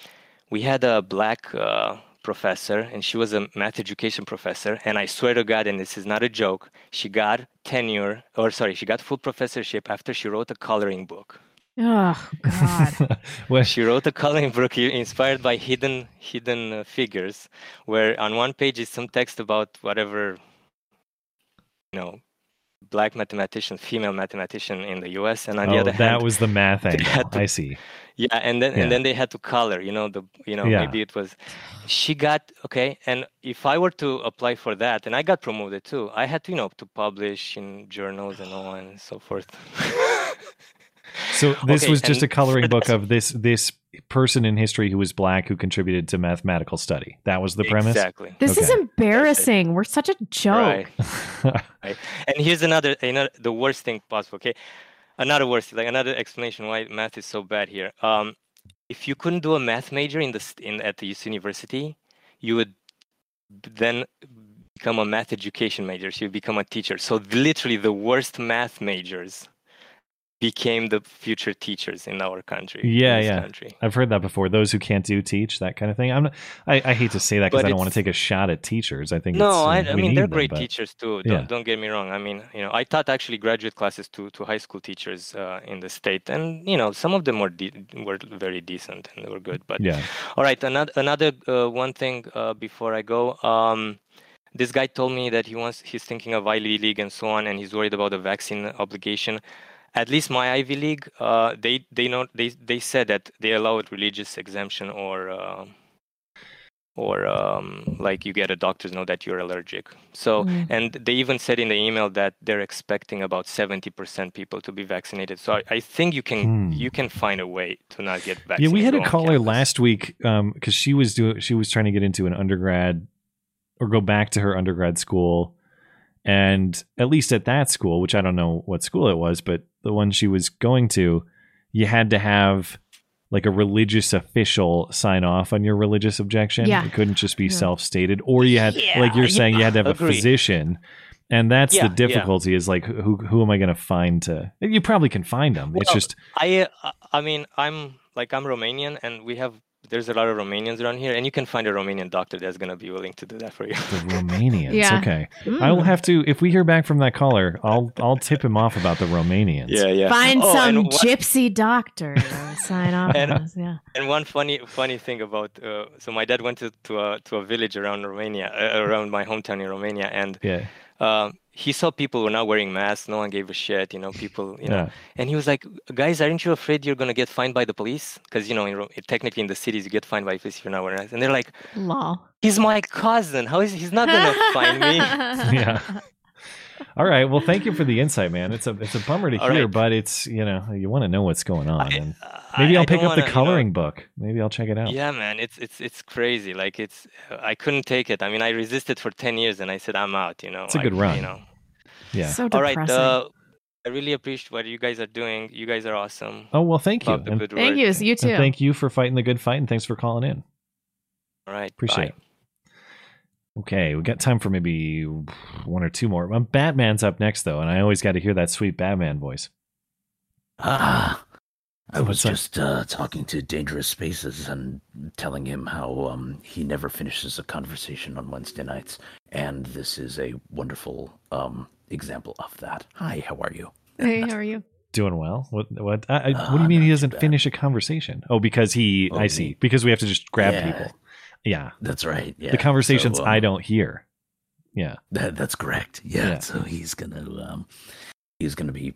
Q: we had a black uh, professor, and she was a math education professor. And I swear to God, and this is not a joke, she got tenure, or sorry, she got full professorship after she wrote a coloring book.
C: Oh God. [LAUGHS]
B: Well,
Q: She wrote a coloring book inspired by hidden hidden uh, figures, where on one page is some text about whatever, you know, black mathematician, female mathematician in the U.S., and on the
B: oh,
Q: other
B: that
Q: hand, that
B: was the math [LAUGHS] angle.
Q: to-
B: I see.
Q: yeah, and then
B: Yeah.
Q: and then they had to color. You know the you know
B: Yeah.
Q: maybe it was she got okay. And if I were to apply for that, and I got promoted too, I had to you know to publish in journals and all and so forth. [LAUGHS]
B: So this
Q: Okay,
B: was just a coloring book of this this person in history who was black who contributed to mathematical study. That was the premise.
Q: Exactly.
C: This is embarrassing. We're such a joke.
Q: Right. right. And here's another, another, the worst thing possible. Okay, another worst, like another explanation why math is so bad here. Um, if you couldn't do a math major in the in at the university, you would then become a math education major. So you become a teacher. So literally, the worst math majors became the future teachers in our country.
B: Yeah, yeah.
Q: Country.
B: I've heard that before. Those who can't do teach that kind of thing. I'm. Not, I, I hate to say that because I don't want to take a shot at teachers. I think.
Q: No,
B: it's,
Q: I, I mean they're
B: them,
Q: great
B: but-
Q: teachers too. Don't, don't get me wrong. I mean, you know, I taught actually graduate classes to to high school teachers uh, in the state, and you know, some of them were de- were very decent and they were good. But
B: Yeah.
Q: all right, another another uh, one thing uh, before I go. Um, this guy told me that he wants he's thinking of Ivy League and so on, and he's worried about the vaccine obligation. At least my Ivy League, uh, they they know they they said that they allowed religious exemption or. Uh, or um, like you get a doctor's note that you're allergic. So,
C: Mm.
Q: and they even said in the email that they're expecting about 70% people to be vaccinated. So I, I think you can
B: Hmm.
Q: you can find a way to not get vaccinated.
B: Yeah, we had a caller
Q: campus.
B: last week because she was doing she was trying to get into an undergrad or go back to her undergrad school, and at least at that school, which I don't know what school it was, but the one she was going to, you had to have like a religious official sign off on your religious objection.
C: Yeah.
B: It couldn't just be
C: Yeah.
B: self stated, or you had like you're saying you had to have a physician. And that's
Q: Yeah,
B: the
Q: yeah.
B: difficulty is like who who am I going to find to? You probably can find them. it's just
Q: I uh, I mean I'm like I'm Romanian and we have there's a lot of Romanians around here and you can find a Romanian doctor that's gonna be willing to do that for you.
B: The Romanians.
C: Yeah.
B: Okay. I will
C: Mm.
B: have to if we hear back from that caller, I'll I'll tip him off about the Romanians.
Q: yeah, yeah.
C: Find
Q: Oh,
C: some
Q: and one-
C: gypsy doctor to sign off
Q: And-
C: on. Yeah.
Q: And one funny funny thing about uh, so my dad went to to a to a village around Romania uh, around my hometown in Romania and
B: Yeah.
Q: um, he saw people were not wearing masks. No one gave a shit. You know, people. You know,
B: Yeah.
Q: and he was like, "Guys, aren't you afraid you're gonna get fined by the police? Because you know, in, technically in the cities, you get fined by police if you're not wearing masks." And they're like,
C: "Law."
Q: "He's my cousin. How is he's not gonna [LAUGHS] fine me?" [LAUGHS]
B: Yeah. All right. Well, thank you for the insight, man. It's a it's a bummer to
Q: All
B: hear,
Q: right.
B: but it's you know you want to know what's going on.
Q: I-
B: and maybe
Q: I
B: I'll pick
Q: don't
B: up the
Q: wanna, you know-
B: coloring book. Maybe I'll check it out.
Q: Yeah, man, it's it's it's crazy. Like it's I couldn't take it. I mean, I resisted for ten years, and I said I'm out. You know,
B: It's a good run.
Q: You know.
B: Yeah.
C: So
Q: All right. Uh, I really appreciate what you guys are doing. You guys are awesome.
B: Oh well, thank you.
Q: Love the
B: And,
C: Thank
Q: work.
C: you. You
B: and
C: too.
B: thank you for fighting the good fight, and thanks for calling in.
Q: All right.
B: Appreciate
Q: bye.
B: it. Okay, we got time for maybe one or two more. Batman's up next though, and I always got to hear that sweet Batman voice.
I: Ah,
R: I was
B: What's
R: just uh, talking to Dangerous Spaces and telling him how um, he never finishes a conversation on Wednesday nights, and this is a wonderful um, example of that. Hi, how are you?
C: Hey, how are you?
B: Doing well. What? What? I, I,
R: Uh,
B: what do you mean he doesn't finish a conversation? Oh, because he.
R: Oh,
B: I
R: me.
B: see. Because we have to just grab
R: Yeah.
B: people. Yeah,
R: That's right. Yeah.
B: the conversations
R: So,
B: I
R: um,
B: don't hear. Yeah.
R: That, that's correct. Yeah.
B: Yeah.
R: So he's gonna um, he's gonna be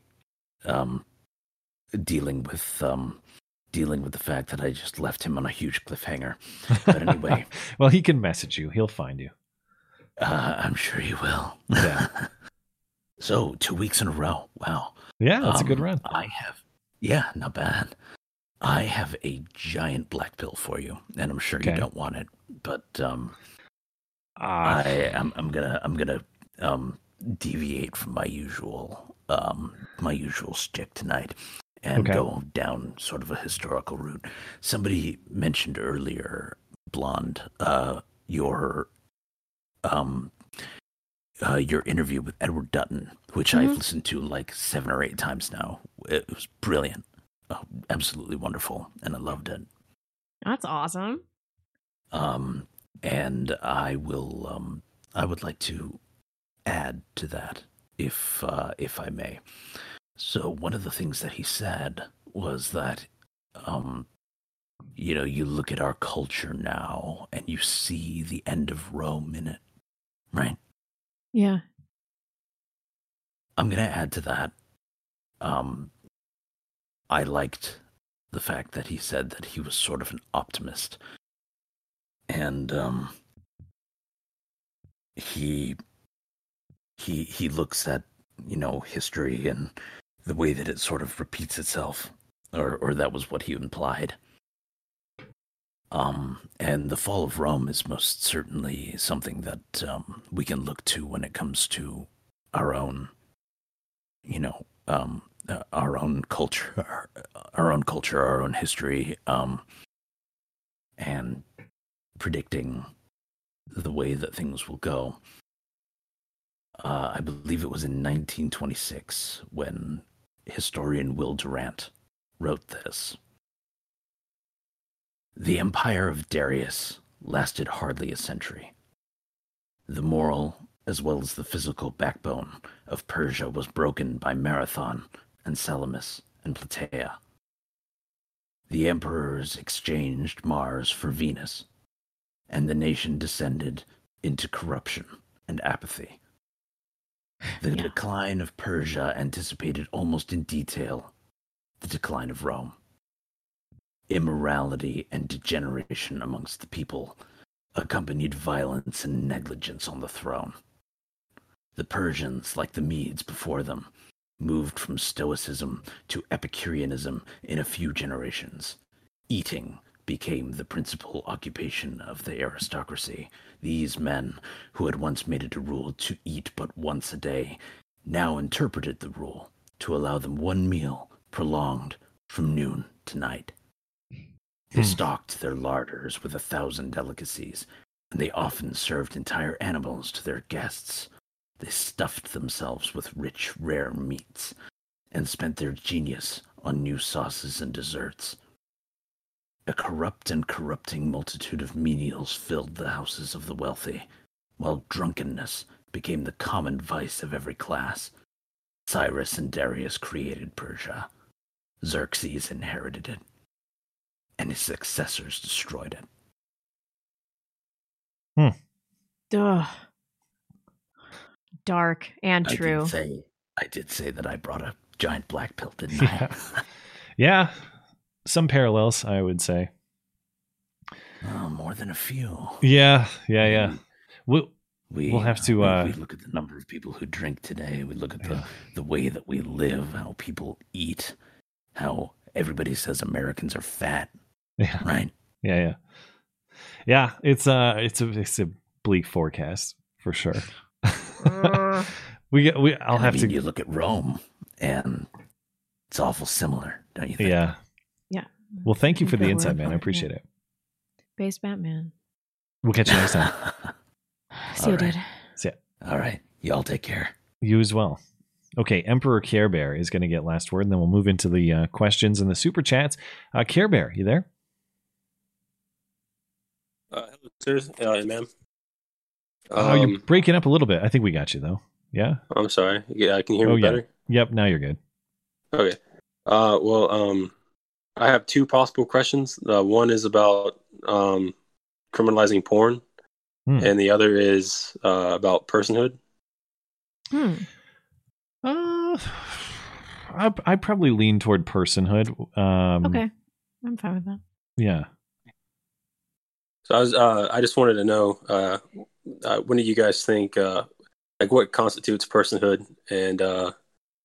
R: um, dealing with um, dealing with the fact that I just left him on a huge cliffhanger. But anyway, [LAUGHS]
B: well, he can message you. He'll find you.
R: uh, I'm sure he will.
B: Yeah. [LAUGHS]
R: so two weeks in a row. Wow.
B: Yeah, that's a good
R: Um,
B: run.
R: I have. Yeah, not bad. I have a giant black pill for you, and I'm sure
B: Okay.
R: you don't want it, but um,
B: Ah.
R: I am. I'm gonna. I'm gonna um deviate from my usual um my usual stick tonight and
B: Okay.
R: go down sort of a historical route. Somebody mentioned earlier, blonde, uh, your um. Uh, your interview with Edward Dutton, which I've
C: Mhm.
R: listened to like seven or eight times now. It was brilliant, oh, absolutely wonderful, and I loved it.
C: That's awesome.
R: Um, and I will. Um, I would like to add to that, if uh, if I may. So one of the things that he said was that, um, you know, you look at our culture now and you see the end of Rome in it, right?
C: Yeah.
R: I'm going to add to that. Um, I liked the fact that he said that he was sort of an optimist, and um, he he he looks at you know history and the way that it sort of repeats itself, or or that was what he implied. Um, and the fall of Rome is most certainly something that um, we can look to when it comes to our own you know um our own culture our, [LAUGHS] our own culture our own history um and predicting the way that things will go. Uh, i believe it was in 1926 when historian will durant wrote this. The empire of darius lasted hardly a century. The moral as well as the physical backbone of Persia was broken by Marathon and Salamis and Plataea. The emperors exchanged Mars for Venus, and the nation descended into corruption and apathy. The decline of Persia anticipated almost in detail the decline of Rome. Immorality and degeneration amongst the people accompanied violence and negligence on the throne. The Persians, like the Medes before them, moved from Stoicism to Epicureanism in a few generations. Eating became the principal occupation of the aristocracy. These men, who had once made it a rule to eat but once a day, now interpreted the rule to allow them one meal prolonged from noon to night. They hmm. stocked their larders with a thousand delicacies, and they often served entire animals to their guests. They stuffed themselves with rich, rare meats, and spent their genius on new sauces and desserts. A corrupt and corrupting multitude of menials filled the houses of the wealthy, while drunkenness became the common vice of every class. Cyrus and Darius created Persia. Xerxes inherited it, and his successors destroyed it. Hmm.
C: Ugh. Dark and
R: I
C: true.
R: did say I did say that I brought a giant black pill, didn't I?
B: Yeah. [LAUGHS] yeah. Some parallels, I would say.
R: Oh, more than a few.
B: Yeah. Yeah. Yeah. We'll,
R: We
B: we'll have to. Uh,
R: we look at the number of people who drink today. We look at the the way that we live, how people eat, how everybody says Americans are fat.
B: Yeah.
R: Right.
B: Yeah, yeah, yeah. It's uh it's a it's a bleak forecast for sure. [LAUGHS] we get we. I'll
R: I
B: have
R: mean,
B: to.
R: You look at Rome, and it's awful similar, don't you think?
B: Yeah.
C: Yeah.
B: Well, thank you for the insight, man. I appreciate
C: yeah.
B: it.
C: Base Batman.
B: We'll catch you next time. [LAUGHS]
C: See you,
R: All right.
C: dude.
B: See ya.
R: All right. Y'all take care.
B: You as well. Okay, Emperor Care Bear is going to get last word, and then we'll move into the uh, questions and the super chats. Uh, Care Bear, you there?
S: Uh, hello, sir, uh, ma'am.
B: Oh, you're
S: Um,
B: breaking up a little bit. I think we got you though. Yeah.
S: I'm sorry. Yeah, I can hear
B: oh
S: me
B: yeah.
S: better?
B: Yep. Now you're good.
S: Okay. Uh, well, um, I have two possible questions. Uh, one is about um, criminalizing porn,
B: Hmm.
S: and the other is uh, about personhood.
C: Hmm.
B: Uh, I I probably lean toward personhood. Um,
C: Okay. I'm fine with that.
B: Yeah.
S: So I was, uh, I just wanted to know, uh, uh, when do you guys think, uh, like, what constitutes personhood, and uh,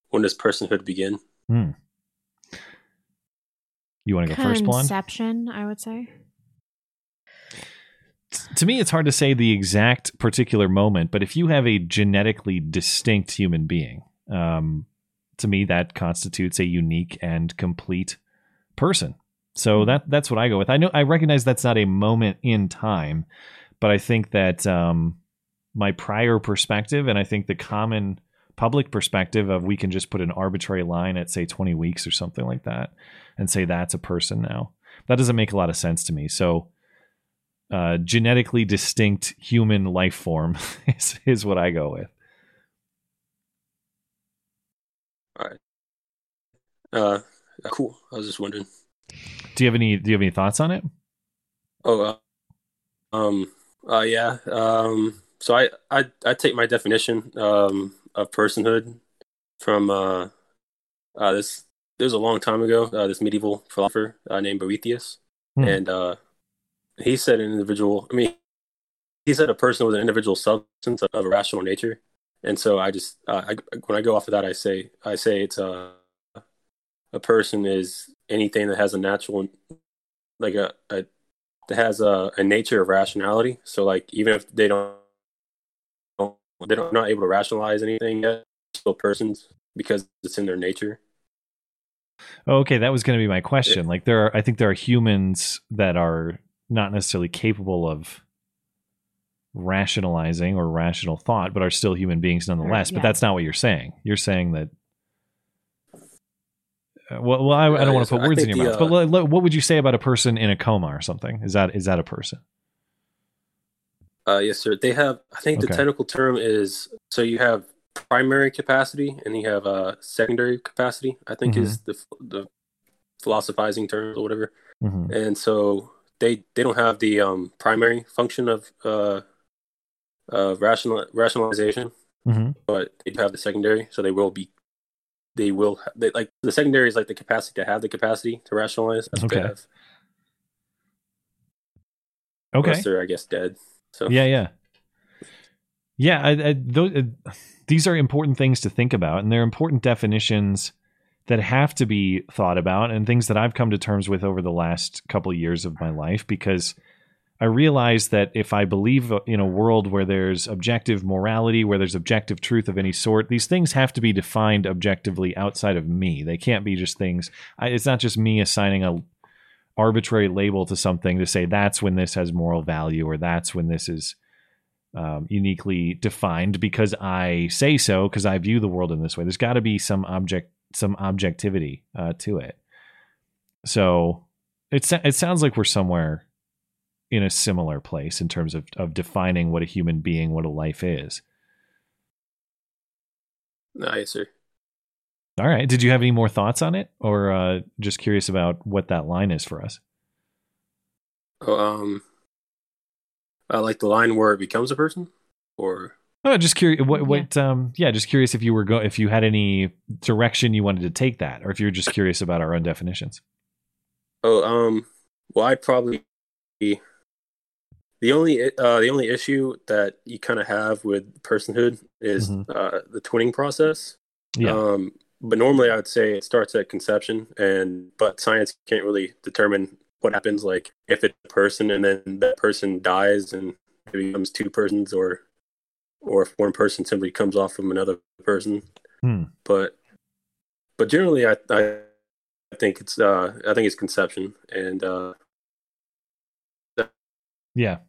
S: when does personhood begin?
B: Hmm. You want to go first, blonde?
C: Conception, I would say.
B: to me, it's hard to say the exact particular moment, but if you have a genetically distinct human being, um, to me, that constitutes a unique and complete person. So that that's what I go with. I know I recognize that's not a moment in time, but I think that um, my prior perspective, and I think the common public perspective of we can just put an arbitrary line at say 20 weeks or something like that, and say that's a person now. That doesn't make a lot of sense to me. So uh, genetically distinct human life form [LAUGHS] is, is what I go with.
S: All right. Uh, cool. I was just wondering.
B: Do you have any Do you have any thoughts on it?
S: Oh, uh, um, uh, yeah. Um, so I, I, I take my definition um, of personhood from uh, uh, this. Was a long time ago. Uh, this medieval philosopher uh, named Boethius,
B: Hmm.
S: and uh, he said an individual. I mean, he said a person was an individual substance of, of a rational nature, and so I just uh, I, when I go off of that, I say I say it's a a person is anything that has a natural like a, a that has a, a nature of rationality. So like even if they don't, don't they don't not able to rationalize anything yet, still persons because it's in their nature.
B: Okay, that was going to be my question. Like there are I think there are humans that are not necessarily capable of rationalizing or rational thought, but are still human beings nonetheless.
C: yeah.
B: But that's not what you're saying. You're saying that. Well, well, I, I don't
S: Uh,
B: want to put words in your
S: the,
B: mouth. But
S: uh,
B: what would you say about a person in a coma or something? Is that is that a person?
S: Uh, yes, sir. They have. I think the technical term is so you have primary capacity and you have uh, secondary capacity. I think is the the philosophizing term or whatever.
B: Mhm.
S: And so they they don't have the um, primary function of uh, uh, rational rationalization,
B: Mhm.
S: but they do have the secondary. So they will be. They will they, like the secondary is like the capacity to have the capacity to rationalize. That's what
B: Okay.
S: they have.
B: Okay.
S: Unless they're I guess dead. So
B: Yeah, yeah, yeah. I, I, those, uh, these are important things to think about, and they're important definitions that have to be thought about, and things that I've come to terms with over the last couple of years of my life. Because I realize that if I believe in a world where there's objective morality, where there's objective truth of any sort, these things have to be defined objectively outside of me. They can't be just things. I, it's not just me assigning a arbitrary label to something to say that's when this has moral value or that's when this is um, uniquely defined because I say so because I view the world in this way. There's got to be some object, some objectivity uh, to it. So it it sounds like we're somewhere in a similar place in terms of of defining what a human being, what a life is.
S: Yes, sir.
B: All right. Did you have any more thoughts on it, or uh, just curious about what that line is for us?
S: Oh, um, uh, like the line where it becomes a person, or
B: Oh, just curious. What? What? Um. Yeah. Just curious if you were go if you had any direction you wanted to take that, or if you're just curious about our own definitions.
S: oh, um, well, I'd probably be the only uh the only issue that you kind of have with personhood is uh the twinning process.
B: Yeah.
S: Um, but normally I would say it starts at conception, and but science can't really determine what happens, like if it's a person and then that person dies and it becomes two persons, or or if one person simply comes off from another person.
B: Hmm.
S: But but generally, I I, I think it's uh I think it's conception, and uh
B: Yeah.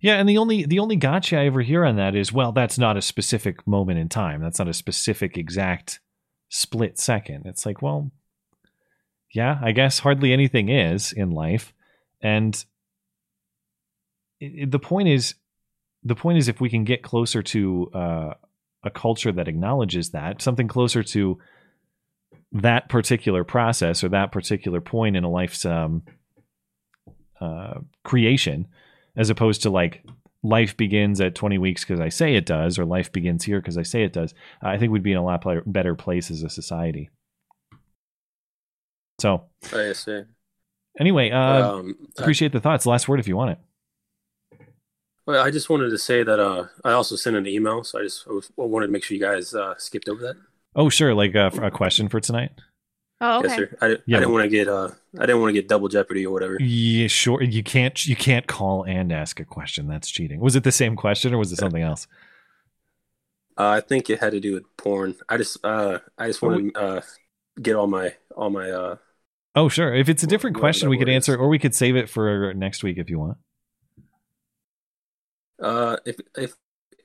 B: Yeah, and the only the only gotcha I ever hear on that is, well, that's not a specific moment in time. That's not a specific exact split second. It's like, well, yeah, I guess hardly anything is in life, and it, it- the point is, the point is, if we can get closer to uh, a culture that acknowledges that, something closer to that particular process or that particular point in a life's um, uh, creation, as opposed to like life begins at 20 weeks because I say it does, or life begins here because I say it does, I think we'd be in a lot better place as a society. So,
S: I see.
B: anyway, uh,
S: Um, I-
B: appreciate the thoughts. Last word if you want it.
S: Well, I just wanted to say that uh, I also sent an email, so I just I was, I wanted to make sure you guys uh, skipped over that.
B: Oh, sure. Like uh, a question for tonight.
C: Oh,
S: Yes, sir. I,
B: Yeah,
S: I didn't want to get uh, I didn't want to get double jeopardy or whatever.
B: Yeah, sure. You can't you can't call and ask a question. That's cheating. Was it the same question or was it something else?
S: Uh, I think it had to do with porn. I just uh, I just want to uh, get all my all my uh,
B: Oh, sure. If it's a different question, we could
S: word
B: answer, or we could save it for next week if you want.
S: uh, if if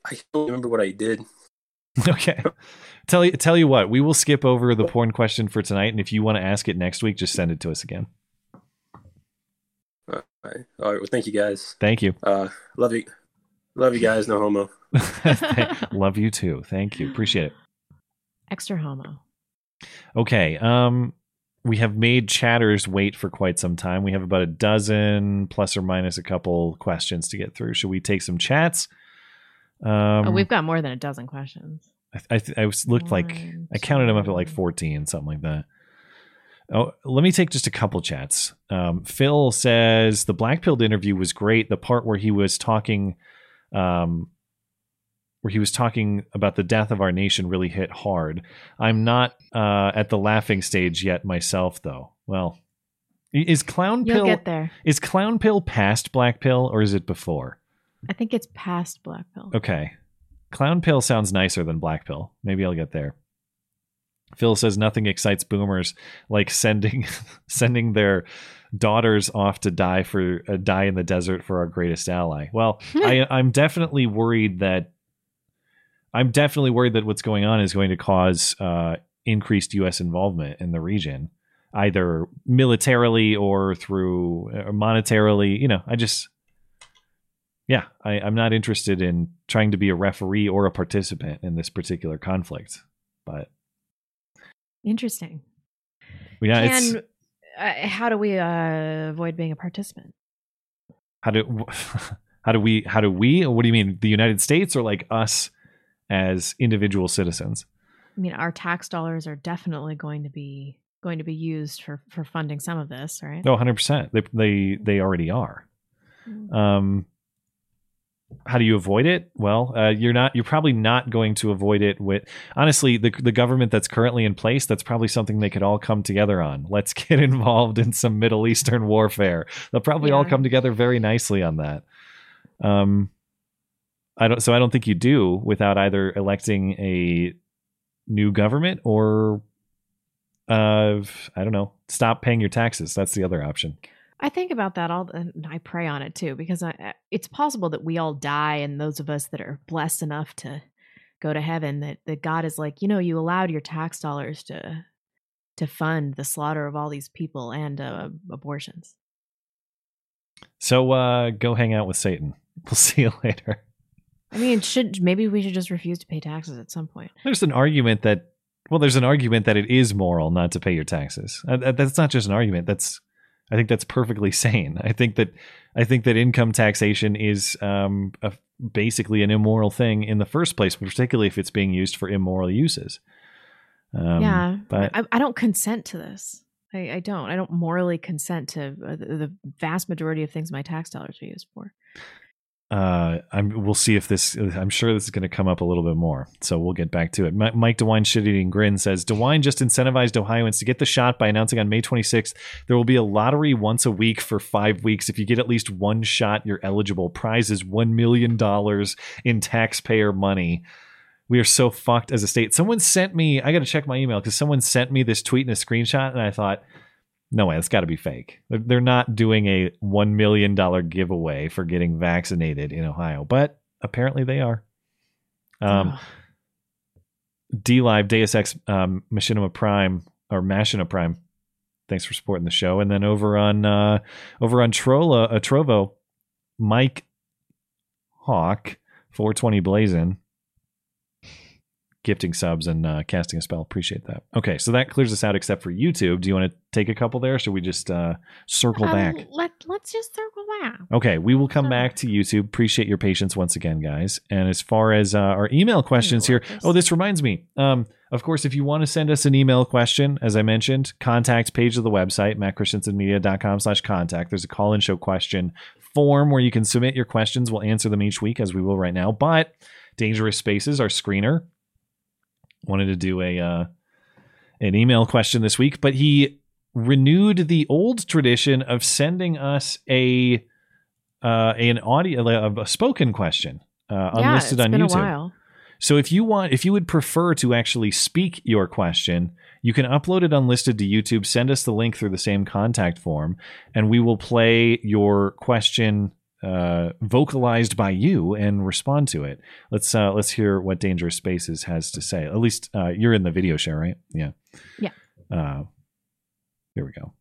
S: I don't remember what I did. [LAUGHS]
B: Okay. tell you tell you what, we will skip over the porn question for tonight, and if you want to ask it next week, just send it to us again.
S: All right. All right. Well, thank you guys.
B: Thank you.
S: Uh, love you. Love you guys. No homo. [LAUGHS] [LAUGHS]
B: Love you too. Thank you. Appreciate it.
C: Extra homo.
B: Okay. Um, we have made chatters wait for quite some time. We have about a dozen plus or minus a couple questions to get through. Should we take some chats? Um,
C: oh, we've got more than a dozen questions.
B: I I, th- I was looked like I counted them up at like fourteen, something like that. Oh, let me take just a couple chats. Um, Phil says the black pilled interview was great. The part where he was talking, um, where he was talking about the death of our nation really hit hard. I'm not uh, at the laughing stage yet myself, though. Well, is clown
C: You'll
B: pill
C: get there.
B: is clown pill past black pill or is it before?
C: I think it's past black pill.
B: Okay. Clown pill sounds nicer than black pill. Maybe I'll get there. Phil says nothing excites boomers like sending [LAUGHS] sending their daughters off to die for uh, die in the desert for our greatest ally. Well, [LAUGHS] I, I'm definitely worried that I'm definitely worried that what's going on is going to cause uh, increased U.S. involvement in the region, either militarily or through uh, monetarily. You know, I just yeah, I, I'm not interested in trying to be a referee or a participant in this particular conflict. But
C: Interesting.
B: yeah, it's
C: uh, how do we uh, avoid being a participant?
B: how do [LAUGHS] how do we how do we? What do you mean? The United States or like us as individual citizens?
C: I mean, our tax dollars are definitely going to be going to be used for for funding some of this, right?
B: No, hundred percent. They they they already are. Um, how do you avoid it? Well, uh, you're not. You're probably not going to avoid it with. Honestly, the the government that's currently in place, that's probably something they could all come together on. [LAUGHS] Let's get involved in some Middle Eastern warfare. They'll probably all come together very nicely on that. Um, I don't. So I don't think you do without either electing a new government or, uh, I don't know, stop paying your taxes. That's the other option.
C: I think about that all, and I pray on it too, because I, it's possible that we all die, and those of us that are blessed enough to go to heaven, that that God is like, you know, you allowed your tax dollars to to fund the slaughter of all these people and uh, abortions.
B: So uh, go hang out with Satan. [LAUGHS] We'll see you later.
C: I mean, should maybe we should just refuse to pay taxes at some point.
B: There's an argument that, well, there's an argument that it is moral not to pay your taxes. Uh, That's not just an argument. That's, I think that's perfectly [LAUGHS] sane. I think that, I think that income taxation is um, a, basically an immoral thing in the first place, particularly if it's being used for immoral uses. Um,
C: yeah,
B: but
C: I, I don't consent to this. I, I don't. I don't morally consent to uh, the, the vast majority of things my tax dollars are used for.
B: Uh, I'm, we'll see if this. I'm sure this is going to come up a little bit more, so we'll get back to it. Mi- Mike DeWine shit eating grin says DeWine just incentivized Ohioans to get the shot by announcing on May 26th there will be a lottery once a week for five weeks. If you get at least one shot, you're eligible. Prize is one million dollars in taxpayer money. We are so fucked as a state. Someone sent me. I got to check my email because someone sent me this tweet and a screenshot, and I thought No way, it's got to be fake. They're, not doing a one million dollar giveaway for getting vaccinated in Ohio, but apparently they are. Um, DLive, Deus Ex, um, Machinima Prime or Machina Prime. Thanks for supporting the show. And then over on uh, over on Trolla, uh, Trovo, Mike Hawk, 420 Blazing, gifting subs and uh, casting a spell. Appreciate that. Okay, so that clears us out except for YouTube. Do you want to take a couple there? Should we just uh, circle
C: Um,
B: back?
C: Let Let's just circle back.
B: Okay, we will come back to YouTube. Appreciate your patience once again, guys. And as far as uh, our email questions here, oh, this reminds me. Um, of course, if you want to send us an email question, as I mentioned, contact page of the website, mattchristiansenmedia.com slash contact. There's a call-in show question form where you can submit your questions. We'll answer them each week, as we will right now. But Dangerous Spaces, our screener, wanted to do a uh, an email question this week, but he renewed the old tradition of sending us a uh, an audio of a spoken question uh,
C: Yeah,
B: unlisted on
C: a
B: YouTube. So if you want, if you would prefer to actually speak your question, you can upload it unlisted to YouTube. Send us the link through the same contact form, and we will play your question uh, vocalized by you and respond to it. Let's uh, let's hear what Dangerous Spaces has to say. At least uh, you're in the video share, right? Yeah.
C: Yeah.
B: Uh, here we go.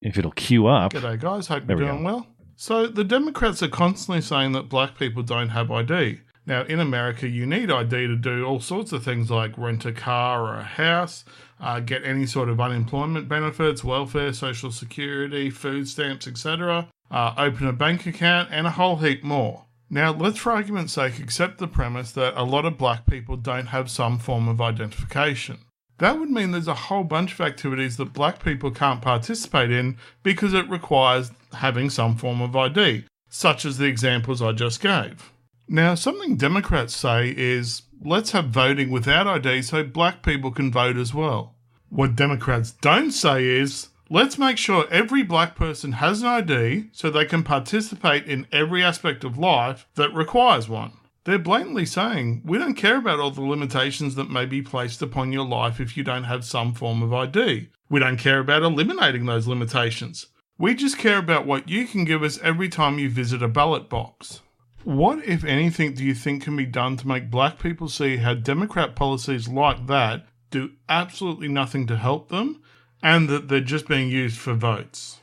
B: If it'll queue up.
T: G'day, guys. Hope you're
B: we
T: doing
B: go.
T: well. So, the Democrats are constantly saying that black people don't have ID. Now, in America, you need ID to do all sorts of things like rent a car or a house, uh, get any sort of unemployment benefits, welfare, social security, food stamps, etc., uh, open a bank account, and a whole heap more. Now, let's for argument's sake accept the premise that a lot of black people don't have some form of identification. That would mean there's a whole bunch of activities that black people can't participate in because it requires having some form of ID, such as the examples I just gave. Now, something Democrats say is let's have voting without ID so black people can vote as well. What Democrats don't say is let's make sure every black person has an ID so they can participate in every aspect of life that requires one. They're blatantly saying we don't care about all the limitations that may be placed upon your life if you don't have some form of ID. We don't care about eliminating those limitations. We just care about what you can give us every time you visit a ballot box. What, if anything, do you think can be done to make black people see how Democrat policies like that do absolutely nothing to help them and that they're just being used for votes?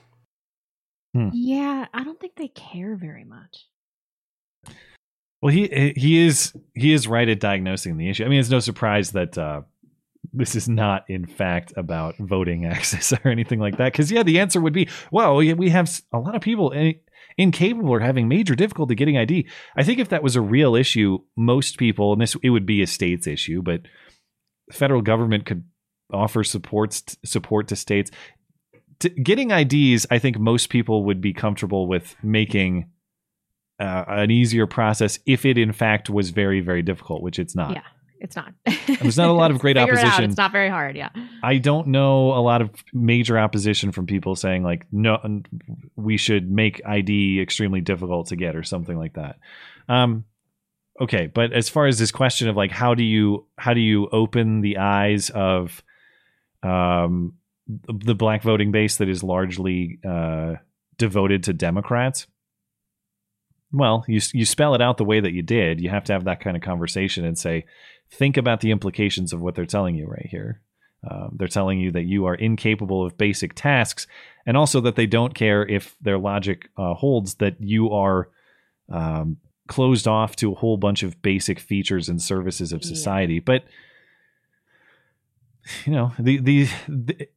C: Yeah, I don't think they care very much.
B: Well, he he is he is right at diagnosing the issue. I mean, it's no surprise that uh, this is not, in fact, about voting [LAUGHS] access or anything like that. Because yeah, the answer would be, well, we have a lot of people in- incapable or having major difficulty getting ID. I think if that was a real issue, most people, and this it would be a state's issue, but the federal government could offer supports support to states. Getting IDs, I think most people would be comfortable with making uh, an easier process if it in fact was very very difficult which it's not
C: Yeah, it's not.
B: there's not a lot of great [LAUGHS]
C: Figure it
B: opposition
C: It's not very hard. Yeah.
B: i don't know a lot of major opposition from people saying like no we should make id extremely difficult to get or something like that um okay but as far as this question of like how do you how do you open the eyes of um the black voting base that is largely uh devoted to democrats well, you you spell it out the way that you did. You have to have that kind of conversation and say, think about the implications of what they're telling you right here. Um, they're telling you that you are incapable of basic tasks, and also that they don't care if their logic uh, holds that you are um, closed off to a whole bunch of basic features and services of society. But you know, the, the the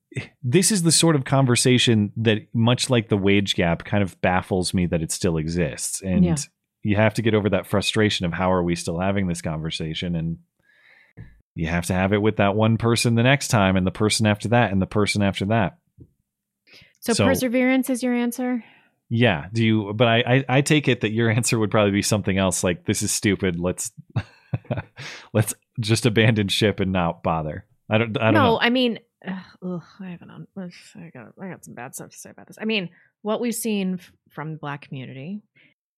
B: this is the sort of conversation that, much like the wage gap, kind of baffles me that it still exists, and
C: Yeah.
B: you have to get over that frustration of how are we still having this conversation, and you have to have it with that one person the next time, and the person after that, and the person after that.
C: So,
B: So-
C: perseverance is your answer.
B: Yeah. Do you? But I, I I take it that your [LAUGHS] answer would probably be something else like this is stupid. Let's [LAUGHS] let's just abandon ship and not bother. I don't. I don't
C: no,
B: know.
C: I mean, ugh, I haven't. I got. I got some bad stuff to say about this. I mean, what we've seen f- from the black community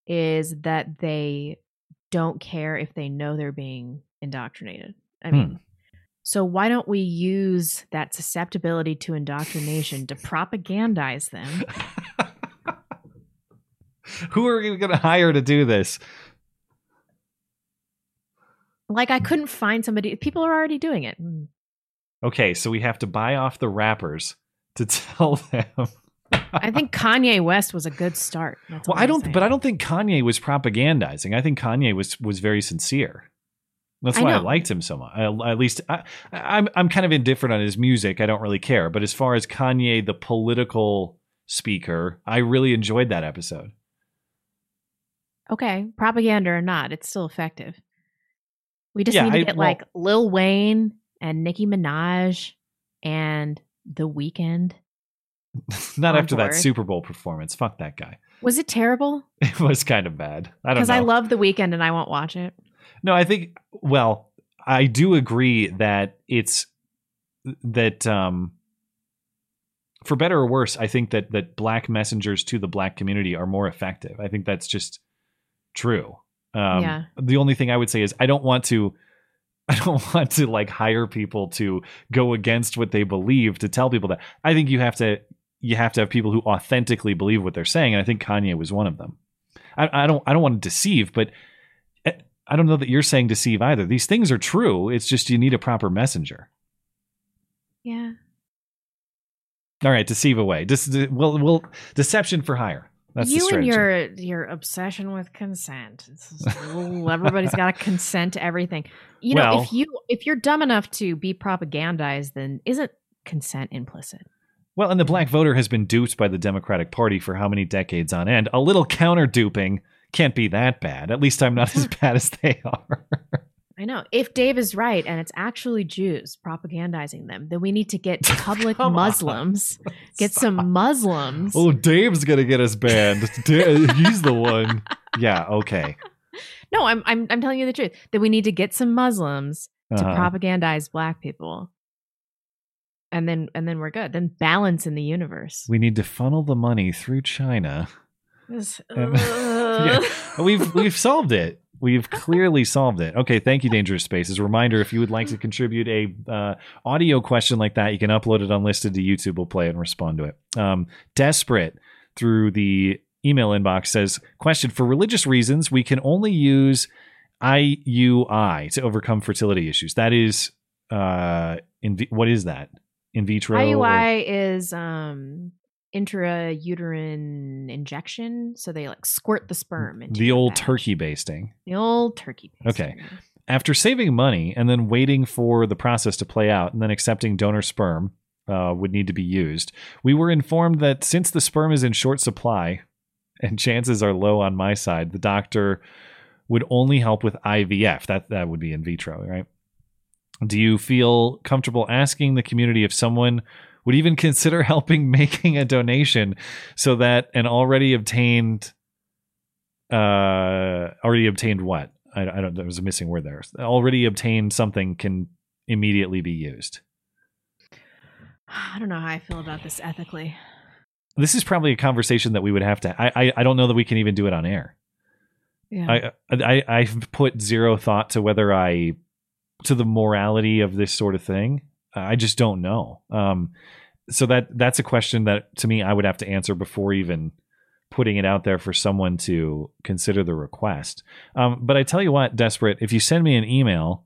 C: is that they don't care if they know they're being indoctrinated. I
B: Hmm.
C: mean, So why don't we use that susceptibility to indoctrination to propagandize them? [LAUGHS]
B: Who are we going to hire to do this?
C: Like I couldn't find somebody. People are already doing it. Mm.
B: Okay, so we have to buy off the rappers to [LAUGHS] tell them.
C: I think Kanye West was a good start.
B: Well, I don't,
C: saying.
B: but I don't think Kanye was propagandizing. I think Kanye was was very sincere. That's
C: I
B: why I
C: know.
B: liked him so much. I, at least I, I'm I'm kind of indifferent on his music. I don't really care. But as far as Kanye, the political speaker, I really enjoyed that episode.
C: Okay, propaganda or not, it's still effective. We just
B: Yeah,
C: need to
B: I-
C: get
B: well-
C: like Lil Wayne and Nicki Minaj and The Weeknd. [LAUGHS]
B: Not after that. Super Bowl performance. Fuck that guy.
C: Was it terrible? [LAUGHS]
B: It was kind of bad. I don't
C: Because. I love The Weeknd and I won't watch it.
B: No, I think well, I do agree that it's that um for better or worse, I think that that black messengers to the black community are more effective. I think that's just true. Um
C: Yeah.
B: the only thing I would say is I don't want to [LAUGHS] I don't want to like hire people to go against what they believe to tell people that. I think you have to you have to have people who authentically believe what they're saying, and I think Kanye was one of them. I, I don't I don't want to deceive, but I don't know that you're saying deceive either. These things are true. It's just you need a proper messenger.
C: Yeah.
B: All right, deceive away. Dis, well, well, deception for hire. That's the
C: you and your your obsession with consent. Just, ooh, everybody's got to [LAUGHS] consent to everything. You know,
B: Well-
C: if you if you're dumb enough to be propagandized, then isn't consent implicit?
B: Well, and the black voter has been duped by the Democratic Party for how many decades on end? A little counter duping can't be that bad. At least I'm not as [LAUGHS] bad as they are.
C: I know. If Dave is right and it's actually Jews propagandizing them, then we need to get [LAUGHS] public Muslims, get some Muslims.
B: Oh, Dave's gonna get us banned. [LAUGHS] He's the one. Yeah. Okay.
C: No, I'm I'm I'm telling you the truth. That we need to get some Muslims to
B: Uh-huh.
C: propagandize black people. And then and then we're good. Then balance in the universe.
B: We need to funnel the money through China.
C: This-
B: And- yeah, we've we've solved it. We've clearly solved it. Okay, thank you, Dangerous Space. As a reminder, if you would like to contribute a uh, audio question like that, you can upload it unlisted to YouTube. We'll play it and respond to it. Um, Desperate through the email inbox says, "Question for religious reasons, we can only use IUI to overcome fertility issues. That is, uh, in what is that? In vitro? or-
C: IUI is um intrauterine injection. So they like squirt the sperm into
B: the old turkey basting.
C: the old turkey.
B: Okay. After saving money and then waiting for the process to play out and then accepting donor sperm uh, would need to be used, we were informed that since the sperm is in short supply [LAUGHS] and chances are low on my side, the doctor would only help with IVF. That that would be in vitro, right? Do you feel comfortable asking the community if someone would even consider [LAUGHS] helping making a donation so that an already obtained uh already obtained what? I, I don't there was a missing word there. Already obtained something can immediately be used.
C: I don't know how I feel about this ethically.
B: this is probably a conversation that we would have to i i, I don't know that we can even do it on air.
C: Yeah.
B: I, I i've put zero thought to whether i to the morality of this sort of thing i just don't know um so that that's a question that to me i would have to answer before even putting it out there for someone to consider the request um but i tell you what desperate if you send me an email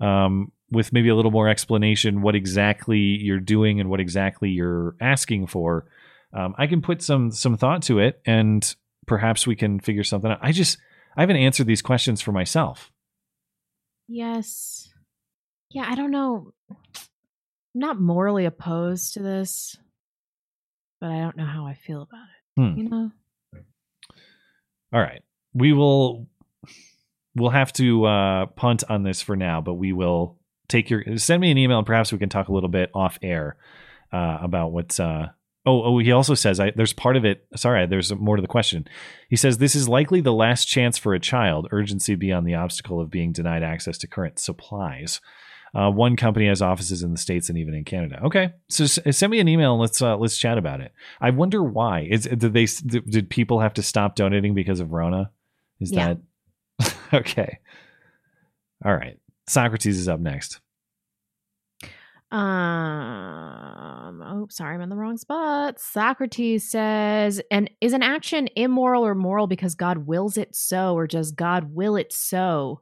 B: um with maybe a little more explanation what exactly you're doing and what exactly you're asking for um, I can put some some thought to it, and perhaps we can figure something out. I just I haven't answered these questions for myself.
C: Yes. Yeah, I don't know. I'm not morally opposed to this, but I don't know how I feel about it.
B: Hmm.
C: You know?
B: All right, we will we'll have to uh, punt on this for now, but we will take your send me an email, and perhaps we can talk a little bit off air uh, about what's. Uh, oh, oh, he also says I, there's part of it. Sorry, there's more to the question. He says this is likely the last chance for a child. Urgency beyond the obstacle of being denied access to current supplies. Uh, one company has offices in the states and even in Canada. Okay, so s- send me an email and let's uh, let's chat about it. I wonder why. Is did they did did people have to stop donating because of Rona? Is
C: Yeah.
B: that [LAUGHS] okay? All right. Socrates is up next.
C: Um. Oh, sorry, I'm in the wrong spot. Socrates says, "And is an action immoral or moral because God wills it so, or does God will it so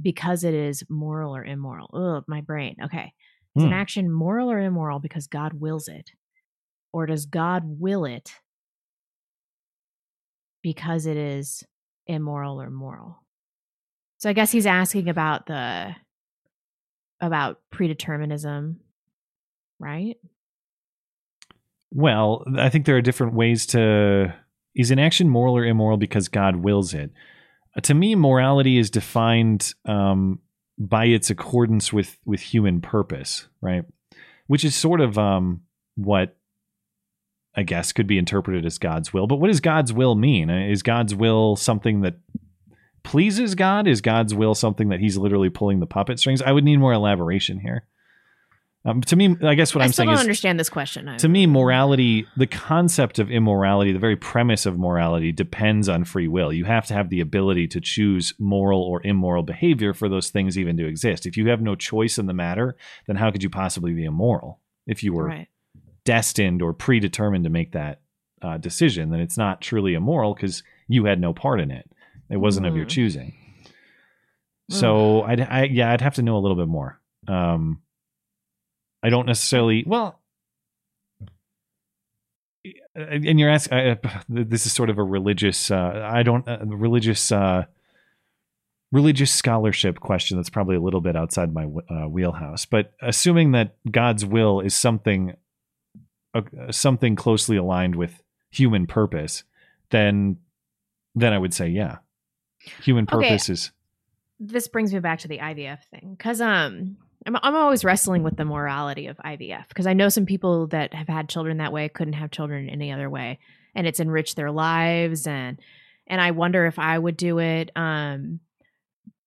C: because it is moral or immoral?" Ugh, my brain. Okay, is an
B: Hmm.
C: action moral or immoral because God wills it, or does God will it because it is immoral or moral? So I guess he's asking about the about predeterminism, right?
B: Well, I think there are different ways to. Is an action moral or immoral because God wills it? To me, morality is defined um, by its accordance with with human purpose, right? Which is sort of um, what I guess could be interpreted as God's will. But what does God's will mean? Uh, Is God's will something that pleases God? Is God's will something that He's literally pulling the puppet strings? I would need more elaboration here. Um, to me, I guess what
C: I
B: am
C: still
B: saying
C: don't
B: is
C: understand this question. I-
B: to me, morality, the concept of immorality, the very premise of morality depends on free will. You have to have the ability to choose moral or immoral behavior for those things even to exist. If you have no choice in the matter, then how could you possibly be immoral? If you were
C: Right.
B: destined or predetermined to make that uh, decision, then it's not truly immoral because you had no part in it. It wasn't of your
C: Mhm.
B: choosing. So I'd, I, yeah, I'd have to know a little bit more. Um, I don't necessarily. Well, and you're asking. Uh, this is sort of a religious. Uh, I don't uh, religious. Uh, religious scholarship question that's probably a little bit outside my uh, wheelhouse. But assuming that God's will is something, uh, something closely aligned with human purpose, then, then I would say yeah, human
C: Okay.
B: is.
C: this brings me back to the IVF thing because um I'm I'm always wrestling with the morality of IVF because I know some people that have had children that way couldn't have children any other way and it's enriched their lives and and I wonder if I would do it um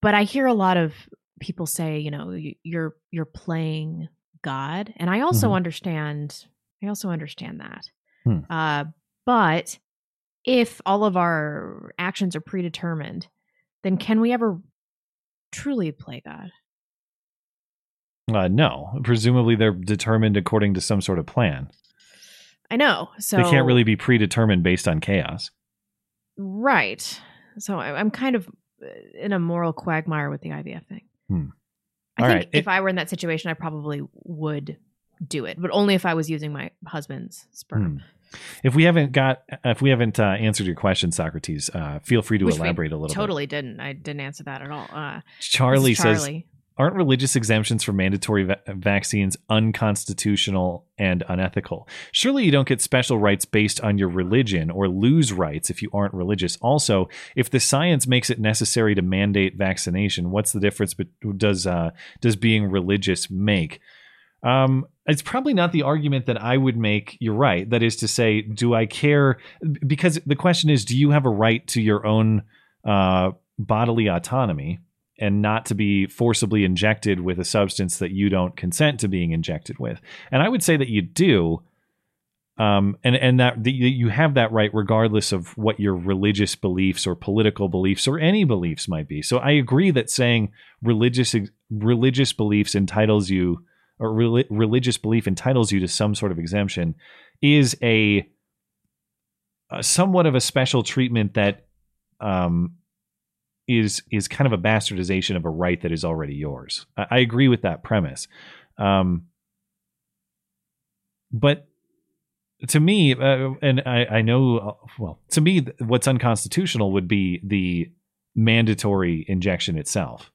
C: but I hear a lot of people say you know you're you're playing God and I also
B: Mhm.
C: understand I also understand that
B: Hmm.
C: uh but if all of our actions are predetermined then can we ever truly play God.
B: Uh, no, presumably they're determined according to some sort of plan.
C: I know. So
B: they can't really be predetermined based on chaos.
C: right. So I- I'm kind of uh, in a moral quagmire with the IVF thing.
B: Hmm.
C: I
B: All
C: think
B: right.
C: if I were in that situation, I probably would do it, but only if I was using my husband's sperm.
B: Hmm. If we haven't got, if we haven't uh, answered your question, Socrates, uh, feel free to
C: Which
B: elaborate a little bit.
C: Totally didn't. I didn't answer that at all. Uh, is
B: Charlie says,
C: Charlie.
B: "Aren't religious exemptions for mandatory va- vaccines unconstitutional and unethical? Surely you don't get special rights based on your religion or lose rights if you aren't religious. Also, if the science makes it necessary to mandate vaccination, what's the difference? But does uh, does being religious make?" Um, it's probably not the argument that I would make. You're right. That is to say, do I care? Because the question is, do you have a right to your own uh, bodily autonomy and not to be forcibly injected with a substance that you don't consent to being injected with? And I would say that you do. Um, and and that, that you have that right regardless of what your religious beliefs or political beliefs or any beliefs might be. So I agree that saying religious religious beliefs entitles you or reli- religious belief entitles you to some sort of exemption is a, a somewhat of a special treatment that um, is is kind of a bastardization of a right that is already yours. I, I agree with that premise, um, but to me, uh, and I, I know, uh, well, to me, what's unconstitutional would be the mandatory injection itself.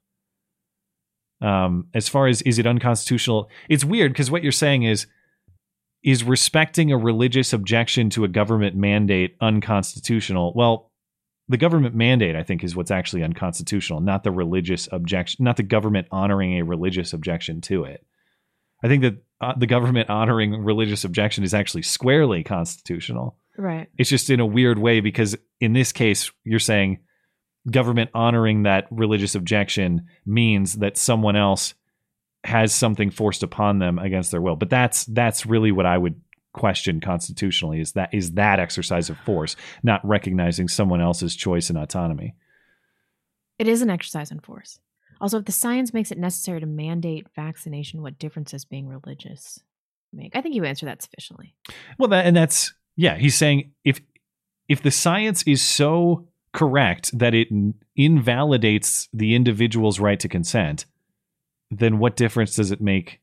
B: Um, as far as is it unconstitutional? It's weird because what you're saying is is respecting a religious objection to a government mandate unconstitutional. Well, the government mandate, I think, is what's actually unconstitutional, not the religious objection, not the government honoring a religious objection to it. I think that uh, the government honoring religious objection is actually squarely constitutional.
C: Right.
B: It's just in a weird way because in this case, you're saying government honoring that religious objection means that someone else has something forced upon them against their will. But that's that's really what I would question constitutionally is that is that exercise of force, not recognizing someone else's choice and autonomy.
C: It is an exercise in force. Also, if the science makes it necessary to mandate vaccination, what difference does being religious make? I think you answered that sufficiently.
B: Well, that, and that's yeah. He's saying if if the science is so correct that it invalidates the individual's right to consent, then what difference does it make?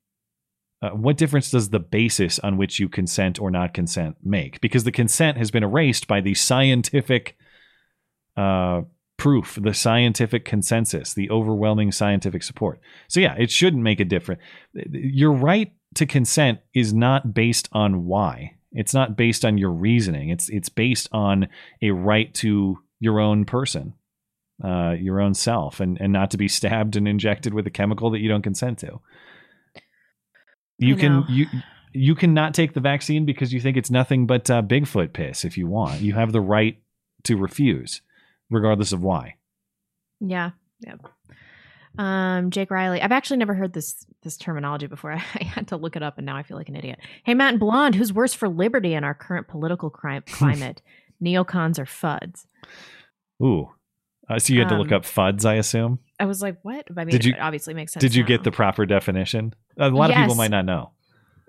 B: Uh, what difference does the basis on which you consent or not consent make? Because the consent has been erased by the scientific uh, proof, the scientific consensus, the overwhelming scientific support. So yeah, it shouldn't make a difference. Your right to consent is not based on why. It's not based on your reasoning. It's it's based on a right to your own person, uh, your own self, and and not to be [LAUGHS] stabbed and injected with a chemical that you don't consent to. You can you you cannot take the vaccine because you think it's nothing but uh, Bigfoot piss. If you want, you have the right to refuse, regardless of why.
C: Yeah. Yep. Um, Jake Riley. I've actually never heard this this terminology before. [LAUGHS] I had to look it up, and now I feel like an idiot. Hey, Matt and Blonde, who's worse for liberty in our current political crime [LAUGHS] climate? Neocons or FUDs?
B: Ooh, uh, so you had to look
C: Um,
B: up FUDs, I assume.
C: I was like, what? I mean,
B: Did you
C: it obviously makes sense.
B: Did you
C: now.
B: get the proper definition? A lot of people might not know.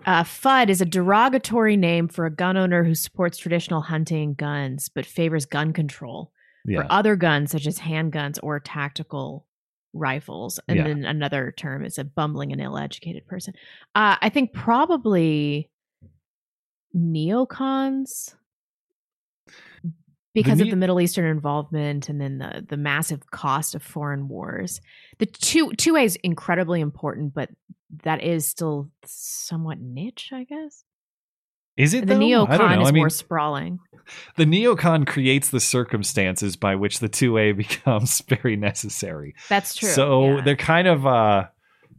C: Uh, Fudd is a derogatory name for a gun owner who supports traditional hunting guns but favors gun control
B: Yeah.
C: for other guns such as handguns or tactical rifles. And
B: Yeah.
C: then another term is a bumbling and ill-educated person. Uh, I think probably neocons because
B: ne-
C: of the Middle Eastern involvement and then the the massive cost of foreign wars. The two two A is incredibly important, but that is still somewhat niche, I guess.
B: Is it
C: the
B: though? I don't
C: neocon
B: know.
C: is
B: I mean,
C: more sprawling.
B: the neocon creates the circumstances by which the 2A [LAUGHS] becomes very necessary.
C: That's true.
B: So
C: yeah.
B: they're kind of uh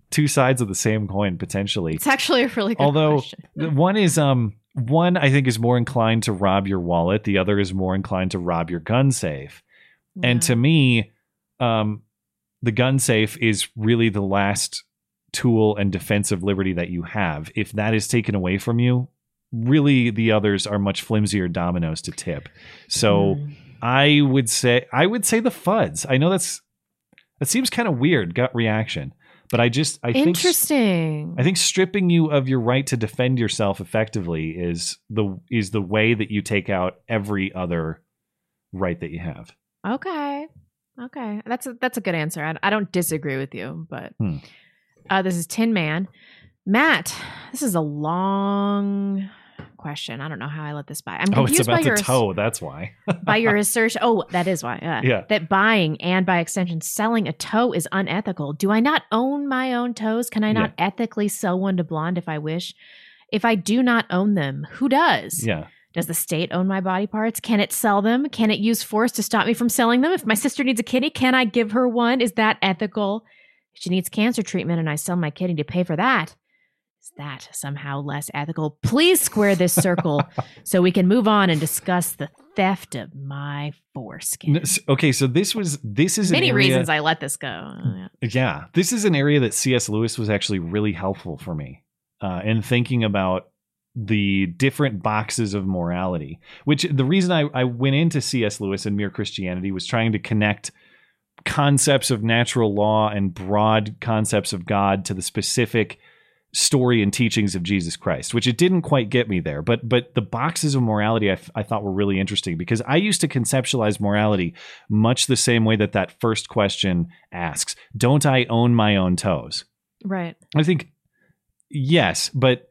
B: two sides of the same coin potentially.
C: it's actually a really good
B: Although
C: question.
B: the one is um one I think is more inclined to rob your wallet, the other is more inclined to rob your gun safe. And to me, um the gun safe is really the last tool and defensive liberty that you have. If that is taken away from you, really the others are much flimsier dominoes to tip. So
C: Hmm.
B: I would say I would say the Fudds. I know that's that seems kind of weird gut reaction, but I just I think
C: Interesting.
B: I think stripping you of your right to defend yourself effectively is the is the way that you take out every other right that you have.
C: Okay. Okay. That's a that's a good answer. I, I don't disagree with you, but
B: Hmm.
C: uh, this is Tin Man. Matt, this is a long question. I don't know how I let this by. I'm confused
B: Oh, it's about
C: by
B: the
C: your
B: toe. That's why.
C: by your [LAUGHS] assertion. Oh, that is why. uh,
B: Yeah.
C: That buying and by extension selling a toe is unethical. Do I not own my own toes? Can I not ethically sell one to blonde if I wish? If I do not own them, who does?
B: Yeah.
C: Does the state own my body parts? Can it sell them? Can it use force to stop me from selling them? If my sister needs a kidney, can I give her one? Is that ethical? If she needs cancer treatment and I sell my kidney to pay for that, is that somehow less ethical? Please square this circle [LAUGHS] so we can move on and discuss the theft of my foreskin.
B: Okay, so this was this is an
C: Many
B: area-
C: reasons I let this go. Yeah.
B: Yeah, this is an area that C.S. Lewis was actually really helpful for me uh, in thinking about the different boxes of morality. Which the reason I, I went into C.S. Lewis and Mere Christianity was trying to connect concepts of natural law and broad concepts of God to the specific story and teachings of Jesus Christ, which it didn't quite get me there. But but the boxes of morality I, f- I thought were really interesting because I used to conceptualize morality much the same way that that first question asks: Don't I own my own toes?
C: Right.
B: I think yes, but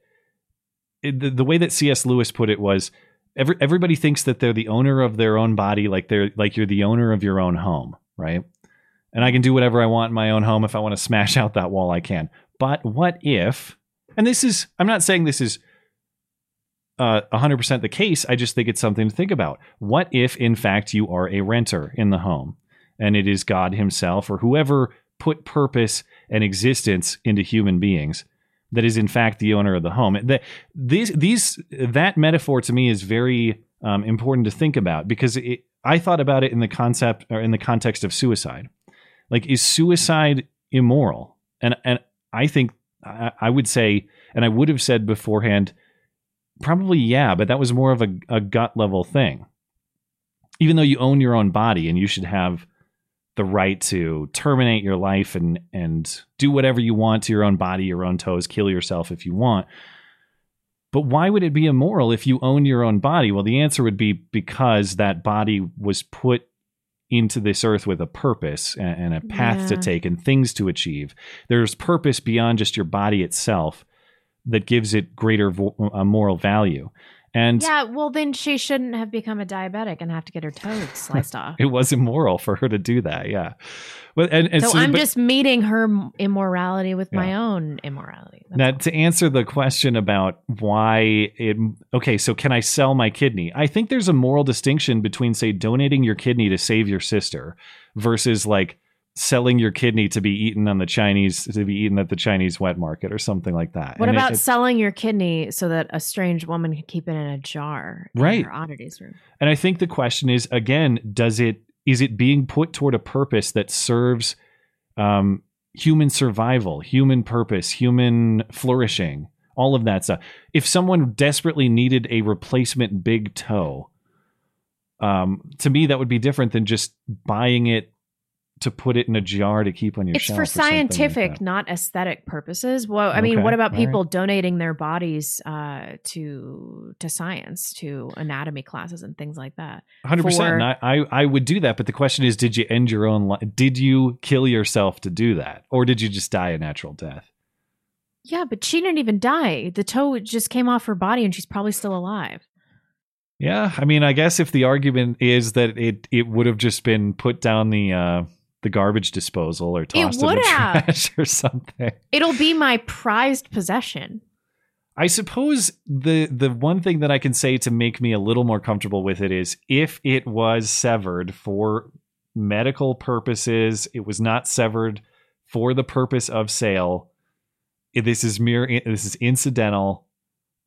B: it, the, the way that C.S. Lewis put it was every, everybody thinks that they're the owner of their own body, like they're like you're the owner of your own home, right? And I can do whatever I want in my own home. If I want to smash out that wall, I can. But what if? And this is I'm not saying this is uh, 100% the case. I just think it's something to think about. What if, in fact, you are a renter in the home and it is God Himself or whoever put purpose and existence into human beings that is, in fact, the owner of the home? That, these, these, that metaphor to me is very um, important to think about because it, I thought about it in the concept or in the context of suicide. Like, is suicide immoral? And, and I think I, I would say, and I would have said beforehand, Probably, yeah, but that was more of a, a gut level thing. Even though you own your own body and you should have the right to terminate your life and and do whatever you want to your own body, your own toes, kill yourself if you want. But why would it be immoral if you own your own body? Well, the answer would be because that body was put into this earth with a purpose and, and a path to take and things to achieve. There's purpose beyond just your body itself that gives it greater vo- uh, moral value. And
C: yeah, well, then she shouldn't have become a diabetic and have to get her toes [LAUGHS] sliced off.
B: it was immoral for her to do that. Yeah. But and, and
C: so,
B: so
C: I'm
B: but-
C: just meeting her immorality with my own immorality.
B: Now, to answer the question about why it, okay, so can I sell my kidney? I think there's a moral distinction between, say, donating your kidney to save your sister versus like selling your kidney to be eaten on the Chinese, to be eaten at the Chinese wet market or something like that.
C: What
B: And
C: about
B: it-
C: selling your kidney so that a strange woman can keep it in a jar in
B: Right.
C: her oddities room?
B: And I think the question is again, does it is it being put toward a purpose that serves um, human survival, human purpose, human flourishing, all of that stuff? If someone desperately needed a replacement big toe, um, to me that would be different than just buying it to put it in a jar to keep on your
C: It's
B: shelf.
C: for
B: or something like
C: scientific, not aesthetic purposes. Well, I mean,
B: Okay,
C: what about
B: all right.
C: people donating their bodies uh, to to science, to anatomy classes, and things like that?
B: Hundred
C: For-
B: percent. I, I I would do that, but the question is, did you end your own life? Did you kill yourself to do that, or did you just die a natural death?
C: Yeah, but she didn't even die. The toe just came off her body, and she's probably still alive.
B: Yeah, I mean, I guess if the argument is that it it would have just been put down the uh, the garbage disposal or tossed in the
C: have.
B: trash [LAUGHS] or something.
C: It'll be my prized possession.
B: I suppose the the one thing that I can say to make me a little more comfortable with it is if it was severed for medical purposes, it was not severed for the purpose of sale. This is mere. This is incidental.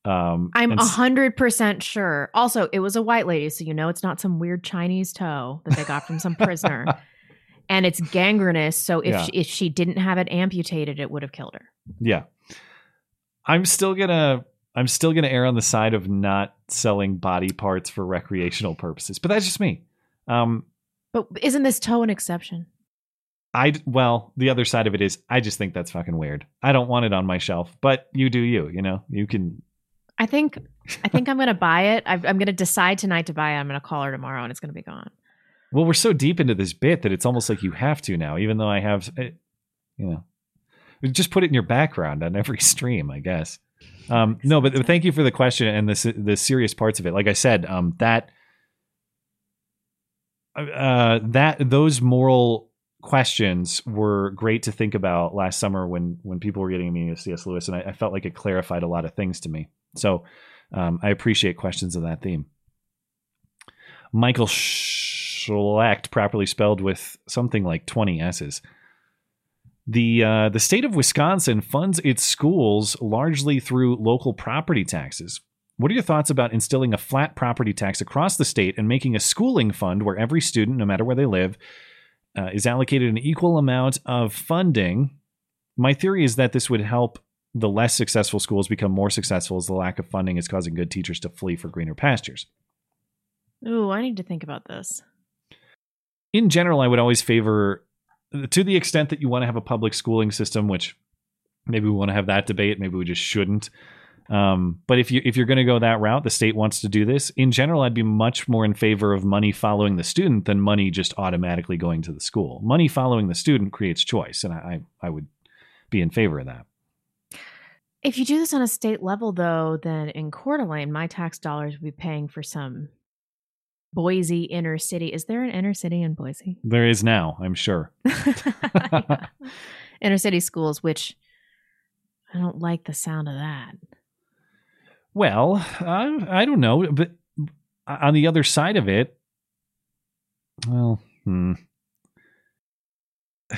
B: Um,
C: I'm a hundred percent sure. Also, it was a white lady, so you know it's not some weird Chinese toe that they got from some prisoner, [LAUGHS] and it's gangrenous. So if
B: Yeah.
C: she, if she didn't have it amputated, it would have killed her.
B: Yeah. I'm still gonna I'm still gonna err on the side of not selling body parts for recreational purposes, but that's just me. Um,
C: But isn't this toe an exception?
B: I well, the other side of it is I just think that's fucking weird. I don't want it on my shelf, but you do you. You know, you can.
C: I think I think [LAUGHS] I'm gonna buy it. I, I'm gonna decide tonight to buy it. I'm gonna call her tomorrow, and it's gonna be gone.
B: Well, we're so deep into this bit that it's almost like you have to now, even though I have, eh, you know, just put it in your background on every [LAUGHS] stream, I guess. Um, no, but thank you for the question and the the serious parts of it. Like I said, um, that uh, that those moral questions were great to think about last summer when when people were getting meeting of C.S. Lewis, and I, I felt like it clarified a lot of things to me. So um, I appreciate questions of that theme. Michael Schlecht, properly spelled with something like 20 S's. The uh, the state of Wisconsin funds its schools largely through local property taxes. What are your thoughts about instilling a flat property tax across the state and making a schooling fund where every student, no matter where they live, uh, is allocated an equal amount of funding? My theory is that this would help the less successful schools become more successful as the lack of funding is causing good teachers to flee for greener pastures.
C: Ooh, I need to think about this.
B: In general, I would always favor, to the extent that you want to have a public schooling system, which maybe we want to have that debate, maybe we just shouldn't. Um, but if you if you're going to go that route, the state wants to do this. In general, I'd be much more in favor of money following the student than money just automatically going to the school. Money following the student creates choice, and I I would be in favor of that.
C: If you do this on a state level, though, then in Coeur d'Alene, my tax dollars would be paying for some Boise inner city. Is there an inner city in Boise?
B: There is now, I'm sure. [LAUGHS]
C: Inner city schools, which I don't like the sound of that.
B: Well, I, I don't know, but on the other side of it, well, hmm. [SIGHS]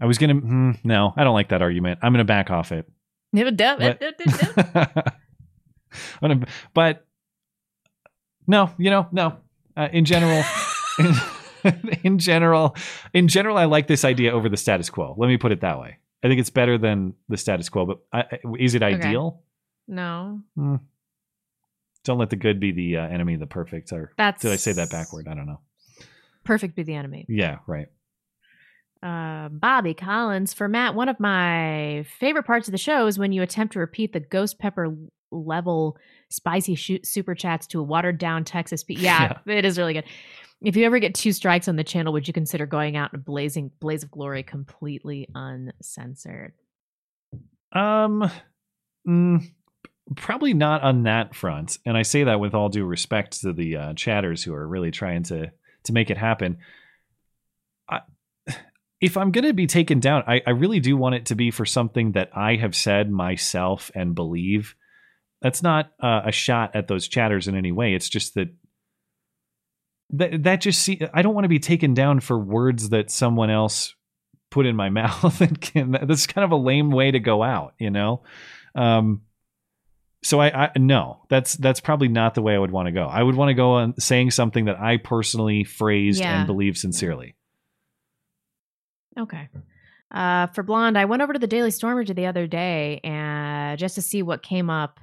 B: I was gonna. Hmm, no, I don't like that argument. I'm gonna back off it. [LAUGHS] But- [LAUGHS] I'm gonna- but no, you know, no. Uh, in general, [LAUGHS] in, in general, in general, I like this idea over the status quo. Let me put it that way. I think it's better than the status quo. But I, is it
C: Okay.
B: ideal?
C: No.
B: Hmm. Don't let the good be the uh, enemy of the perfect. Or
C: That's-
B: did I say that backward? I don't know.
C: Perfect be the enemy.
B: Yeah, right.
C: Uh, Bobby Collins for Matt. One of my favorite parts of the show is when you attempt to repeat the ghost pepper level spicy sh- super chats to a watered down Texas. Pe- [LAUGHS] yeah, it is really good. If you ever get two strikes on the channel, would you consider going out in a blazing blaze of glory, completely uncensored?
B: Um, mm, probably not on that front. And I say that with all due respect to the uh, chatters who are really trying to to make it happen. I, [SIGHS] if I'm going to be taken down, I, I really do want it to be for something that I have said myself and believe. That's not uh, a shot at those chatters in any way. It's just that that that just see I don't want to be taken down for words that someone else put in my [LAUGHS] mouth and can, that's kind of a lame way to go out, you know. Um, so I, I no, that's that's probably not the way I would want to go. I would want to go on saying something that I personally phrased
C: Yeah.
B: and believe sincerely.
C: Okay. Uh, for blonde, I went over to the Daily Stormer the other day and just to see what came up.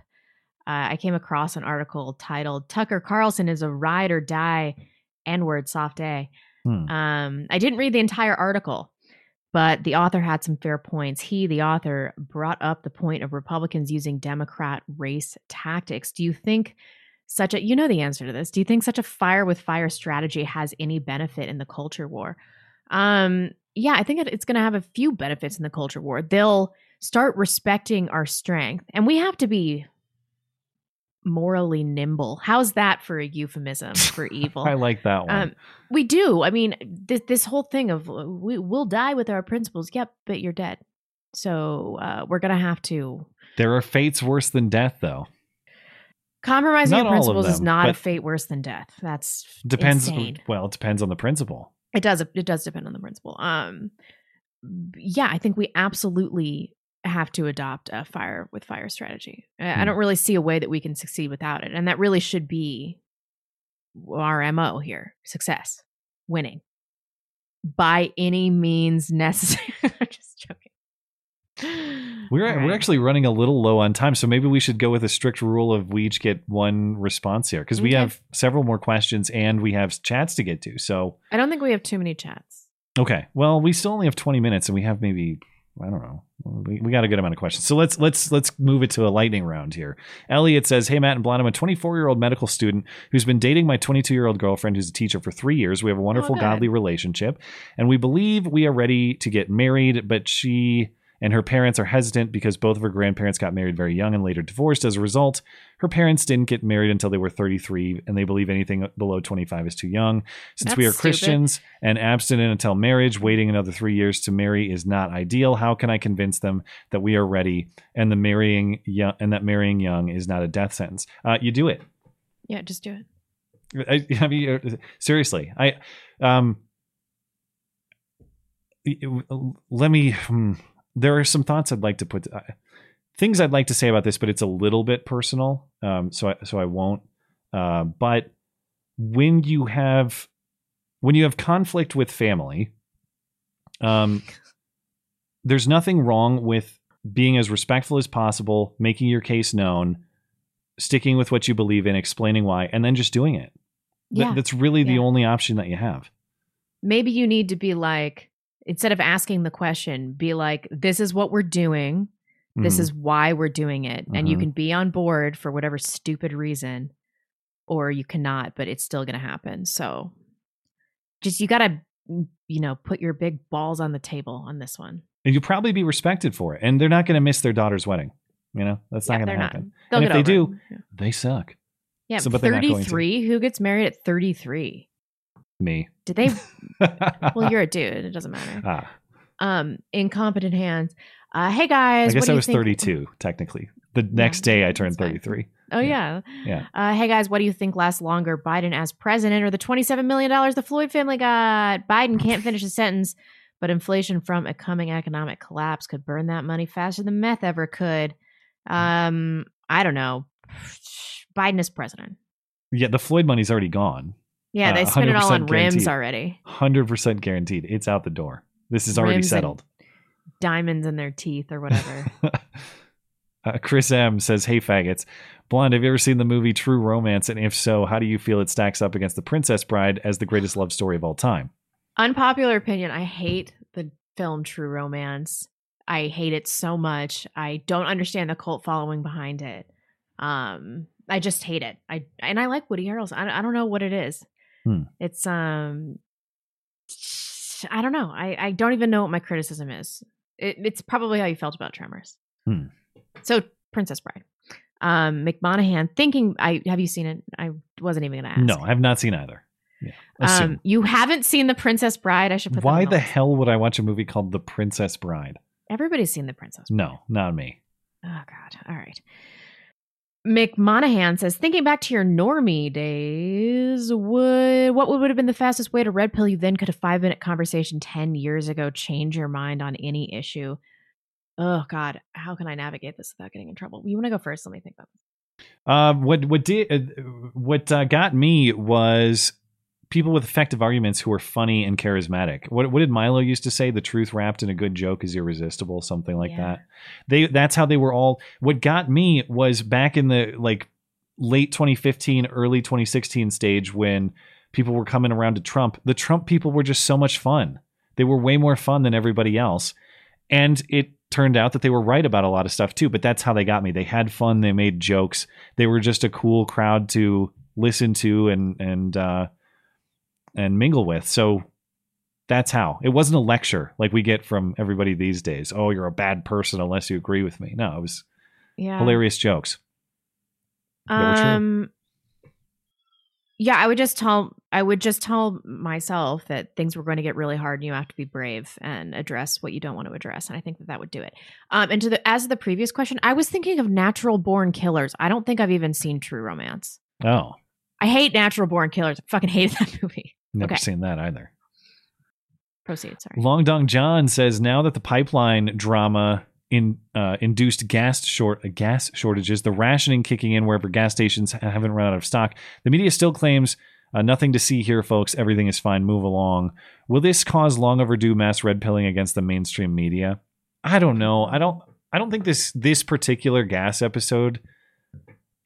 C: Uh, I came across an article titled "Tucker Carlson is a ride or die N-word soft A."
B: Hmm.
C: Um, I didn't read the entire article, but the author had some fair points. He, the author, brought up the point of Republicans using Democrat race tactics. Do you think such a you know the answer to this? Do you think such a fire with fire strategy has any benefit in the culture war? Um, yeah, I think it- it's going to have a few benefits in the culture war. They'll start respecting our strength, and we have to be morally nimble. How's that for a euphemism for [LAUGHS] evil?
B: I like that one.
C: Um, we do. I mean, this this whole thing of uh, we will die with our principles. Yep, but you're dead. So uh, we're gonna have to
B: there are fates worse than death, though.
C: compromising
B: Not
C: your principles is not a fate worse than death. That's
B: Depends.
C: Insane.
B: Well, it depends on the principle.
C: It does. It does depend on the principle. Um, yeah, I think we absolutely have to adopt a fire with fire strategy. I, I
B: Hmm.
C: don't really see a way that we can succeed without it, and that really should be our mo here: success, winning, by any means necessary. [LAUGHS] Just joking.
B: We're
C: All
B: we're actually running a little low on time, so maybe we should go with a strict rule of we each get one response here because we have several more questions and we have chats to get to. So
C: I don't think we have too many chats.
B: okay, well we still only have twenty minutes and we have maybe I don't know we, we got a good amount of questions. So let's let's let's move it to a lightning round here. Elliot says, "Hey Matt and Blonde, I'm a 24 year old medical student who's been dating my 22 year old girlfriend who's a teacher for three years. We have a wonderful, oh,
C: good.
B: godly relationship, and we believe we are ready to get married, but she." And her parents are hesitant because both of her grandparents got married very young and later divorced. As a result, her parents didn't get married until they were 33, and they believe anything below 25 is too young. Since we are
C: That's stupid.
B: Christians and abstinent until marriage, waiting another three years to marry is not ideal. How can I convince them that we are ready and the marrying young and that marrying young is not a death sentence? Uh, you do it.
C: Yeah, just do it.
B: I, [LAUGHS] I mean, seriously, I um, let me. There are some thoughts I'd like to put. Uh, things I'd like to say about this, but it's a little bit personal. Um, so I, so I won't. Uh, but when you have when you have conflict with family, um, there's nothing wrong with being as respectful as possible, making your case known, sticking with what you believe in, explaining why, and then just doing it. Th-
C: Yeah.
B: that's really the only option that you have.
C: maybe you need to be like instead of asking the question be like this is what we're doing this
B: Mhm.
C: is why we're doing it and you
B: Mhm.
C: can be on board for whatever stupid reason or you cannot but it's still going to happen so just you got to you know put your big balls on the table on this one
B: And you'll probably be respected for it. And they're not going to miss their daughter's wedding. You know, that's
C: Yeah,
B: not going to
C: not.
B: happen.
C: They'll
B: and if they do, they suck.
C: yeah
B: So, but they're not going to.
C: 33 who gets married at 33
B: Me.
C: did they [LAUGHS] well you're a dude it doesn't matter
B: Ah,
C: um incompetent hands uh hey guys
B: I guess I was
C: think-
B: 32, technically. The next day I turned 33.
C: Oh yeah.
B: Yeah.
C: Uh, hey guys, what do you think lasts longer, Biden as president or the twenty-seven million dollars the Floyd family got? Biden can't finish his sentence, but inflation from a coming economic collapse could burn that money faster than meth ever could. Um, I don't know. [SIGHS] Biden is president.
B: Yeah, the Floyd money's already gone.
C: Yeah, they
B: Uh,
C: spent it all
B: 100%
C: on rims already.
B: 100% guaranteed. It's out the door. This is already
C: Rims
B: settled.
C: Diamonds in their teeth or whatever. [LAUGHS]
B: Uh, Chris M says, "Hey faggots, blonde. Have you ever seen the movie True Romance? And if so, how do you feel it stacks up against The Princess Bride as the greatest love story of all time?"
C: Unpopular opinion. I hate the film True Romance. I hate it so much. I don't understand the cult following behind it. Um, I just hate it. I and I like Woody Harrelson. I, I don't know what it is.
B: Hmm.
C: It's um, I don't know. I I don't even know what my criticism is. It, it's probably how you felt about Tremors.
B: Hmm.
C: So Princess Bride. Um, McMonahan thinking. I have you seen it? I wasn't even gonna ask.
B: No, I have not seen either. Yeah.
C: Um, you haven't seen the Princess Bride. I should put.
B: Why the hell would I watch a movie called The Princess Bride?
C: Everybody's seen the Princess.
B: No, not me.
C: Oh God. All right. McMonahan says, thinking back to your normie days, would what would have been the fastest way to red pill you then could a five minute conversation ten years ago change your mind on any issue? Oh God, how can I navigate this without getting in trouble? You want to go first? Let me think about this.
B: Uh, what what did uh, what uh, got me was people with effective arguments who were funny and charismatic. What what did Milo used to say? The truth wrapped in a good joke is irresistible, something like that. They that's how they were all. What got me was back in the like late 2015, early 2016 stage when people were coming around to Trump. The Trump people were just so much fun. They were way more fun than everybody else, and it turned out that they were right about a lot of stuff too. But that's how they got me. They had fun. They made jokes. They were just a cool crowd to listen to and and uh, and mingle with. So that's how. It wasn't a lecture like we get from everybody these days. Oh, you're a bad person unless you agree with me. No, it was
C: Yeah.
B: hilarious jokes. that were true.
C: Um. Yeah, I would just tell I would just tell myself that things were going to get really hard, and you have to be brave and address what you don't want to address. And I think that that would do it. Um, and to the as of the previous question, I was thinking of Natural Born Killers. I don't think I've even seen True Romance.
B: Oh,
C: I hate Natural Born Killers. I fucking hated [LAUGHS] that movie.
B: Never
C: okay,
B: seen that either.
C: proceed. Sorry.
B: Long Dong John says now that the pipeline drama in uh, induced gas short uh, gas shortages, the rationing kicking in wherever gas stations haven't run out of stock, the media still claims uh, nothing to see here, folks. Everything is fine. Move along. Will this cause long overdue mass red pilling against the mainstream media? I don't know. I don't. I don't think this this particular gas episode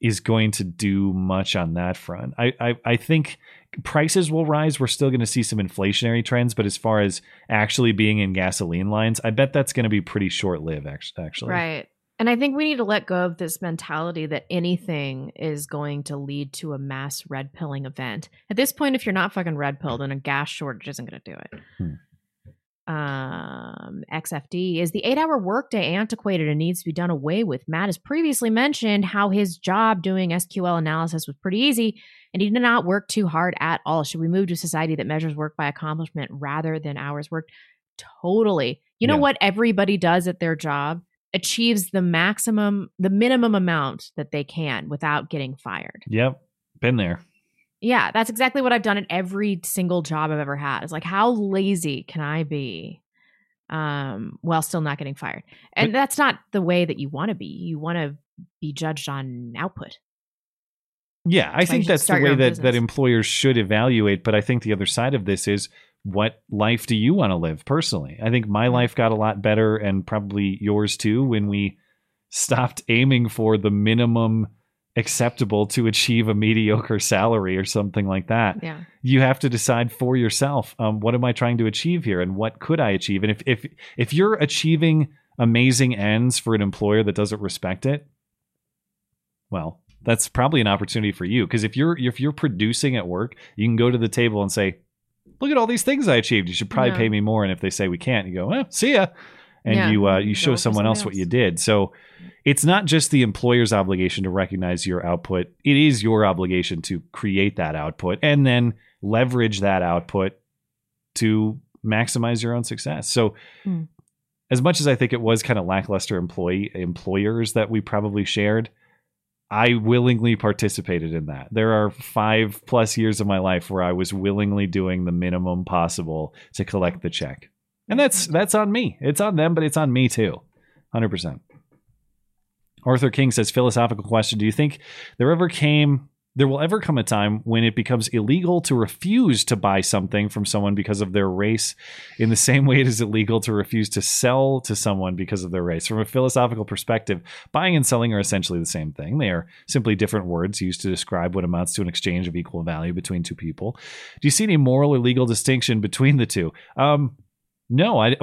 B: is going to do much on that front. I I, I think prices will rise. We're still going to see some inflationary trends, but as far as actually being in gasoline lines, I bet that's going to be pretty short lived. Actually,
C: Right. And I think we need to let go of this mentality that anything is going to lead to a mass red pilling event. At this point, if you're not fucking red pilled, then a gas shortage isn't going to do it. Hmm. Um, XFD is the eight hour workday antiquated and needs to be done away with. Matt has previously mentioned how his job doing SQL analysis was pretty easy and he did not work too hard at all. Should we move to a society that measures work by accomplishment rather than hours worked? Totally. You know
B: Yeah.
C: what everybody does at their job? Achieves the maximum, the minimum amount that they can without getting fired.
B: Yep, been there.
C: Yeah, that's exactly what I've done at every single job I've ever had. It's like, how lazy can I be um, while still not getting fired? And that's not the way that you want to be. You want to be judged on output.
B: Yeah, I think that's the way that, that employers should evaluate. But I think the other side of this is what life do you want to live personally? I think my life got a lot better and probably yours too when we stopped aiming for the minimum acceptable to achieve a mediocre salary or something like that.
C: Yeah.
B: You have to decide for yourself, um, what am I trying to achieve here and what could I achieve? And if if if you're achieving amazing ends for an employer that doesn't respect it, well, that's probably an opportunity for you because if you're if you're producing at work, you can go to the table and say, "Look at all these things I achieved. You should probably pay me more." And if they say we can't, you go, "Well, see ya," and
C: Yeah,
B: you uh,
C: you
B: show someone else what you did. So it's not just the employer's obligation to recognize your output; it is your obligation to create that output and then leverage that output to maximize your own success. So
C: Hmm.
B: as much as I think it was kind of lackluster employee employers that we probably shared, I willingly participated in that. There are five plus years of my life where I was willingly doing the minimum possible to collect the check. And that's that's on me. It's on them, but it's on me too. 100%. Arthur King says philosophical question, do you think there ever came there will ever come a time when it becomes illegal to refuse to buy something from someone because of their race in the same way it is illegal to refuse to sell to someone because of their race. From a philosophical perspective, buying and selling are essentially the same thing. They are simply different words used to describe what amounts to an exchange of equal value between two people. Do you see any moral or legal distinction between the two? Um, no, I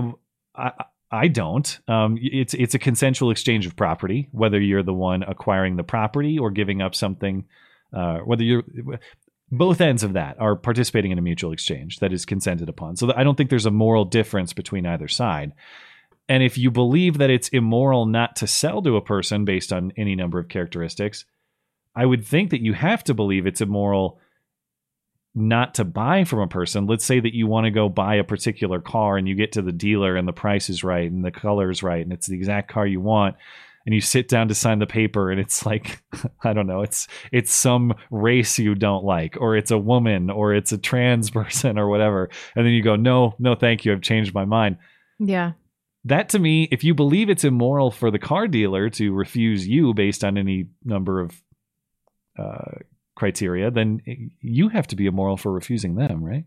B: I, I don't. Um, it's it's a consensual exchange of property, whether you're the one acquiring the property or giving up something, uh, whether you're both ends of that are participating in a mutual exchange that is consented upon. So I don't think there's a moral difference between either side. And if you believe that it's immoral not to sell to a person based on any number of characteristics, I would think that you have to believe it's immoral not to buy from a person. Let's say that you want to go buy a particular car and you get to the dealer and the price is right and the color is right and it's the exact car you want and you sit down to sign the paper and it's [LAUGHS] like I don't know, it's it's some race you don't like or it's a woman or it's a trans [LAUGHS] person or whatever and then you go no, no thank you, I've changed my mind.
C: Yeah.
B: That to me, if you believe it's immoral for the car dealer to refuse you based on any number of uh, criteria, then you have to be immoral for refusing them, right?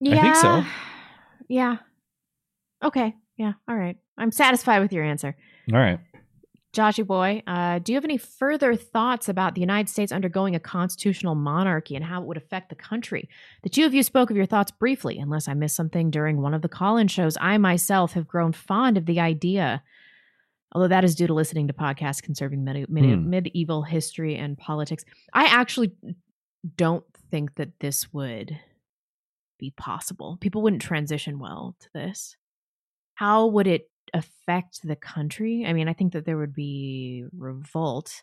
C: Yeah.
B: I think so.
C: Yeah. Okay. Yeah. All right. I'm satisfied with your answer.
B: All right.
C: Joshy boy, uh, do you have any further thoughts about the United States undergoing a constitutional monarchy and how it would affect the country? The two of you spoke of your thoughts briefly, unless I missed something during one of the call in shows. I myself have grown fond of the idea, although that is due to listening to podcasts conserving
B: Hmm.
C: medieval history and politics. I actually don't think that this would be possible. People wouldn't transition well to this. How would it affect the country? I mean, I think that there would be revolt.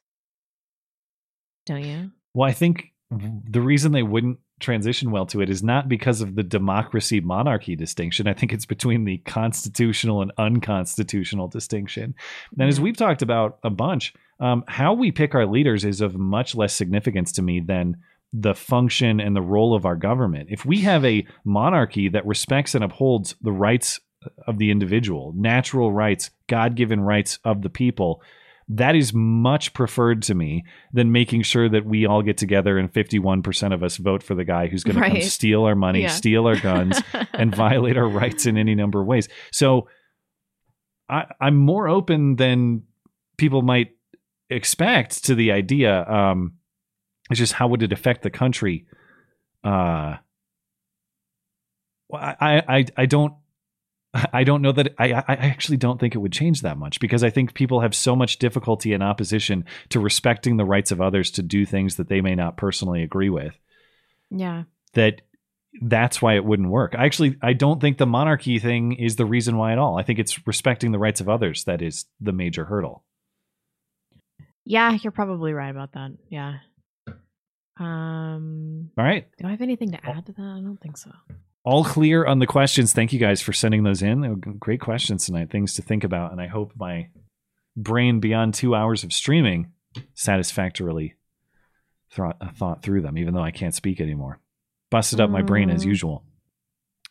C: Don't you?
B: Well, I think the reason they wouldn't transition well to it is not because of the democracy monarchy distinction. I think it's between the constitutional and unconstitutional distinction. And as we've talked about a bunch, um, how we pick our leaders is of much less significance to me than the function and the role of our government. If we have a monarchy that respects and upholds the rights of the individual, natural rights, God given rights of the people, that is much preferred to me than making sure that we all get together and 51% of us vote for the guy who's going to come steal our money,
C: Yeah.
B: steal our guns, [LAUGHS] and violate our rights in any number of ways. So I, I'm more open than people might expect to the idea. Um, it's just how would it affect the country? Uh, I, I, I don't I don't know that I, I actually don't think it would change that much because I think people have so much difficulty in opposition to respecting the rights of others to do things that they may not personally agree with
C: Yeah.
B: that that's why it wouldn't work. I actually I don't think the monarchy thing is the reason why at all. I think it's respecting the rights of others that is the major hurdle.
C: Yeah, you're probably right about that. Yeah. Um
B: All right.
C: do I have anything to add to that? I don't think so.
B: All clear on the questions. Thank you guys for sending those in. They were great questions tonight. Things to think about and I hope my brain beyond 2 hours of streaming satisfactorily thought, thought through them even though I can't speak anymore. Busted up my brain as
C: Mm.
B: usual.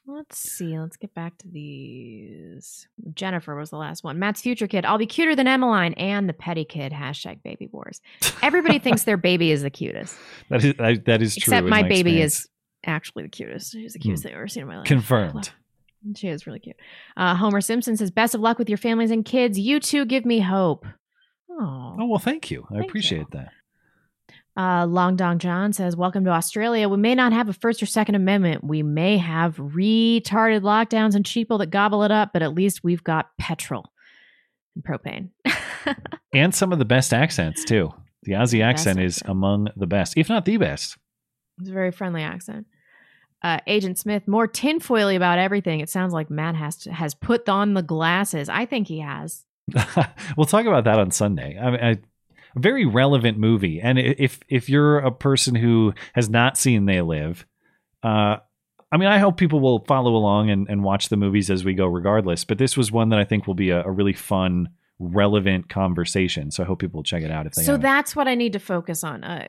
C: Let's see. Let's get back to these. Jennifer was the last one. Matt's future kid. I'll be cuter than Emmeline and the petty kid. Hashtag baby wars. Everybody thinks their baby is the cutest. [LAUGHS]
B: That is that, that is true.
C: Except
B: in
C: my, baby
B: experience.
C: is actually the cutest. She's the cutest
B: Hmm.
C: thing I've ever seen in my life.
B: confirmed.
C: She is really cute. Uh, Homer Simpson says, "Best of luck with your families and kids. You two give me hope." Oh,
B: Oh well, thank you. I appreciate that.
C: Uh, Long Dong John says, "Welcome to Australia. We may not have a First or Second Amendment. We may have retarded lockdowns and cheapo that gobble it up, but at least we've got petrol and propane." [LAUGHS]
B: and some of the best accents too. The Aussie
C: Best
B: accent is among the best, if not the best.
C: It's a very friendly accent. Uh, Agent Smith, more tinfoily about everything. It sounds like Matt has to, has put on the glasses. I think he has. [LAUGHS]
B: we'll talk about that on Sunday. I mean, I, a very relevant movie, and if if you're a person who has not seen They Live, uh, I mean, I hope people will follow along and, and watch the movies as we go, regardless. But this was one that I think will be a, a really fun, relevant conversation. So I hope people will check it out if they.
C: So
B: haven't.
C: that's what I need to focus on. Uh,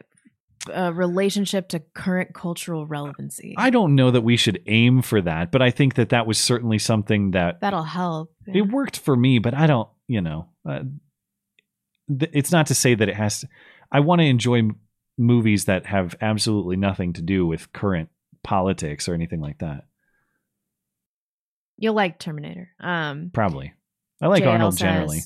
C: a relationship to current cultural relevancy.
B: I don't know that we should aim for that, but I think that that was certainly something that
C: That'll help.
B: it worked for me. But I don't, you know, uh, th- it's not to say that it has. To, I want to enjoy m- movies that have absolutely nothing to do with current politics or anything like that.
C: You'll like Terminator. Um,
B: Probably, I like
C: JL
B: Arnold
C: says,
B: generally.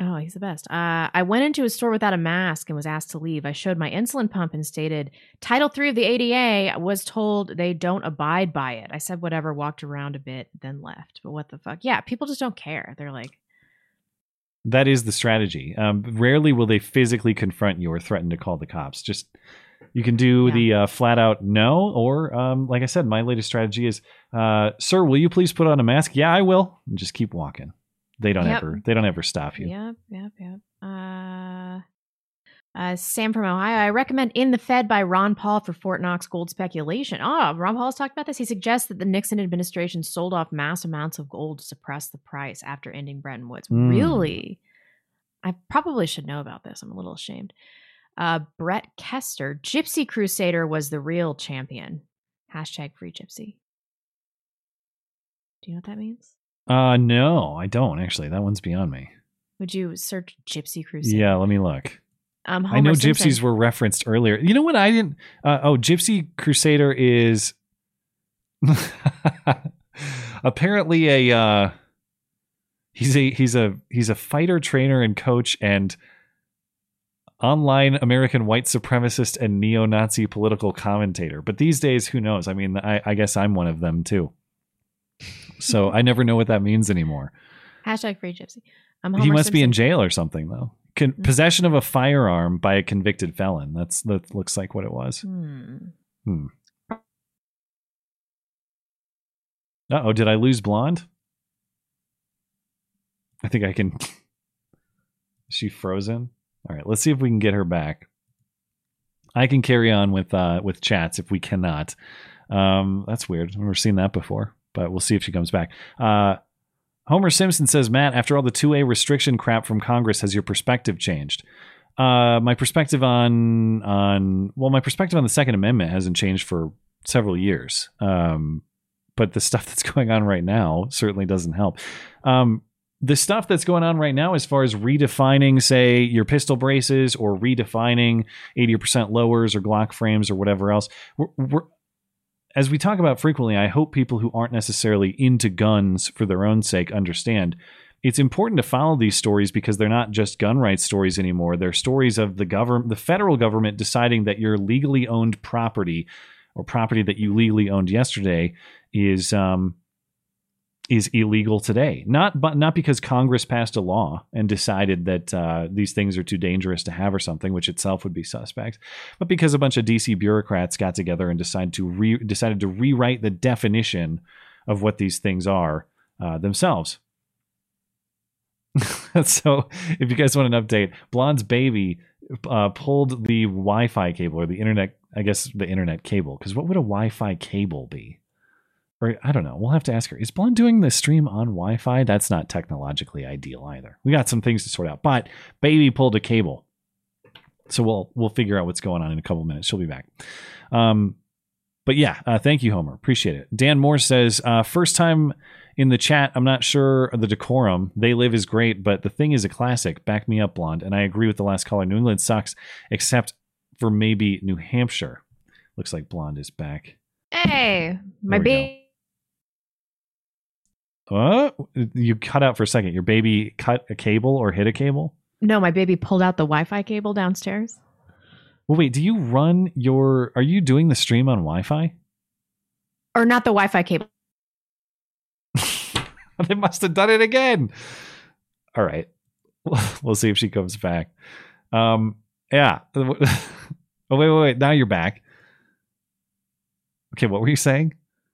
C: Oh, he's the best. Uh, I went into a store without a mask and was asked to leave. I showed my insulin pump and stated Title Three of the ADA. Was told they don't abide by it. I said whatever, walked around a bit, then left. But what the fuck? Yeah, people just don't care. They're like,
B: That is the strategy. Um, rarely will they physically confront you or threaten to call the cops. Just you can do the uh, flat out no, or um, like I said, my latest strategy is, uh, "Sir, will you please put on a mask?" Yeah, I will. And just keep walking. They don't
C: Yep.
B: ever. They don't ever stop you.
C: Yep, yep, yep. Uh, uh, Sam from Ohio. I recommend End the Fed by Ron Paul for Fort Knox gold speculation. Oh, Ron Paul has talked about this. He suggests that the Nixon administration sold off mass amounts of gold to suppress the price after ending Bretton Woods.
B: Mm.
C: Really? I probably should know about this. I'm a little ashamed. Uh, Brett Kester. Gypsy Crusader was the real champion. Hashtag free gypsy. Do you know what that means?
B: Uh, no, I don't actually. That one's beyond me.
C: Would you search Gypsy Crusader?
B: Yeah, let me look.
C: Um,
B: I know
C: Homer
B: gypsies were referenced earlier. You know what? I didn't. Uh, oh, Gypsy Crusader is [LAUGHS] apparently a. Uh, he's a he's a he's a fighter trainer and coach and online American white supremacist and neo-Nazi political commentator. But these days, who knows? I mean, I, I guess I'm one of them too. So I never know what that means anymore.
C: Hashtag free gypsy.
B: He
C: Homer
B: must be in jail or something though. Con- possession of a firearm by a convicted felon. That's that looks like what it was.
C: Hmm.
B: Hmm. Uh oh, did I lose blonde? I think I can. [LAUGHS] Is she frozen? All right, let's see if we can get her back. I can carry on with uh with chats if we cannot. Um, that's weird. I've never seen that before, but we'll see if she comes back. Uh, Homer Simpson says, Matt, after all the 2A restriction crap from Congress, has your perspective changed? Uh, my perspective on on well, my perspective on the Second Amendment hasn't changed for several years. Um, but the stuff [LAUGHS] that's going on right now certainly doesn't help. Um, the stuff that's going on right now, as far as redefining, say, your pistol braces or redefining 80% lowers or Glock frames or whatever else, we're, we're as we talk about frequently, I hope people who aren't necessarily into guns for their own sake understand it's important to follow these stories because they're not just gun rights stories anymore. They're stories of the government, the federal government deciding that your legally owned property or property that you legally owned yesterday is um, is illegal today. Not but not because Congress passed a law and decided that uh, these things are too dangerous to have or something, which itself would be suspect, but because a bunch of DC bureaucrats got together and decided to re- decided to rewrite the definition of what these things are uh, themselves. [LAUGHS] so, if you guys want an update, Blonde's baby uh, pulled the Wi-Fi cable or the internet, I guess the internet cable, because what would a Wi-Fi cable be? Or I don't know. We'll have to ask her. Is Blonde doing the stream on Wi-Fi? That's not technologically ideal either. We got some things to sort out. But baby pulled a cable, so we'll we'll figure out what's going on in a couple minutes. She'll be back. Um, but yeah, uh, thank you, Homer. Appreciate it. Dan Moore says, uh, first time in the chat. I'm not sure the decorum. They live is great, but the thing is a classic. Back me up, blonde. And I agree with the last caller. New England sucks, except for maybe New Hampshire. Looks like blonde is back.
C: Hey, my baby.
B: What? You cut out for a second. Your baby cut a cable or hit a cable?
C: No, my baby pulled out the Wi-Fi cable downstairs.
B: Well, wait. Do you run your? Are you doing the stream on Wi-Fi?
C: Or not the Wi-Fi cable. [LAUGHS]
B: they must have done it again. All right. [LAUGHS] We'll see if she comes back. Um, yeah. [LAUGHS] oh, wait, wait, wait. Now you're back. Okay, what were you saying?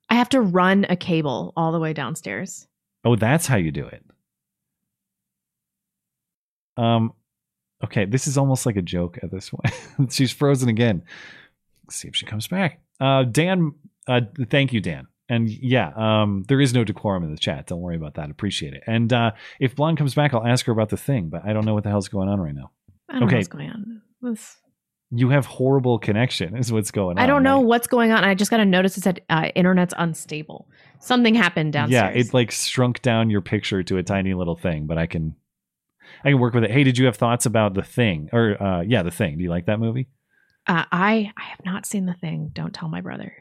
C: I have to run a cable all the way downstairs.
B: Oh, that's how you do it. Um, okay, this is almost like a joke at this point. [LAUGHS] She's frozen again. Let's see if she comes back. Uh, Dan, uh, thank you, Dan. And yeah, um, there is no decorum in the chat. Don't worry about that. Appreciate it. And uh, if Blonde comes back, I'll ask her about the thing, but I don't know what the hell's going on right now.
C: I don't know
B: okay,
C: what's going on. This-
B: you have horrible connection. Is what's going on.
C: I don't know
B: right?
C: what's going on. I just got a notice it said uh, internet's unstable. Something happened downstairs.
B: Yeah, it like shrunk down your picture to a tiny little thing, but I can I can work with it. Hey, did you have thoughts about the thing? Or uh yeah, the thing. Do you like that movie?
C: Uh, I I have not seen the thing. Don't tell my brother.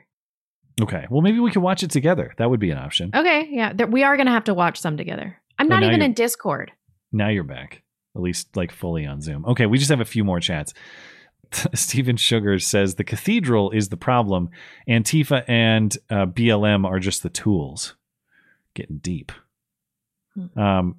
B: Okay. Well, maybe we could watch it together. That would be an option.
C: Okay, yeah, there, we are gonna have to watch some together. I'm
B: Oh,
C: not even in Discord.
B: Now you're back. at least like fully on Zoom. Okay, we just have a few more chats. [LAUGHS] Stephen Sugar says the cathedral is the problem. Antifa and uh, BLM are just the tools. Getting deep. Um,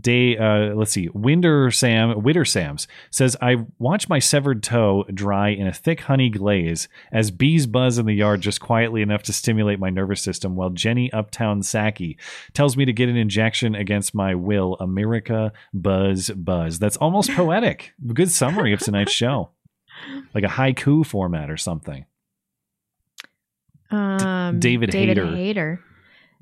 B: day. Uh, let's see. Winder Sam Witter Sam's says I watch my severed toe dry in a thick honey glaze as bees buzz in the yard just quietly enough to stimulate my nervous system. While Jenny Uptown Psaki tells me to get an injection against my will. America buzz buzz. That's almost poetic. Good summary of tonight's show, [LAUGHS] like a haiku format or something.
C: Um,
B: David Hayter.
C: Hayter.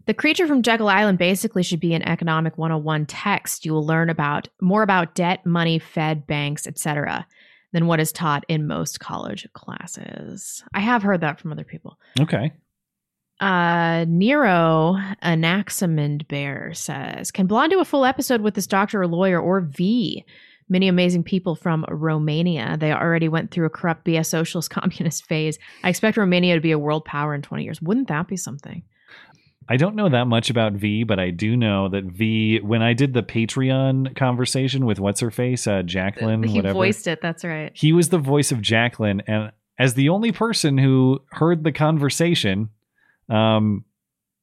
C: The creature from Jekyll Island basically should be an economic 101 text. You will learn about more about debt, money, Fed, banks, etc. than what is taught in most college classes. I have heard that from other people.
B: Okay.
C: Uh, Nero Anaximand Bear says, "Can Blonde do a full episode with this doctor or lawyer or V? Many amazing people from Romania. They already went through a corrupt BS socialist [LAUGHS] communist phase. I expect Romania to be a world power in 20 years. Wouldn't that be something?
B: I don't know that much about V, but I do know that V. When I did the Patreon conversation with what's her face, uh, Jacqueline,
C: he
B: whatever,
C: voiced it. That's right.
B: he was the voice of Jacqueline, and as the only person who heard the conversation, um,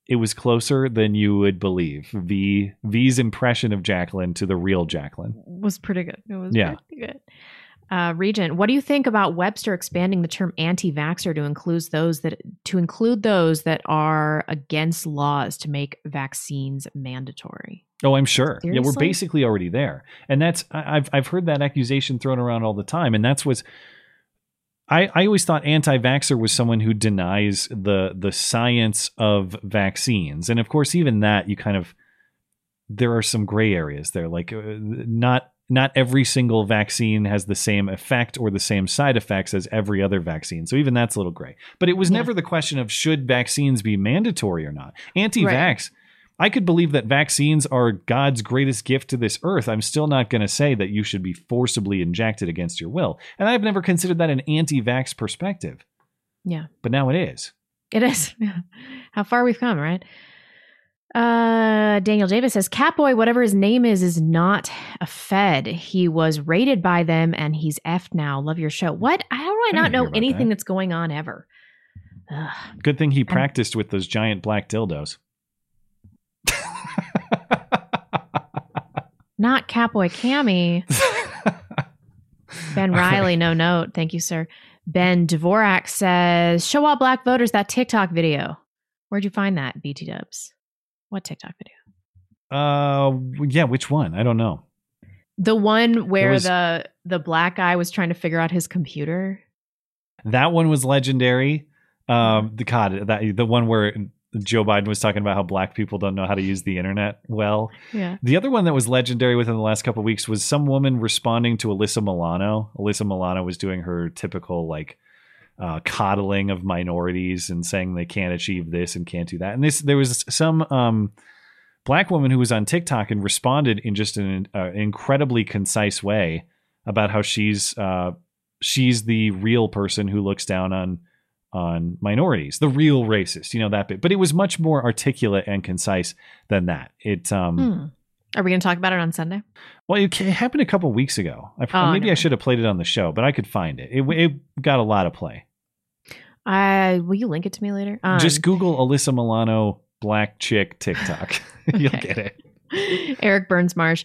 B: it was closer than you would believe. V V's impression of Jacqueline to the real Jacqueline.
C: was pretty good. It was
B: Yeah.
C: pretty good. Uh, Regent, what do you think about Webster expanding the term anti-vaxxer to include those that to include those that are against laws to make vaccines mandatory?
B: Oh, I'm sure. Yeah, we're basically already there, and that's I- I've I've heard that accusation thrown around all the time, and that's what's. I, I always thought anti-vaxxer was someone who denies the the science of vaccines, and of course, even that you kind of there are some gray areas there. Like uh, not not every single vaccine has the same effect or the same side effects as every other vaccine, so even that's a little gray. But it was
C: Yeah.
B: never the question of should vaccines be mandatory or not. Anti-vax. I could believe that vaccines are God's greatest gift to this earth. I'm still not going to say that you should be forcibly injected against your will. And I've never considered that an anti vax perspective,
C: Yeah,
B: but now it is.
C: it is. [LAUGHS] How far we've come, right? Uh, Daniel Davis says Catboy, whatever his name is, is not a Fed. He was rated by them, and he's effed now. Love your show. What? How do I not
B: hear
C: know anything
B: that.
C: that's going on ever? Ugh.
B: Good thing he practiced with those giant black dildos.
C: Not Catboy Kami. [LAUGHS] ben Riley, no note. Thank you, sir. Ben Dvorak says, Show all black voters that TikTok video. Where'd you find that, BT dubs? What TikTok video?
B: Uh, yeah, which one? I don't know.
C: The one where
B: was-
C: the the black guy was trying to figure out his computer.
B: That one was legendary. Um, the God, that the one where Joe Biden was talking about how black people don't know how to use the internet well.
C: Yeah.
B: The other one that was legendary within the last couple of weeks was some woman responding to Alyssa Milano. Alyssa Milano was doing her typical like uh, coddling of minorities and saying they can't achieve this and can't do that. And this there was some um, black woman who was on TikTok and responded in just an uh, incredibly concise way about how she's uh, she's the real person who looks down on on minorities, the real racist, you know that bit. But it was much more articulate and concise than that. It um
C: Hmm. Are we going to talk about it on Sunday?
B: well, it happened a couple weeks ago. I,
C: Oh,
B: maybe I should have played it on the show, but I could find it. It, it got a lot of play.
C: I will you link it to me later? Um,
B: Just Google Alyssa Milano black chick TikTok. [LAUGHS] You'll get it. [LAUGHS]
C: Eric Burns Marsh.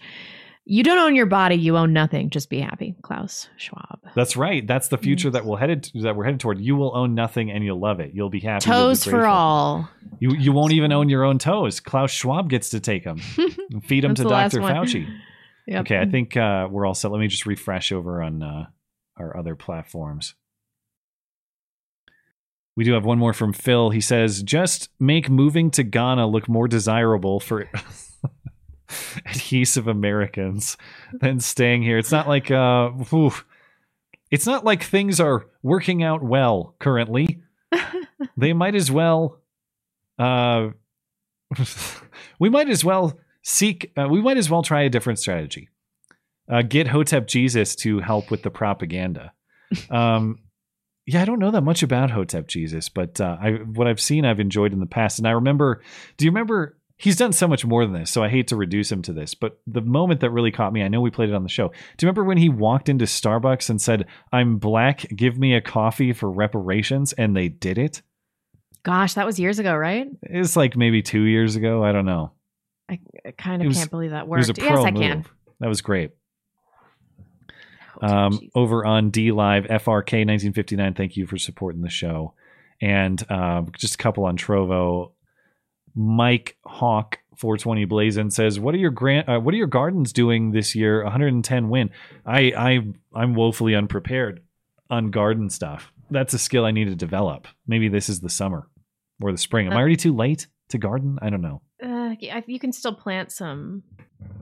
C: You don't own your body, you own nothing. Just be happy. Klaus Schwab.
B: That's right. That's the future that we're headed to, that we're headed toward. You will own nothing and you'll love it. You'll be happy. you'll be
C: Toes for all.
B: You you won't even own your own toes. Klaus Schwab gets to take them. [LAUGHS] Feed them to
C: the
B: Dr. Fauci. [LAUGHS]
C: Yep.
B: Okay, I think uh, we're all set. Let me just refresh over on uh, our other platforms. We do have one more from Phil. He says, "Just make moving to Ghana look more desirable for [LAUGHS] [LAUGHS] adhesive Americans than staying here. It's not like uh, whew. it's not like things are working out well currently. [LAUGHS] they might as well uh, [LAUGHS] we might as well seek uh, we might as well try a different strategy uh, get hotep jesus to help with the propaganda um, yeah i don't know that much about hotep jesus but uh, I, what i've seen i've enjoyed in the past and i remember do you remember he's done so much more than this, so I hate to reduce him to this. But the moment that really caught me, I know we played it on the show. Do you remember when he walked into Starbucks and said, "I'm black, give me a coffee for reparations," and they did it?
C: Gosh, that was years ago, right?
B: It's like maybe two years ago. I don't know.
C: I, I kind of
B: was-
C: can't believe that worked. Yes, I can.
B: That was great. Um, over on DLive, FRK 1959, thank you for supporting the show. And uh, just a couple on Trovo. Mike Hawk 420 Blazin says, "What are your grant? Uh, what are your gardens doing this year? 110 win. I I I'm woefully unprepared on garden stuff. That's a skill I need to develop. Maybe this is the summer or the spring. Am I
C: Uh,
B: already too late to garden? I don't know.
C: Uh, you can still plant some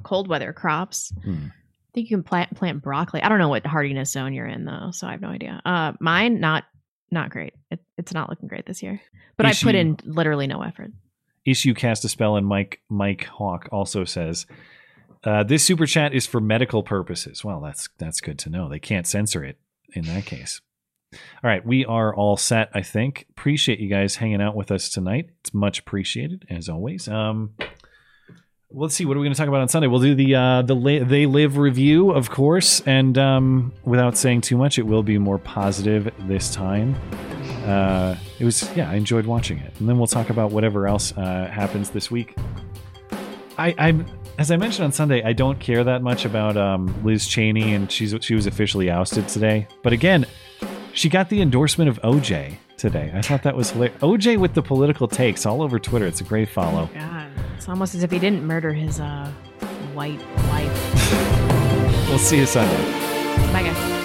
C: cold weather crops.
B: Hmm.
C: I think you can plant plant broccoli. I don't know what hardiness zone you're in though, so I have no idea. Uh, mine not not great. It, it's not looking great this year. But I put in literally no effort.
B: Issue cast a spell and mike mike hawk also says uh, this super chat is for medical purposes. Well that's that's good to know. They can't censor it in that case. All right we are all set i think. Appreciate you guys hanging out with us tonight. It's much appreciated as always. Um let's see what are we going to talk about on sunday? We'll do the uh the La- they live review of course and um without saying too much it will be more positive this time uh, it was yeah, I enjoyed watching it, and then we'll talk about whatever else uh, happens this week. I, I'm as I mentioned on Sunday, I don't care that much about um, Liz Cheney, and she's she was officially ousted today. But again, she got the endorsement of OJ today. I thought that was hilarious. OJ with the political takes all over Twitter. It's a great follow.
C: God, it's almost as if he didn't murder his uh white wife. [LAUGHS]
B: We'll see you Sunday.
C: Bye guys.